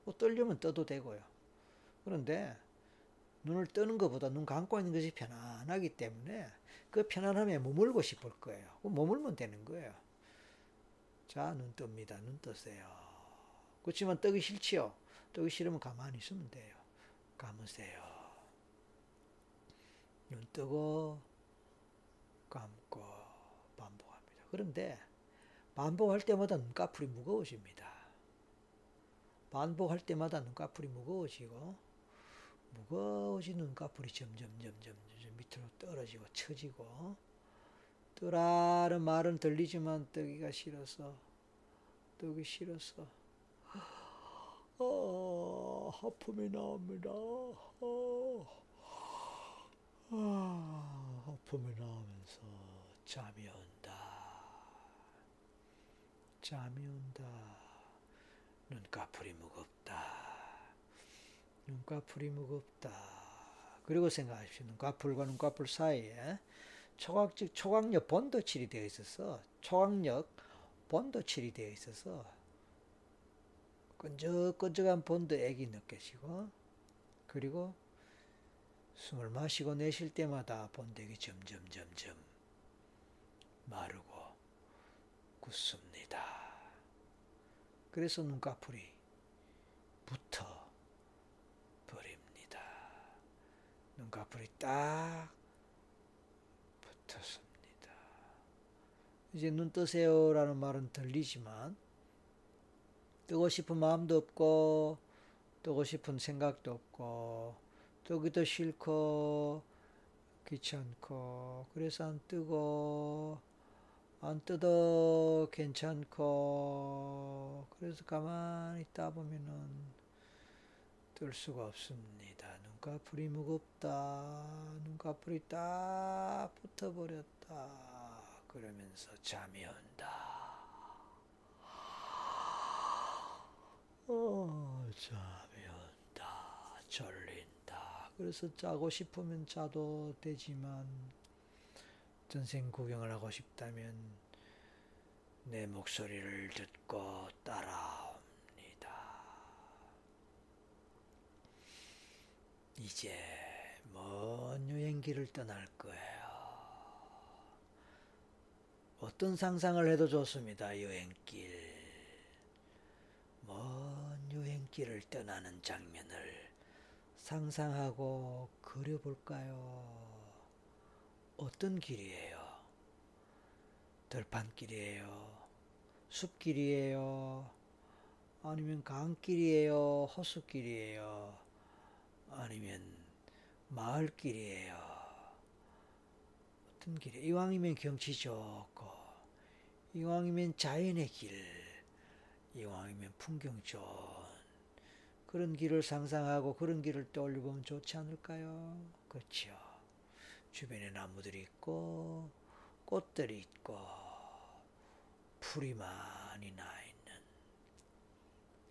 뭐 떨려면 떠도 되고요. 그런데 눈을 뜨는 것보다 눈 감고 있는 것이 편안하기 때문에 그 편안함에 머물고 싶을 거예요. 머물면 되는 거예요. 자, 눈 뜹니다. 눈 뜨세요. 그렇지만 뜨기 싫지요? 뜨기 싫으면 가만히 있으면 돼요. 감으세요. 눈 뜨고 감고 반복합니다. 그런데 반복할 때마다 눈꺼풀이 무거워집니다. 반복할 때마다 눈꺼풀이 무거워지고 무거워진 눈꺼풀이 점점 점점 밑으로 떨어지고 처지고 뜨라는 말은 들리지만 뜨기가 싫어서 뜨기 싫어서 어, 하품이 나옵니다. 어, 아, 하품이 나오면서 잠이 온다. 잠이 온다. 눈꺼풀이 무겁다. 눈꺼풀이 무겁다. 그리고 생각하십시오. 눈꺼풀과 눈꺼풀 사이에 초각적 초각력 본도칠이 되어 있어서 초각력 본도칠이 되어 있어서 끈적끈적한 본드액이 느껴지고 그리고 숨을 마시고 내쉴 때마다 본드액이 점점 점점 마르고 굳습니다. 그래서 눈꺼풀이 붙어 눈꺼풀이 딱 붙었습니다. 이제 눈 뜨세요라는 말은 들리지만 뜨고 싶은 마음도 없고 뜨고 싶은 생각도 없고 뜨기도 싫고 귀찮고 그래서 안 뜨고 안 뜯어 괜찮고 그래서 가만히 있다 보면은 뜰 수가 없습니다. 눈꺼풀이 무겁다. 눈꺼풀이 딱 붙어버렸다. 그러면서 잠이 온다. 어, 잠이 온다. 졸린다. 그래서 자고 싶으면 자도 되지만 전생 구경을 하고 싶다면 내 목소리를 듣고 따라 이제 먼 여행길을 떠날 거예요. 어떤 상상을 해도 좋습니다. 여행길. 먼 여행길을 떠나는 장면을 상상하고 그려볼까요? 어떤 길이에요? 들판길이에요? 숲길이에요? 아니면 강길이에요? 호수길이에요? 아니면 마을길이에요. 어떤 길이 이왕이면 경치 좋고 이왕이면 자연의 길 이왕이면 풍경 좋은 그런 길을 상상하고 그런 길을 떠올려 보면 좋지 않을까요? 그렇죠. 주변에 나무들이 있고 꽃들이 있고 풀이 많이 나있는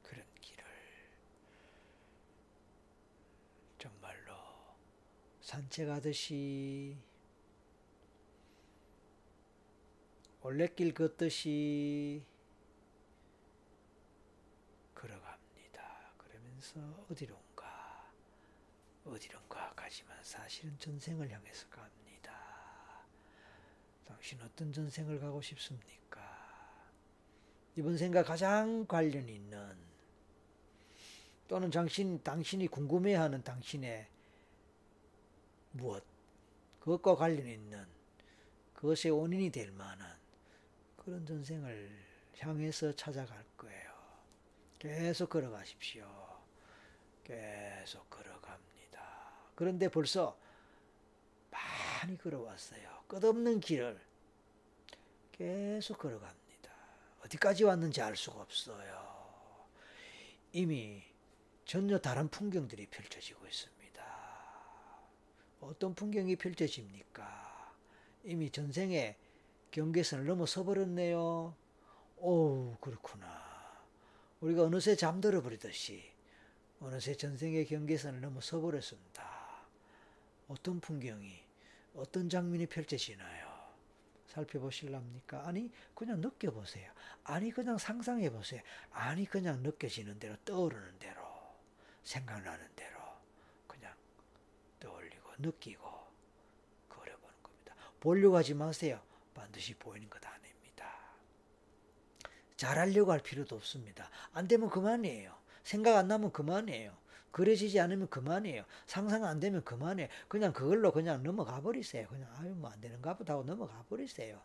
그런 길을 정말로 산책하듯이 올레길 걷듯이 걸어갑니다. 그러면서 어디론가 어디론가 가지만 사실은 전생을 향해서 갑니다. 당신 어떤 전생을 가고 싶습니까? 이번 생과 가장 관련 있는 또는 당신 당신이 궁금해하는 당신의 무엇 그것과 관련 있는 그것의 원인이 될 만한 그런 전생을 향해서 찾아갈 거예요. 계속 걸어가십시오. 계속 걸어갑니다. 그런데 벌써 많이 걸어왔어요. 끝없는 길을 계속 걸어갑니다. 어디까지 왔는지 알 수가 없어요. 이미 전혀 다른 풍경들이 펼쳐지고 있습니다. 어떤 풍경이 펼쳐집니까? 이미 전생에 경계선을 넘어서 버렸네요. 오, 그렇구나. 우리가 어느새 잠들어 버리듯이 어느새 전생의 경계선을 넘어서 버렸습니다. 어떤 풍경이, 어떤 장면이 펼쳐지나요? 살펴보실랍니까? 아니, 그냥 느껴보세요. 아니, 그냥 상상해보세요. 아니, 그냥 느껴지는 대로, 떠오르는 대로, 생각나는 대로, 느끼고, 그려보는 겁니다. 보려고 하지 마세요. 반드시 보이는 것 아닙니다. 잘하려고 할 필요도 없습니다. 안 되면 그만이에요. 생각 안 나면 그만이에요. 그려지지 않으면 그만이에요. 상상 안 되면 그만이에요. 그냥 그걸로 그냥 넘어가 버리세요. 그냥 아유 뭐 안 되는가 보다 하고 넘어가 버리세요.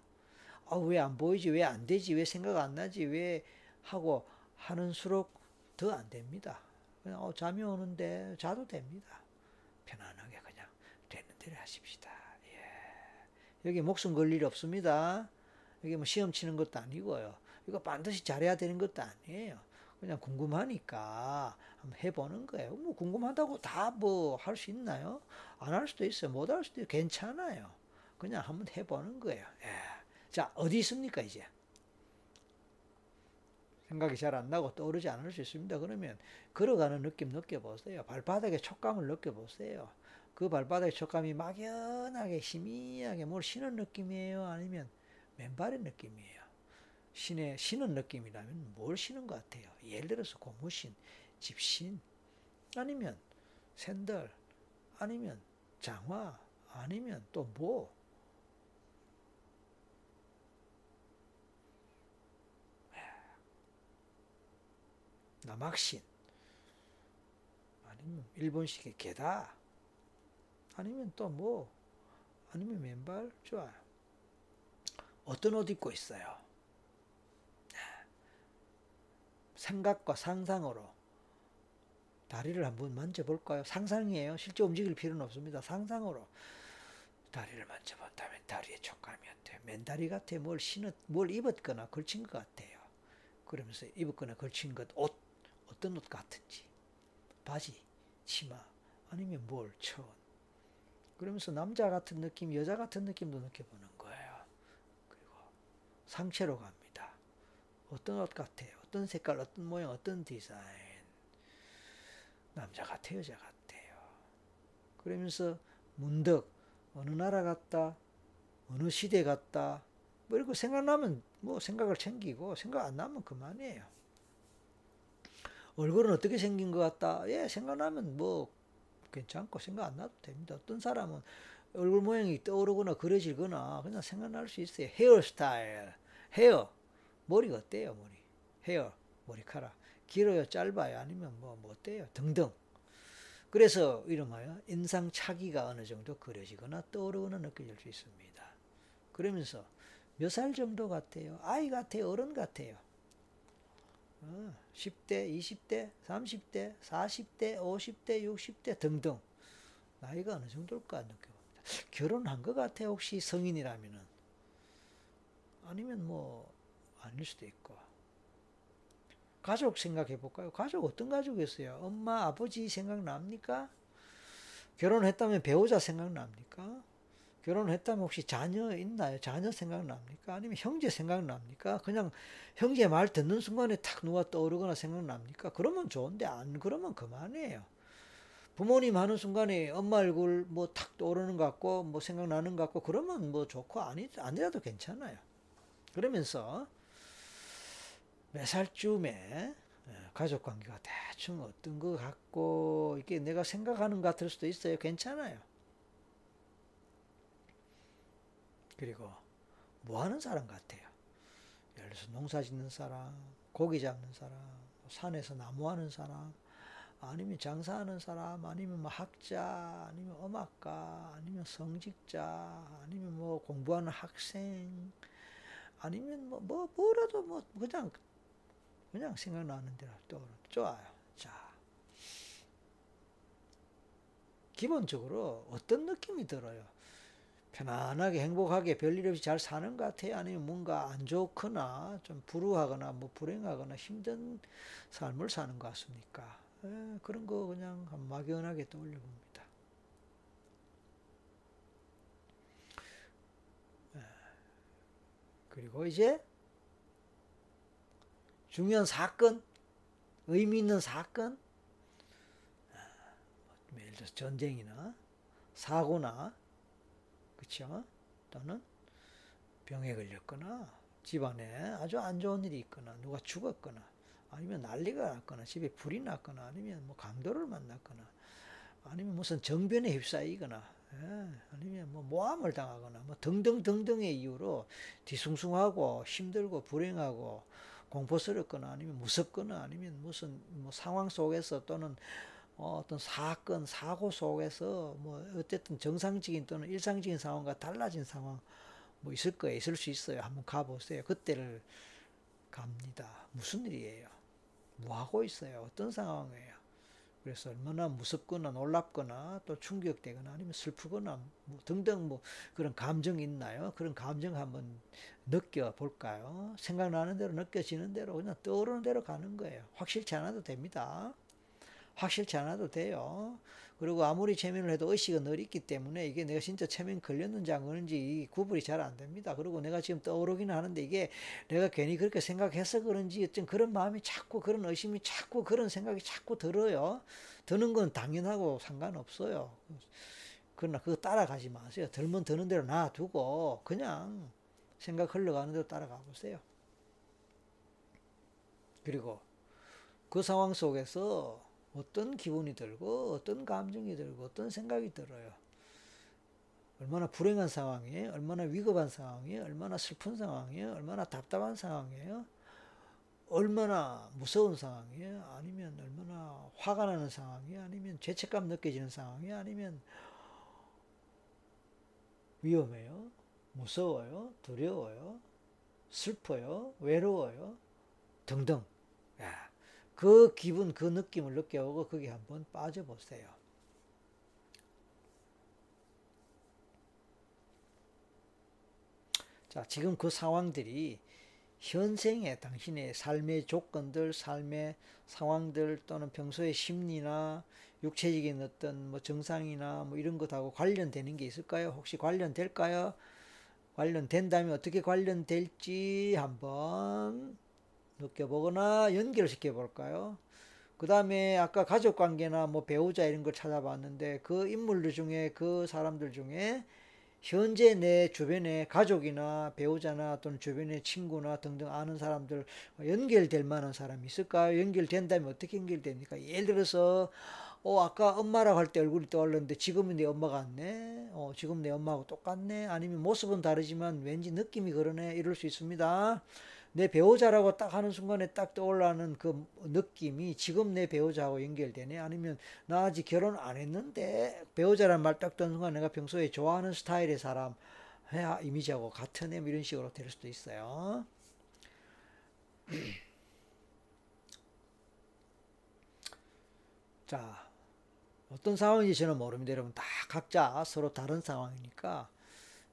아, 왜 안 보이지? 왜 안 되지? 왜 생각 안 나지? 왜 하고 하는 수록 더 안 됩니다. 그냥 어, 잠이 오는데 자도 됩니다. 대로 하십시다. 여기 목숨 걸 일이 없습니다. 여기 뭐 시험 치는 것도 아니고요. 이거 반드시 잘해야 되는 것도 아니에요. 그냥 궁금하니까 한번 해보는 거예요. 뭐 궁금하다고 다 뭐 할 수 있나요? 안 할 수도 있어요. 못 할 수도 있어요. 괜찮아요. 그냥 한번 해보는 거예요. 예. 자, 어디 있습니까, 이제? 생각이 잘 안 나고 떠오르지 않을 수 있습니다. 그러면 걸어가는 느낌 느껴보세요. 발바닥의 촉감을 느껴보세요. 그 발바닥의 촉감이 막연하게 희미하게 뭘 신은 느낌이에요? 아니면 맨발의 느낌이에요? 신의 신은 느낌이라면 뭘 신은 것 같아요? 예를 들어서 고무신, 집신, 아니면 샌들, 아니면 장화, 아니면 또 뭐? 남학신, 아니면 일본식의 게다, 아니면 또 뭐, 아니면 맨발? 좋아요. 어떤 옷 입고 있어요? 생각과 상상으로 다리를 한번 만져볼까요? 상상이에요. 실제 움직일 필요는 없습니다. 상상으로 다리를 만져본다면 다리의 촉감이 어때요? 맨다리 같아. 뭘 신었, 뭘 입었거나 걸친 것 같아요. 그러면서 입었거나 걸친 것, 옷, 어떤 옷 같은지. 바지, 치마, 아니면 뭘, 천. 그러면서 남자 같은 느낌, 여자 같은 느낌도 느껴보는 거예요. 그리고 상체로 갑니다. 어떤 옷 같아요? 어떤 색깔, 어떤 모양, 어떤 디자인. 남자 같아요, 여자 같아요. 그러면서 문득 어느 나라 같다, 어느 시대 같다, 뭐 이렇게 생각나면 뭐 생각을 챙기고 생각 안 나면 그만이에요. 얼굴은 어떻게 생긴 것 같다. 예, 생각나면 뭐 괜찮고 생각 안 나도 됩니다. 어떤 사람은 얼굴 모양이 떠오르거나 그려지거나 그냥 생각날 수 있어요. 헤어스타일, 헤어, 머리가 어때요, 머리? 헤어, 머리카락. 길어요, 짧아요, 아니면 뭐, 뭐 어때요? 등등. 그래서 이름하여 인상차기가 어느 정도 그려지거나 떠오르거나 느껴질 수 있습니다. 그러면서 몇 살 정도 같아요? 아이 같아요? 어른 같아요? 어, 10대, 20대, 30대, 40대, 50대, 60대 등등 나이가 어느 정도일까 느껴봅니다. 결혼한 것 같아요. 혹시 성인이라면은 아니면 뭐 아닐 수도 있고 가족 생각해 볼까요? 가족 어떤 가족이었어요? 엄마, 아버지 생각납니까? 결혼했다면 배우자 생각납니까? 결혼했다면 혹시 자녀 있나요? 자녀 생각납니까? 아니면 형제 생각납니까? 그냥 형제 말 듣는 순간에 탁 누가 떠오르거나 생각납니까? 그러면 좋은데 안 그러면 그만해요. 부모님 하는 순간에 엄마 얼굴 뭐 탁 떠오르는 것 같고 뭐 생각나는 것 같고 그러면 뭐 좋고 아니 아니라도 괜찮아요. 그러면서 몇 살쯤에 예, 가족 관계가 대충 어떤 것 같고 이게 내가 생각하는 것 같을 수도 있어요. 괜찮아요. 그리고 뭐 하는 사람 같아요. 예를 들어서 농사 짓는 사람, 고기 잡는 사람, 산에서 나무하는 사람, 아니면 장사하는 사람, 아니면 뭐 학자, 아니면 음악가, 아니면 성직자, 아니면 뭐 공부하는 학생, 아니면 뭐, 뭐 뭐라도 뭐 그냥 그냥 생각나는 대로 떠오르 좋아요. 자, 기본적으로 어떤 느낌이 들어요? 편안하게 행복하게 별일 없이 잘 사는 것 같아요? 아니면 뭔가 안 좋거나 좀 불우하거나 뭐 불행하거나 힘든 삶을 사는 것 같습니까? 에, 예, 그런 거 그냥 막연하게 떠올려 봅니다. 예. 그리고 이제 중요한 사건, 의미 있는 사건, 아, 뭐 예를 들어서 전쟁이나 사고나 그렇죠? 또는 병에 걸렸거나 집안에 아주 안 좋은 일이 있거나 누가 죽었거나 아니면 난리가 났거나 집에 불이 났거나 아니면 뭐 강도를 만났거나 아니면 무슨 정변에 휩싸이거나 예, 아니면 뭐 모함을 당하거나 뭐 등등 등등의 이유로 뒤숭숭하고 힘들고 불행하고 공포스럽거나 아니면 무섭거나 아니면 무슨 뭐 상황 속에서 또는 어, 어떤 사건, 사고 속에서 뭐 어쨌든 정상적인 또는 일상적인 상황과 달라진 상황 뭐 있을 거예요. 있을 수 있어요. 한번 가보세요. 그때를 갑니다. 무슨 일이에요? 뭐 하고 있어요? 어떤 상황이에요? 그래서 얼마나 무섭거나 놀랍거나 또 충격되거나 아니면 슬프거나 뭐 등등 뭐 그런 감정이 있나요? 그런 감정 한번 느껴볼까요? 생각나는 대로 느껴지는 대로 그냥 떠오르는 대로 가는 거예요. 확실치 않아도 됩니다. 확실치 않아도 돼요. 그리고 아무리 체면을 해도 의식은 늘 있기 때문에 이게 내가 진짜 체면 걸렸는지 안 걸렸는지 구분이 잘 안 됩니다. 그리고 내가 지금 떠오르기는 하는데 이게 내가 괜히 그렇게 생각해서 그런지 어떤 그런 마음이 자꾸 그런 의심이 자꾸 그런 생각이 자꾸 들어요. 드는 건 당연하고 상관없어요. 그러나 그거 따라가지 마세요. 들면 드는 대로 놔두고 그냥 생각 흘러가는 대로 따라가 보세요. 그리고 그 상황 속에서 어떤 기분이 들고 어떤 감정이 들고 어떤 생각이 들어요. 얼마나 불행한 상황이에요. 얼마나 위급한 상황이에요. 얼마나 슬픈 상황이에요. 얼마나 답답한 상황이에요. 얼마나 무서운 상황이에요. 아니면 얼마나 화가 나는 상황이에요. 아니면 죄책감 느껴지는 상황이에요. 아니면 위험해요. 무서워요. 두려워요. 슬퍼요. 외로워요. 등등. 그 기분, 그 느낌을 느껴보고 거기 한번 빠져보세요. 자, 지금 그 상황들이 현생의 당신의 삶의 조건들, 삶의 상황들 또는 평소의 심리나 육체적인 어떤 뭐 정상이나 뭐 이런 것하고 관련되는 게 있을까요? 혹시 관련될까요? 관련된다면 어떻게 관련될지 한번 느껴보거나 연결시켜 볼까요? 그 다음에 아까 가족 관계나 뭐 배우자 이런 걸 찾아봤는데 그 인물들 중에 그 사람들 중에 현재 내 주변에 가족이나 배우자나 또는 주변의 친구나 등등 아는 사람들 연결될 만한 사람이 있을까요? 연결된다면 어떻게 연결됩니까? 예를 들어서 어 아까 엄마라고 할 때 얼굴이 떠올랐는데 지금은 내 엄마 같네. 어 지금 내 엄마하고 똑같네. 아니면 모습은 다르지만 왠지 느낌이 그러네. 이럴 수 있습니다. 내 배우자라고 딱 하는 순간에 딱 떠올라는 그 느낌이 지금 내 배우자하고 연결되네 아니면 나 아직 결혼 안 했는데 배우자란 말 딱 듣는 순간 내가 평소에 좋아하는 스타일의 사람 해야 이미지하고 같은 애뭐 이런 식으로 될 수도 있어요. 자, 어떤 상황인지 저는 모릅니다. 여러분 다 각자 서로 다른 상황이니까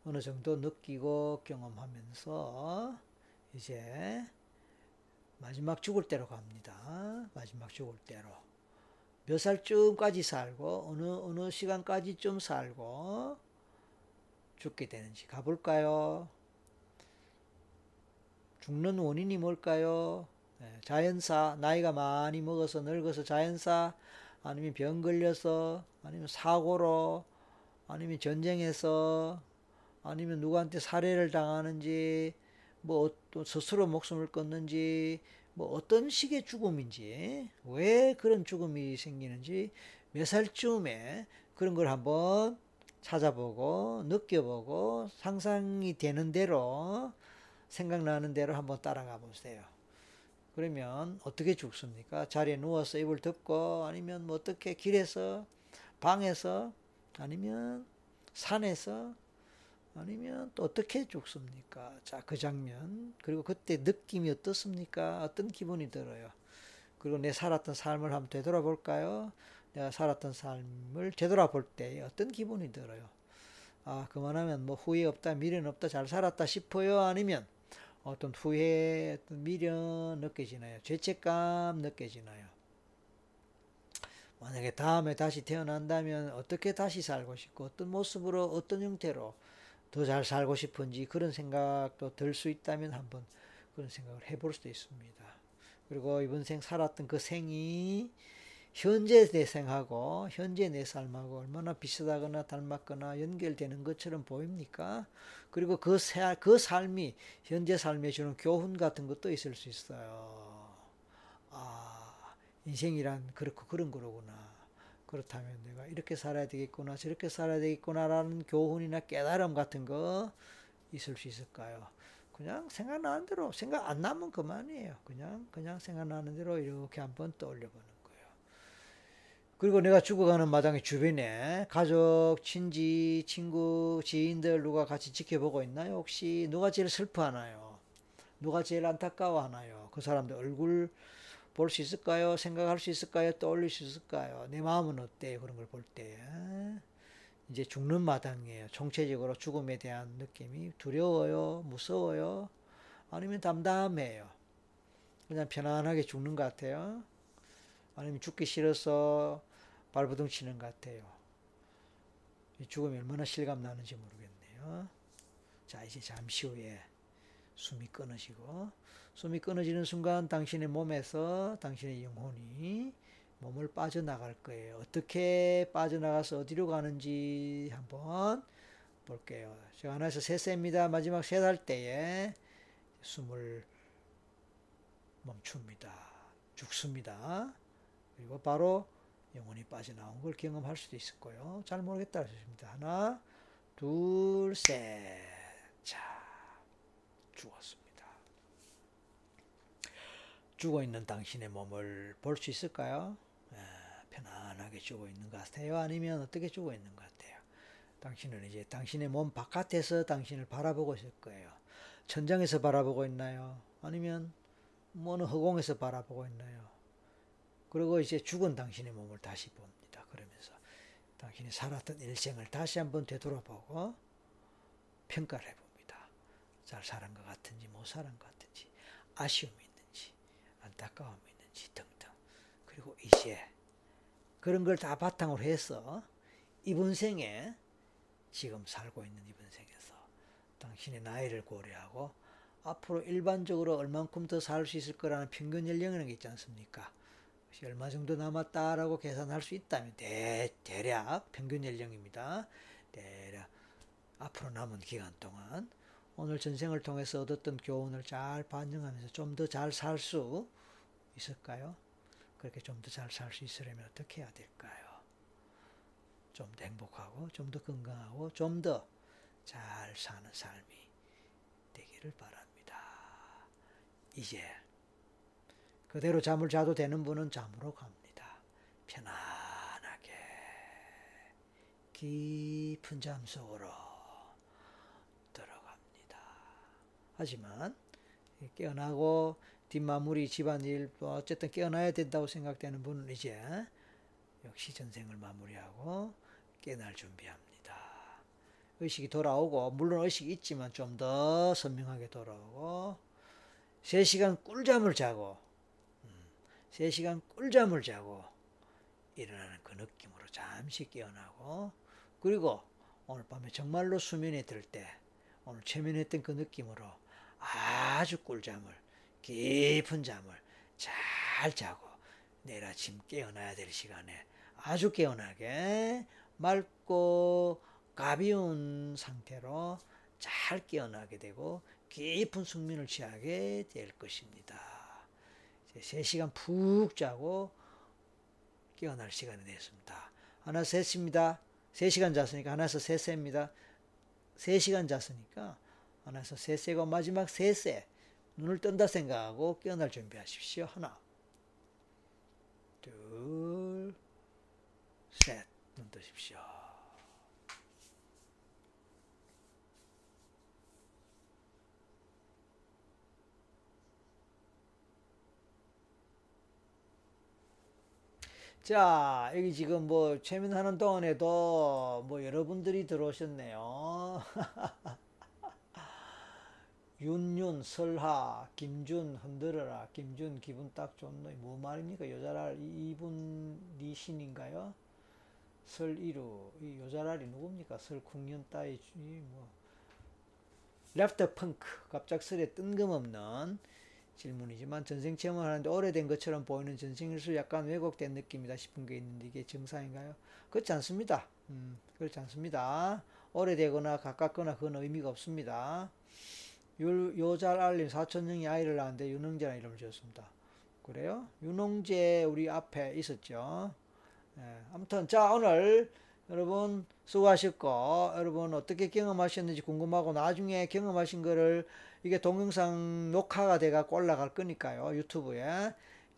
어느 정도 느끼고 경험하면서 이제 마지막 죽을 때로 갑니다. 마지막 죽을 때로. 몇 살쯤까지 살고 어느 어느 시간까지좀 살고 죽게 되는지 가볼까요? 죽는 원인이 뭘까요? 네, 자연사 나이가 많이 먹어서 늙어서 자연사 아니면 병 걸려서 아니면 사고로 아니면 전쟁에서 아니면 누구한테 살해를 당하는지 뭐 또 스스로 목숨을 끊는지 뭐 어떤 식의 죽음인지 왜 그런 죽음이 생기는지 몇 살쯤에 그런 걸 한번 찾아보고 느껴보고 상상이 되는 대로 생각나는 대로 한번 따라가 보세요. 그러면 어떻게 죽습니까? 자리에 누워서 이불 덮고 아니면 뭐 어떻게 길에서 방에서 아니면 산에서 아니면 또 어떻게 죽습니까? 자, 그 장면. 그리고 그때 느낌이 어떻습니까? 어떤 기분이 들어요? 그리고 내 살았던 삶을 한번 되돌아볼까요? 내가 살았던 삶을 되돌아볼 때 어떤 기분이 들어요? 아, 그만하면 뭐 후회 없다, 미련 없다, 잘 살았다 싶어요? 아니면 어떤 후회, 어떤 미련 느껴지나요? 죄책감 느껴지나요? 만약에 다음에 다시 태어난다면 어떻게 다시 살고 싶고 어떤 모습으로 어떤 형태로 더 잘 살고 싶은지 그런 생각도 들 수 있다면 한번 그런 생각을 해볼 수도 있습니다. 그리고 이번 생 살았던 그 생이 현재 내 생하고 현재 내 삶하고 얼마나 비슷하거나 닮았거나 연결되는 것처럼 보입니까? 그리고 그, 새, 그 삶이 현재 삶에 주는 교훈 같은 것도 있을 수 있어요. 아, 인생이란 그렇고 그런 거로구나. 그렇다면 내가 이렇게 살아야 되겠구나, 저렇게 살아야 되겠구나라는 교훈이나 깨달음 같은 거 있을 수 있을까요? 그냥 생각나는 대로, 생각 안 나면 그만이에요. 그냥, 그냥 생각나는 대로 이렇게 한번 떠올려보는 그리고 내가 죽어가는 마당의 주변에 가족, 친지, 친구, 지인들 누가 같이 지켜보고 있나요? 혹시 누가 제일 슬퍼하나요? 누가 제일 안타까워하나요? 그 사람들 얼굴 볼 수 있을까요? 생각할 수 있을까요? 떠올릴 수 있을까요? 내 마음은 어때요? 그런 걸 볼 때. 이제 죽는 마당이에요. 총체적으로 죽음에 대한 느낌이 두려워요? 무서워요? 아니면 담담해요? 그냥 편안하게 죽는 것 같아요. 아니면 죽기 싫어서 발버둥 치는 것 같아요. 죽음이 얼마나 실감 나는지 모르겠네요. 자, 이제 잠시 후에 숨이 끊어지고, 숨이 끊어지는 순간 당신의 몸에서 당신의 영혼이 몸을 빠져나갈 거예요. 어떻게 빠져나가서 어디로 가는지 한번 볼게요. 제가 하나에서 셋세입니다. 마지막 셋할 때에 숨을 멈춥니다. 죽습니다. 그리고 바로 영혼이 빠져나온 걸 경험할 수도 있을 거예요. 잘 모르겠다 하셨습니다. 하나, 둘, 셋. 자, 죽었습니다. 죽어 있는 당신의 몸을 볼 수 있을까요? 에, 편안하게 죽어 있는 것 같아요. 아니면 어떻게 죽어 있는 것 같아요? 당신은 이제 당신의 몸 바깥에서 당신을 바라보고 있을 거예요. 천장에서 바라보고 있나요? 아니면 뭐 어느 허공에서 바라보고 있나요? 그리고 이제 죽은 당신의 몸을 다시 봅니다. 그러면서 당신이 살았던 일생을 다시 한번 되돌아보고 평가를 해봅니다. 잘 살은 것 같은지 못 살은 것 같은지 아쉬움이 안타까움이 있는지 등등. 그리고 이제 그런 걸 다 바탕으로 해서 이번 생에 지금 살고 있는 이번 생에서 당신의 나이를 고려하고 앞으로 일반적으로 얼만큼 더 살 수 있을 거라는 평균 연령이라는 게 있지 않습니까? 얼마 정도 남았다라고 계산할 수 있다면 대, 대략 평균 연령입니다. 대략 앞으로 남은 기간 동안 오늘 전생을 통해서 얻었던 교훈을 잘 반영하면서 좀 더 잘 살 수 있을까요? 그렇게 좀 더 잘 살 수 있으려면 어떻게 해야 될까요? 좀 더 행복하고 좀 더 건강하고 좀 더 잘 사는 삶이 되기를 바랍니다. 이제 그대로 잠을 자도 되는 분은 잠으로 갑니다. 편안하게 깊은 잠 속으로 들어갑니다. 하지만 깨어나고 뒷마무리 집안일 뭐 어쨌든 깨어나야 된다고 생각되는 분은 이제 역시 전생을 마무리하고 깨어날 준비합니다. 의식이 돌아오고 물론 의식이 있지만 좀 더 선명하게 돌아오고 3시간 꿀잠을 자고 3시간 꿀잠을 자고 일어나는 그 느낌으로 잠시 깨어나고 그리고 오늘 밤에 정말로 수면에 들 때 오늘 최면했던 그 느낌으로 아주 꿀잠을 깊은 잠을 잘 자고 내일 아침 깨어나야 될 시간에 아주 깨어나게 맑고 가벼운 상태로 잘 깨어나게 되고 깊은 숙면을 취하게 될 것입니다. 3시간 푹 자고 깨어날 시간이 됐습니다. 하나 셋입니다. 3시간 잤으니까 하나에서 셋세입니다. 3시간 잤으니까 하나에서 셋세고 마지막 셋세 눈을 뜬다 생각하고 깨어날 준비하십시오. 하나 둘 셋 눈 뜨십시오. 자, 여기 지금 뭐 최면하는 동안에도 뭐 여러분들이 들어오셨네요. 윤윤, 설하, 김준, 흔들어라, 김준, 기분 딱 좋노. 뭐 말입니까? 여자랄 이분 리신인가요? 설이루, 이 여자랄이 누굽니까? 설쿵년 따위, 뭐. 랩터 펑크, 갑작스레 뜬금없는 질문이지만 전생 체험을 하는데 오래된 것처럼 보이는 전생일수 약간 왜곡된 느낌이다 싶은 게 있는데 이게 정상인가요? 그렇지 않습니다. 음, 그렇지 않습니다. 오래되거나 가깝거나 그건 의미가 없습니다. 요잘 알림 사촌형이 아이를 낳았는데 윤홍재라는 이름을 지었습니다. 그래요? 윤홍재 우리 앞에 있었죠. 예, 아무튼 자 오늘 여러분 수고하셨고 여러분 어떻게 경험하셨는지 궁금하고 나중에 경험하신 거를 이게 동영상 녹화가 돼가 올라갈 거니까요 유튜브에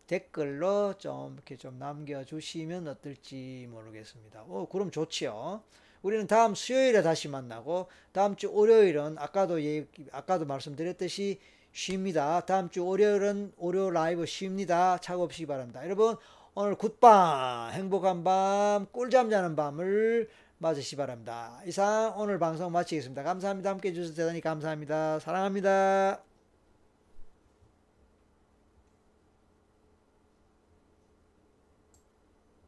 댓글로 좀 이렇게 좀 남겨주시면 어떨지 모르겠습니다. 오 그럼 좋지요. 우리는 다음 수요일에 다시 만나고 다음 주 월요일은 아까도 예, 아까도 말씀드렸듯이 쉽니다. 다음 주 월요일은 월요 라이브 쉽니다. 차고 없시기 바랍니다. 여러분 오늘 굿밤, 행복한 밤, 꿀잠 자는 밤을 맞으시 기 바랍니다. 이상 오늘 방송 마치겠습니다. 감사합니다. 함께 해 주셔서 대단히 감사합니다. 사랑합니다.